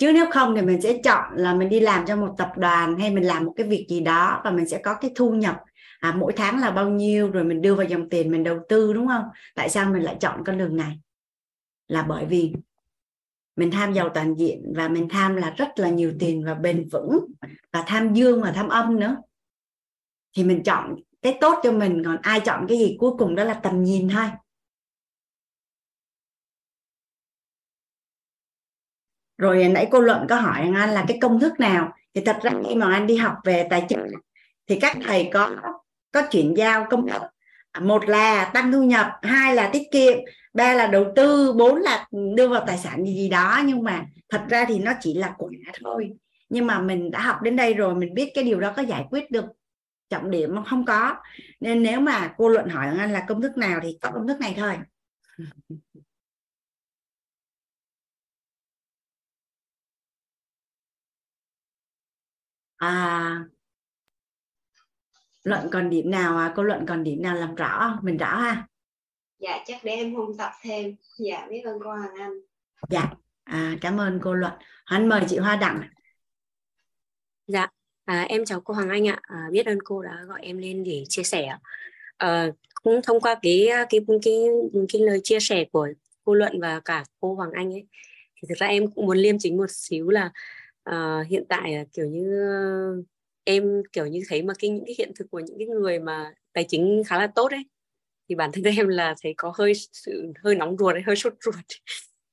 chứ nếu không thì mình sẽ chọn là mình đi làm cho một tập đoàn hay mình làm một cái việc gì đó và mình sẽ có cái thu nhập à, mỗi tháng là bao nhiêu rồi mình đưa vào dòng tiền mình đầu tư đúng không? Tại sao mình lại chọn con đường này? Là bởi vì mình tham giàu toàn diện và mình tham là rất là nhiều tiền và bền vững và tham dương và tham âm nữa. Thì mình chọn cái tốt cho mình còn ai chọn cái gì cuối cùng đó là tầm nhìn thôi. Rồi nãy cô luận có hỏi anh là cái công thức nào? Thì thật ra khi mà anh đi học về tài chính, thì các thầy có có chuyển giao công thức. Một là tăng thu nhập, hai là tiết kiệm, ba là đầu tư, bốn là đưa vào tài sản gì gì đó. Nhưng mà thật ra thì nó chỉ là quả thôi. Nhưng mà mình đã học đến đây rồi, mình biết cái điều đó có giải quyết được trọng điểm không có. Nên nếu mà cô luận hỏi anh là công thức nào thì có công thức này thôi. À luận còn điểm nào à? Cô luận còn điểm nào làm rõ mình rõ ha? Dạ chắc để em hôm tập thêm. Dạ biết ơn cô Hoàng Anh. Dạ. À, cảm ơn cô luận. Anh mời chị Hoa Đặng. Dạ. À, em chào cô Hoàng Anh ạ. À, biết ơn cô đã gọi em lên để chia sẻ à, cũng thông qua cái cái cái cái, cái lời chia sẻ của cô luận và cả cô Hoàng Anh ấy thì thực ra em cũng muốn liêm chính một xíu là uh, hiện tại kiểu như em kiểu như thấy mà cái những cái hiện thực của những cái người mà tài chính khá là tốt ấy thì bản thân [LAUGHS] em là thấy có hơi sự hơi nóng ruột hơi sốt ruột. [LAUGHS]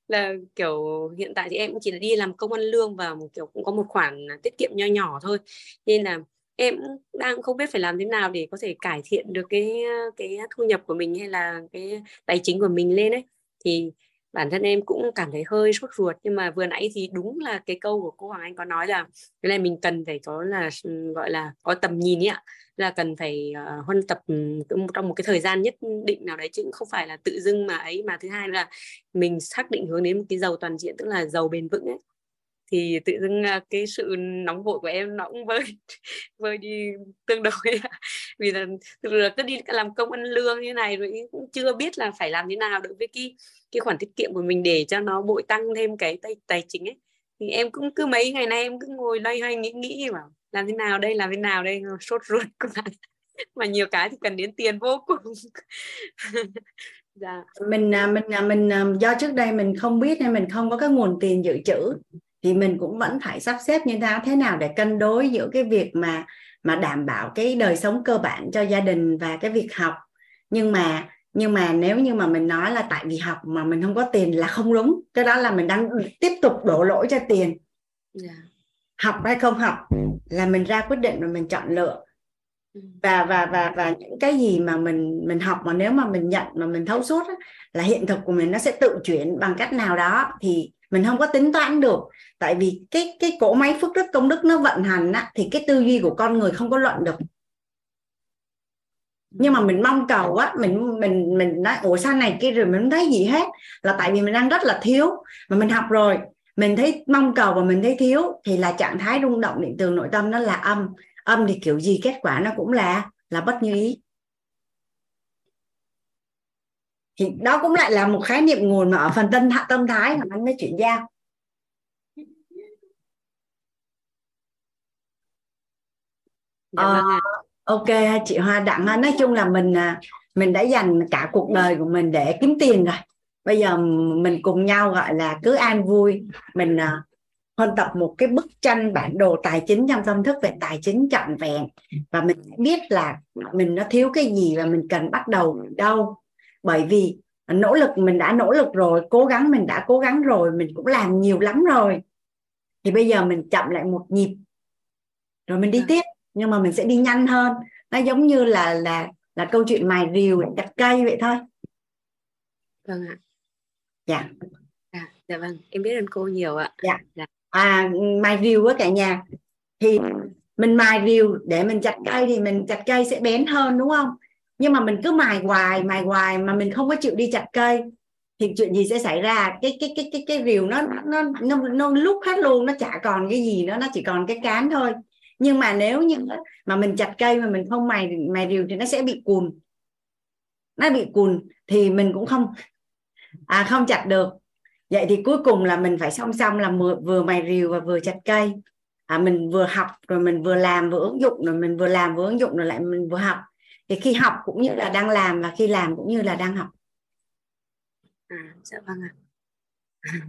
Là kiểu hiện tại thì em cũng chỉ là đi làm công ăn lương và kiểu cũng có một khoản tiết kiệm nho nhỏ thôi. Nên là em đang không biết phải làm thế nào để có thể cải thiện được cái cái thu nhập của mình hay là cái tài chính của mình lên ấy. Thì bản thân em cũng cảm thấy hơi sốt ruột nhưng mà vừa nãy thì đúng là cái câu của cô Hoàng Anh có nói là cái này mình cần phải có là gọi là có tầm nhìn ấy ạ là cần phải uh, huân tập trong một cái thời gian nhất định nào đấy chứ không phải là tự dưng mà ấy. Mà thứ hai là mình xác định hướng đến một cái giàu toàn diện tức là giàu bền vững ấy thì tự dưng à, cái sự nóng vội của em nó cũng vơi [LAUGHS] vơi đi tương đối vì là thực là cứ đi làm công ăn lương như này rồi cũng chưa biết là phải làm thế nào đối với cái cái khoản tiết kiệm của mình để cho nó bội tăng thêm cái tài, tài chính ấy. Thì em cũng cứ mấy ngày nay em cứ ngồi loay hoay nghĩ nghĩ mà làm thế nào đây làm thế nào đây sốt ruột [LAUGHS] mà mà nhiều cái thì cần đến tiền vô cùng. [LAUGHS] Dạ. mình à, mình à, mình do trước đây mình không biết nên mình không có cái nguồn tiền dự trữ thì mình cũng vẫn phải sắp xếp như thế thế nào để cân đối giữa cái việc mà mà đảm bảo cái đời sống cơ bản cho gia đình và cái việc học nhưng mà nhưng mà nếu như mà mình nói là tại vì học mà mình không có tiền là không đúng cái đó là mình đang tiếp tục đổ lỗi cho tiền yeah. Dạ. học hay không học là mình ra quyết định và mình chọn lựa ừ. và và và và những cái gì mà mình mình học mà nếu mà mình nhận mà mình thấu suốt á, là hiện thực của mình nó sẽ tự chuyển bằng cách nào đó thì mình không có tính toán được. Tại vì cái cái cỗ máy phước đức công đức nó vận hành á, thì cái tư duy của con người không có luận được. Nhưng mà mình mong cầu á mình mình mình nói ủa sao này kia rồi mình không thấy gì hết. Là tại vì mình đang rất là thiếu. Mà mình học rồi mình thấy mong cầu và mình thấy thiếu thì là trạng thái rung động điện từ nội tâm nó là âm. Âm thì kiểu gì kết quả nó cũng là là bất như ý thì đó cũng lại là một khái niệm nguồn mà ở phần tân tâm thái mà anh mới chuyển giao. Dạ, vâng ok chị Hoa Đặng. Nói chung là mình à, mình đã dành cả cuộc đời của mình để kiếm tiền rồi. Bây giờ mình cùng nhau gọi là cứ an vui. Mình à, huân tập một cái bức tranh bản đồ tài chính trong tâm thức về tài chính trọn vẹn. Và mình biết là mình nó thiếu cái gì và mình cần bắt đầu đâu bởi vì nỗ lực mình đã nỗ lực rồi cố gắng mình đã cố gắng rồi mình cũng làm nhiều lắm rồi. Thì bây giờ mình chậm lại một nhịp. Rồi mình đi à. tiếp nhưng mà mình sẽ đi nhanh hơn. Nó giống như là là là câu chuyện mài rìu chặt cây vậy thôi. Vâng ạ. Dạ. À, dạ vâng. Em biết ơn cô nhiều ạ. Dạ, dạ. à mài rìu á cả nhà. Thì mình mài rìu để mình chặt cây thì mình chặt cây sẽ bén hơn đúng không nhưng mà mình cứ mài hoài mài hoài mà mình không có chịu đi chặt cây thì chuyện gì sẽ xảy ra? Cái cái cái cái cái rìu nó nó nó nó lúc hết luôn nó chả còn cái gì nữa nó chỉ còn cái cán thôi. Nhưng mà nếu như mà mình chặt cây mà mình không mài mài rìu thì nó sẽ bị cùn. Nó bị cùn thì mình cũng không à không chặt được. Vậy thì cuối cùng là mình phải song song là vừa mài rìu và vừa chặt cây. À, mình vừa học rồi mình vừa làm vừa ứng dụng rồi mình vừa làm vừa ứng dụng rồi lại mình vừa học thì khi học cũng như là đang làm và khi làm cũng như là đang học. À dạ vâng ạ. [LAUGHS]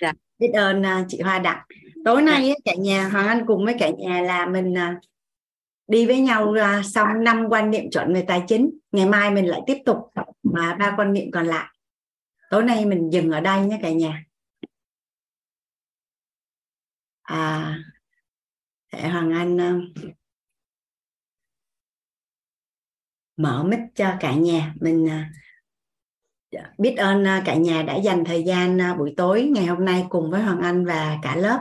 Dạ. biết ơn uh, chị Hoa Đặng. Tối nay dạ. cả nhà Hoàng Anh cùng với cả nhà là mình uh, đi với nhau uh, xong năm quan niệm chuẩn về tài chính. Ngày mai mình lại tiếp tục mà ba quan niệm còn lại. Tối nay mình dừng ở đây nhé cả nhà. À để Hoàng Anh uh, mở mic cho cả nhà. Mình à, dạ, biết ơn à, cả nhà đã dành thời gian à, buổi tối ngày hôm nay cùng với Hoàng Anh và cả lớp.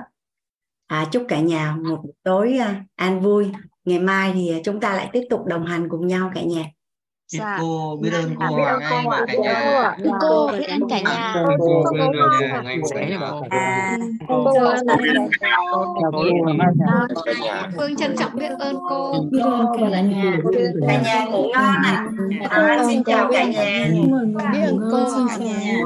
À, chúc cả nhà một buổi tối an vui. Ngày mai thì chúng ta lại tiếp tục đồng hành cùng nhau cả nhà dạ. cô biết ơn cô Hoàng Anh và cả nhà cô biết ơn cả nhà cô biết ơn ngày sẽ cô Phương trân trọng biết ơn cô biết ơn cả nhà cả nhà ngủ ngon ạ à, xin chào cả nhà biết ơn cô cả nhà